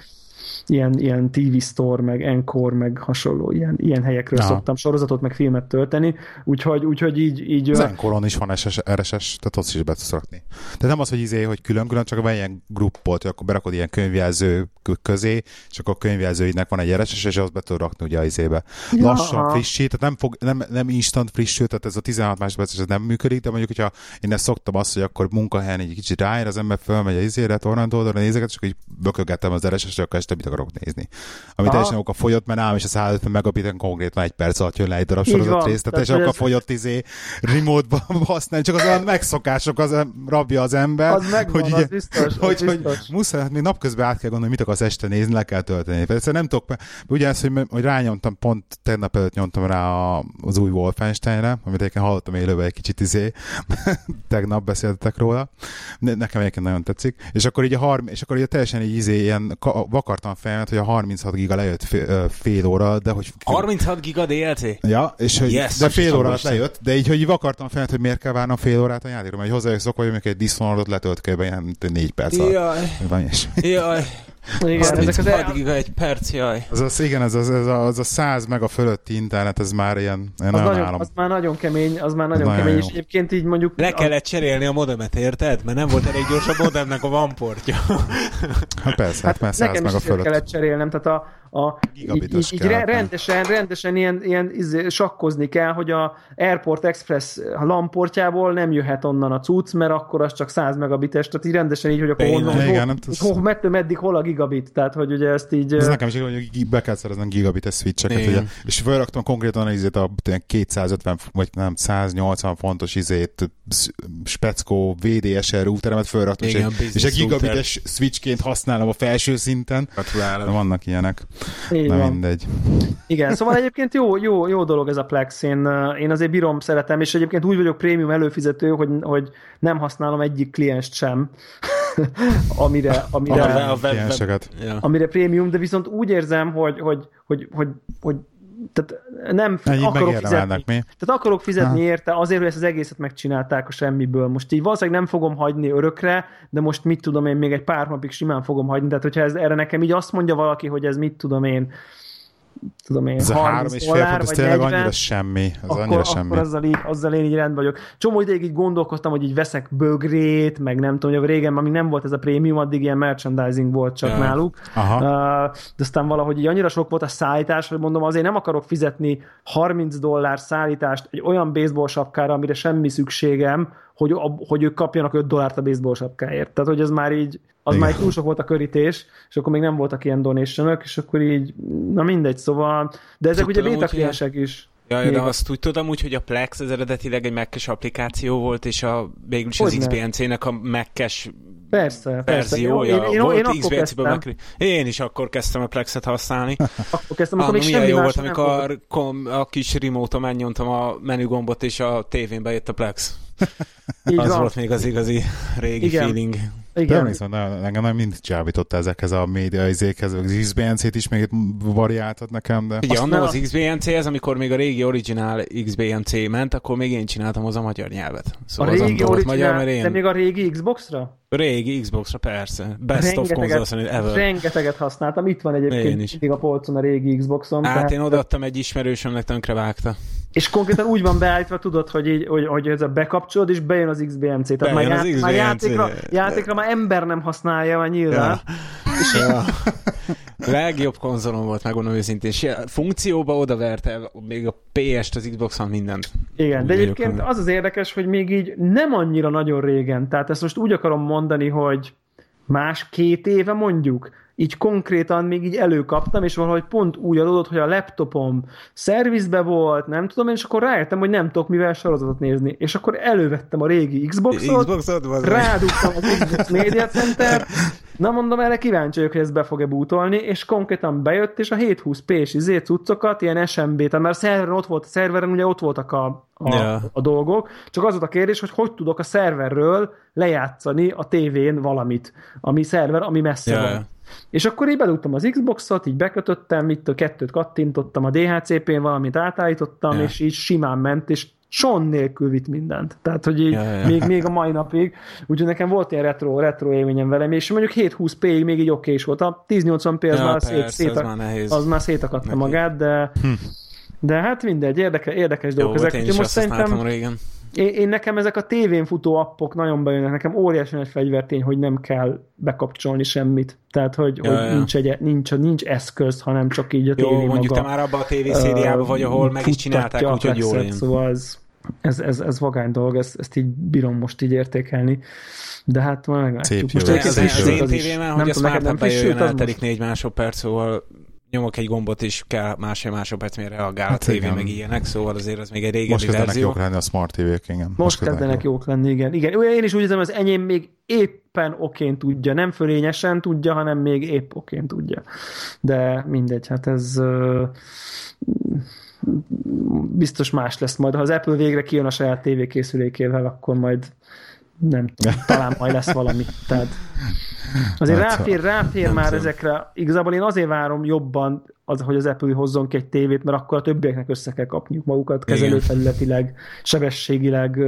ilyen, ilyen TV Store, meg Encore, meg hasonló ilyen, ilyen helyekről ja. szoktam sorozatot, meg filmet tölteni, úgyhogy, úgyhogy így... így az Encore-on is van SS, RSS, tehát ott is be tudsz rakni. De nem az, hogy izé, hogy külön-külön, csak van ilyen gruppot, hogy akkor berakod ilyen könyvjelző közé, akkor a könyvjelzőidnek van egy RSS, és azt be tudod rakni ugye a izébe. Ja. Lassan frissít, tehát nem, fog, nem, nem instant frissül, tehát ez a 16 másodperc ez nem működik, de mondjuk, hogyha én ezt szoktam azt, hogy akkor munkahelyen egy kicsit ráér, az ember fölmegy a izére, torrent oldalra nézeket, akkor így bökögettem az RSS-re, akkor este mit akarok nézni. Ami Aha. teljesen oka fogyott, mert nálam is a 150 megabiten konkrétan egy perc alatt jön le egy darab sorozat részt, tehát teljesen oka fogyott izé remote-ba használni, csak az olyan megszokások az rabja az ember, az megvan, hogy, az biztos, hogy, az hogy, hogy muszáj, hát még napközben át kell gondolni, mit akarsz este nézni, le kell tölteni. Persze nem tudok, ugye ez, hogy, hogy rányomtam, pont tegnap előtt nyomtam rá az új Wolfensteinre, amit egyébként hallottam élőben egy kicsit izé, tegnap beszéltetek róla. Nekem egyébként nagyon tetszik. És akkor így a, harm, és akkor így teljesen így izé, ilyen vakartam fejemet, hogy a 36 giga lejött fél, fél óra, de hogy... 36 giga DLC? Ja, és hogy, yes, de fél óra lejött, de így, hogy vakartam fejemet, hogy miért kell várnom fél órát a játékra, mert hozzájuk szokva, hogy egy Dishonored-ot letölt kell ilyen négy perc alatt. Jaj. Van Jaj. Igen, ezek az el... giga egy perc, jaj. Az, az, igen, az, az, az, a, az a 100 meg a fölötti internet, ez már ilyen, ilyen az, nagyon, az már nagyon kemény, az már nagyon, nagyon kemény, jó. és egyébként így mondjuk... Le kellett cserélni a modemet, érted? Mert nem volt elég gyors a modemnek a vanportja. Hát persze, hát, hát már 100 meg a fölött. kellett cserélnem, tehát a, a, így, így, így rendesen, rendesen ilyen, ilyen izé, sakkozni kell, hogy a Airport Express lamportjából nem jöhet onnan a cucc, mert akkor az csak 100 megabites, tehát így rendesen így, hogy akkor honnan, Igen, hol, hol, hol, meddig hol a gigabit, tehát hogy ugye ezt így... Ez nekem is hogy be kell szereznem gigabites switcheket, ugye, és felraktam konkrétan a, izét a 250 vagy nem 180 fontos izét speckó VDSR routeremet felraktam, Igen, és, és egy gigabites router. switchként használom a felső szinten. Gratulálok. Vannak ilyenek. Így Na van. mindegy. Igen, szóval egyébként jó, jó, jó dolog ez a Plex. Én, én azért bírom, szeretem, és egyébként úgy vagyok prémium előfizető, hogy, hogy nem használom egyik klienst sem. amire, amire, a, a web, web, amire prémium, de viszont úgy érzem, hogy, hogy, hogy, hogy, hogy tehát nem Ennyi akarok fizetni. Mi? Tehát akarok fizetni ha. érte azért, hogy ezt az egészet megcsinálták a semmiből. Most így valószínűleg nem fogom hagyni örökre, de most mit tudom én, még egy pár napig simán fogom hagyni. Tehát, hogyha ez, erre nekem így azt mondja valaki, hogy ez mit tudom én, tudom én, ez 30 és dollár, font, ez tényleg 40, annyira semmi. Ez akkor, annyira semmi. akkor azzal, így, azzal én így rend vagyok. Csomó ideig így gondolkoztam, hogy így veszek bögrét, meg nem tudom, hogy régen, amíg nem volt ez a prémium, addig ilyen merchandising volt csak ja. náluk. Aha. Uh, de aztán valahogy így annyira sok volt a szállítás, hogy mondom, azért nem akarok fizetni 30 dollár szállítást egy olyan baseball sapkára, amire semmi szükségem, hogy, hogy ők kapjanak 5 dollárt a baseball sapkáért. Tehát, hogy ez már így, az Igen. már túl sok volt a körítés, és akkor még nem voltak ilyen donationok, és akkor így, na mindegy, szóval, de ezek Tudtam, ugye beta kliensek is. Ja, de azt úgy tudom úgy, hogy a Plex az eredetileg egy Mac-es applikáció volt, és a, végül is az XBNC-nek a Mac-es Persze, verziója. Persze. Én, én, volt én, XBNC-ben Mac... Én is akkor kezdtem a Plex-et használni. akkor kezdtem, akkor ah, még semmi jó volt, amikor kom, a kis remote-on megnyomtam a menügombot, és a tévén bejött a Plex. Így az van. volt még az igazi régi Igen. feeling. Igen. De viszont engem nem mind csábította ezekhez a média izékhez, az XBNC-t is még variáltat nekem, de... Ugye, annó az XBNC, ez amikor még a régi original XBNC ment, akkor még én csináltam az a magyar nyelvet. Szóval a régi original, magyar, mert én... de még a régi Xbox-ra? Régi Xbox-ra, persze. Best rengeteget, of console ever. Rengeteget használtam. Itt van egyébként is. a polcon a régi Xboxom. Hát tehát... én odaadtam egy ismerősömnek, tönkre vágta. És konkrétan úgy van beállítva, tudod, hogy, így, hogy, hogy ez a bekapcsolod, és bejön az XBMC. Tehát bejön már, az XBMC. már játékra, játékra már ember nem használja, már nyilván. Ja. És ja. Legjobb konzolom volt, megmondom őszintén. És funkcióba odaverte még a PS-t, az Xbox-on mindent. Igen, de egyébként az az érdekes, hogy még így nem annyira nagyon régen, tehát ezt most úgy akarom mondani, hogy más két éve mondjuk, így konkrétan még így előkaptam, és valahogy pont úgy adódott, hogy a laptopom szervizbe volt, nem tudom, és akkor rájöttem, hogy nem tudok mivel sorozatot nézni. És akkor elővettem a régi Xboxot, Xboxot rádugtam az Xbox Media Center, na mondom, erre kíváncsi vagyok, hogy ez be fog-e bútolni, és konkrétan bejött, és a 720p és izé cuccokat, ilyen SMB-t, mert a szerveren ott volt, a szerveren ugye ott voltak a, a, yeah. a dolgok, csak az volt a kérdés, hogy hogy tudok a szerverről lejátszani a tévén valamit, ami szerver, ami messze yeah. van. És akkor így bedugtam az Xboxot, így bekötöttem, itt a kettőt kattintottam a DHCP-n, valamit átállítottam, yeah. és így simán ment, és son nélkül vitt mindent. Tehát, hogy így yeah, yeah. Még, még a mai napig. Úgyhogy nekem volt ilyen retro, retro élményem velem, és mondjuk 720p-ig még így oké is volt. A 1080p az, ja, már, szét, szét, az, már az már szétakadta magát, de hm. de hát mindegy, érdekes, érdekes dolgok ezek. Én is most szerintem, régen én, én nekem ezek a tévén futó appok nagyon bejönnek, nekem óriási nagy fegyvertény, hogy nem kell bekapcsolni semmit. Tehát, hogy, ja, hogy ja. Nincs, egy, nincs, nincs eszköz, hanem csak így a tévé Jó, mondjuk maga, te már abban a tévészériában vagy, ahol meg is csinálták, úgyhogy jól jön. Szóval ez, ez, ez, ez vagány dolog, ezt, ezt így bírom most így értékelni. De hát majd meglátjuk. Most az, az, én tévében, hogy a Smart nem bejöjjön, eltelik négy másodperc, szóval nyomok egy gombot, és kell másfél másodperc, mire reagál hát a tévé, igen. meg ilyenek, szóval azért az még egy régebbi Most kezdenek verzió. jók lenni a smart tévék, igen. Most, Most kezdenek jók lenni, igen. igen. Én is úgy hiszem, az enyém még éppen okén tudja, nem fölényesen tudja, hanem még épp okén tudja. De mindegy, hát ez biztos más lesz majd. Ha az Apple végre kijön a saját tévékészülékével, akkor majd nem tudom, talán majd lesz valami. Tehát azért hát, ráfér, ráfér már tudom. ezekre. Igazából én azért várom jobban az, hogy az Apple hozzon ki egy tévét, mert akkor a többieknek össze kell kapniuk magukat kezelőfelületileg, sebességileg,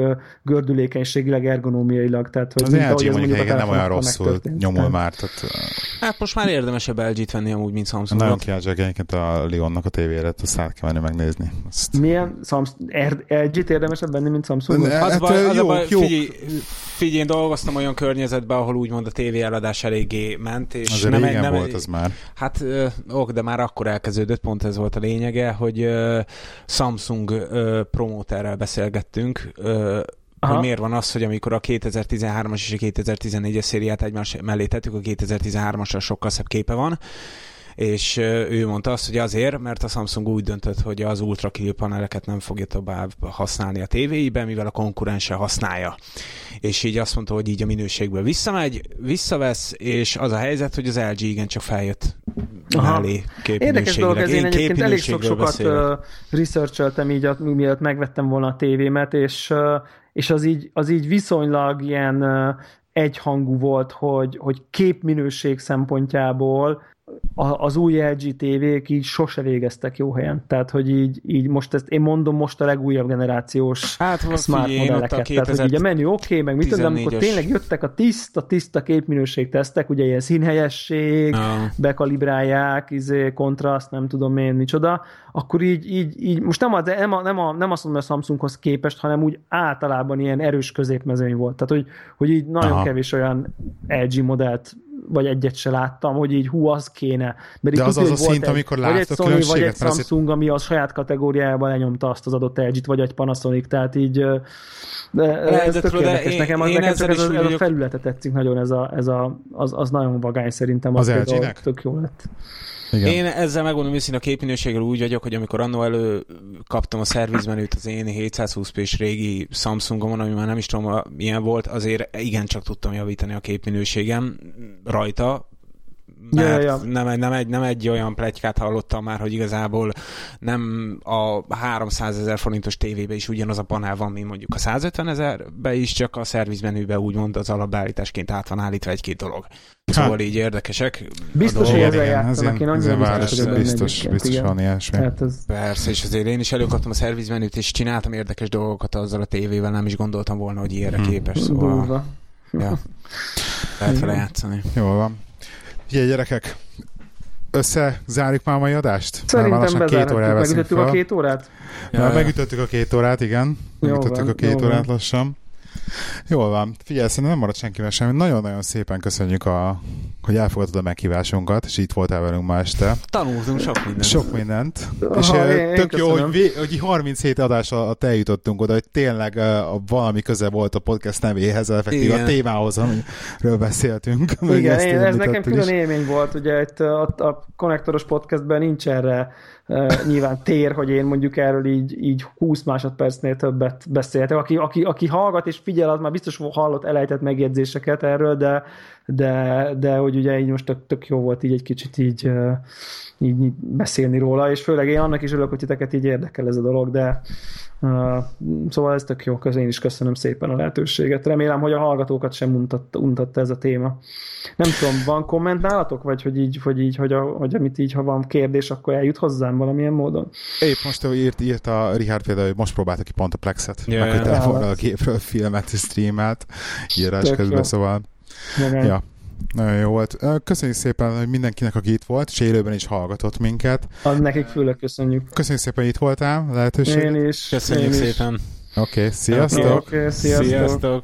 gördülékenységileg, ergonómiailag. Tehát, hogy az mint, ahogy ez mondjuk a nem olyan rosszul nyomul már. Tehát... Hát most már érdemesebb LG-t venni amúgy, mint Samsung. Nagyon kíváncsi egyébként a Leonnak a tévére, azt át kell menni megnézni. Azt... Milyen Samsung, LG-t érdemesebb venni, mint Samsung? Hát, az baj, az jó, a baj, jó. Figyelj, figyelj, én dolgoztam olyan környezetben, ahol úgymond a tévé eladás eléggé ment. És Azért nem, nem, volt az már. Hát ok, de már akkor elkezdődött, pont ez volt a lényege, hogy uh, Samsung uh, promóterrel beszélgettünk, uh, Aha. hogy miért van az, hogy amikor a 2013-as és a 2014-es szériát egymás mellé tettük, a 2013-asra sokkal szebb képe van, és ő mondta azt, hogy azért, mert a Samsung úgy döntött, hogy az Ultra Kill paneleket nem fogja tovább használni a tévéiben, mivel a konkurense használja. És így azt mondta, hogy így a minőségből visszamegy, visszavesz, és az a helyzet, hogy az LG igen csak feljött mellé Érdekes dolog ez, én egyébként elég sok sokat uh, researcholtam így, mielőtt megvettem volna a tévémet, és, és az, így, az így viszonylag ilyen egyhangú volt, hogy, hogy képminőség szempontjából az új LG TV-k így sose végeztek jó helyen. Tehát, hogy így, így most ezt, én mondom most a legújabb generációs hát, smart figyelj, modelleket. Tehát, hogy a menü oké, okay, meg mit tudom, amikor tényleg jöttek a tiszta, tiszta képminőség tesztek, ugye ilyen színhelyesség, no. bekalibrálják, izé, kontraszt, nem tudom én micsoda, akkor így, így, így most nem, a, nem, a, nem, a, nem azt mondom, hogy a Samsunghoz képest, hanem úgy általában ilyen erős középmezőny volt. Tehát, hogy, hogy így nagyon Aha. kevés olyan LG modellt vagy egyet se láttam, hogy így hú, az kéne. Mert De az az a szint, egy, amikor vagy egy Sony, vagy egy Samsung, ami a saját kategóriában lenyomta azt az adott lg vagy egy Panasonic, tehát így de ez tök érdekes. Nekem, az, nekem csak ez, a, ez a felülete tetszik nagyon, ez a, ez a, az, az nagyon vagány szerintem. Az, az LG-nek? Tök jó lett. Igen. Én ezzel megmondom őszintén a képminőséggel úgy vagyok, hogy amikor annó elő kaptam a szervizmenüt az én 720p-s régi Samsungomon, ami már nem is tudom, milyen volt, azért igen csak tudtam javítani a képminőségem rajta, mert ja, ja. Nem, nem, egy, nem egy olyan plegykát hallottam már, hogy igazából nem a 300 ezer forintos tévébe is ugyanaz a panel van, mint mondjuk a 150 ezerbe is, csak a szervizmenübe úgymond az alapbeállításként át van állítva egy-két dolog. Szóval hát, így érdekesek. Biztos, hogy ezzel játszanak, én nagyon biztos, biztos, biztos, biztos van ilyesmi. Hát ez... Persze, és azért én is előkaptam a szervizmenüt, és csináltam érdekes dolgokat azzal a tévével, nem is gondoltam volna, hogy ilyenre hmm. képes, szóval... Ja. Lehet vele játszani. Jól van. Figyelj, gyerekek, összezárjuk már a mai adást? Szerintem bezárhatjuk. Megütöttük a két órát? Ja. Megütöttük a két órát, igen. Megütöttük a két órát lassan. Jól van. Figyelj, szerintem nem maradt senkivel semmi. Nagyon-nagyon szépen köszönjük, a, hogy elfogadtad a meghívásunkat, és itt voltál velünk ma este. Tanultunk sok mindent. Sok mindent. Aha, és én, tök én jó, hogy, vé, hogy 37 adás alatt eljutottunk oda, hogy tényleg uh, valami köze volt a podcast nevéhez, effektív a témához, amiről beszéltünk. Igen, én, ez nekem külön élmény volt, ugye itt a, a konnektoros podcastben nincs erre nyilván tér, hogy én mondjuk erről így, így 20 másodpercnél többet beszéltek. Aki, aki, aki hallgat és figyel, az már biztos hallott elejtett megjegyzéseket erről, de, de, de hogy ugye így most tök, tök jó volt így egy kicsit így, így beszélni róla, és főleg én annak is örülök, hogy titeket így érdekel ez a dolog, de szóval ez tök jó, én is köszönöm szépen a lehetőséget. Remélem, hogy a hallgatókat sem untatta, untatta ez a téma. Nem tudom, van komment nálatok, vagy hogy így, hogy így, hogy, a, hogy amit így, ha van kérdés, akkor eljut hozzám valamilyen módon? Épp most írt, írt a Richard például, hogy most próbálta ki pont a Plexet, yeah. meg hogy telefonra a gépről filmet és streamelt írás közben, jó. szóval Ja, nagyon jó volt. Köszönjük szépen hogy mindenkinek, aki itt volt, és élőben is hallgatott minket. Az nekik főleg köszönjük. Köszönjük szépen, hogy itt voltál, lehetőség. Én is. Köszönjük én szépen. Oké, okay, sziasztok. Okay, sziasztok. sziasztok.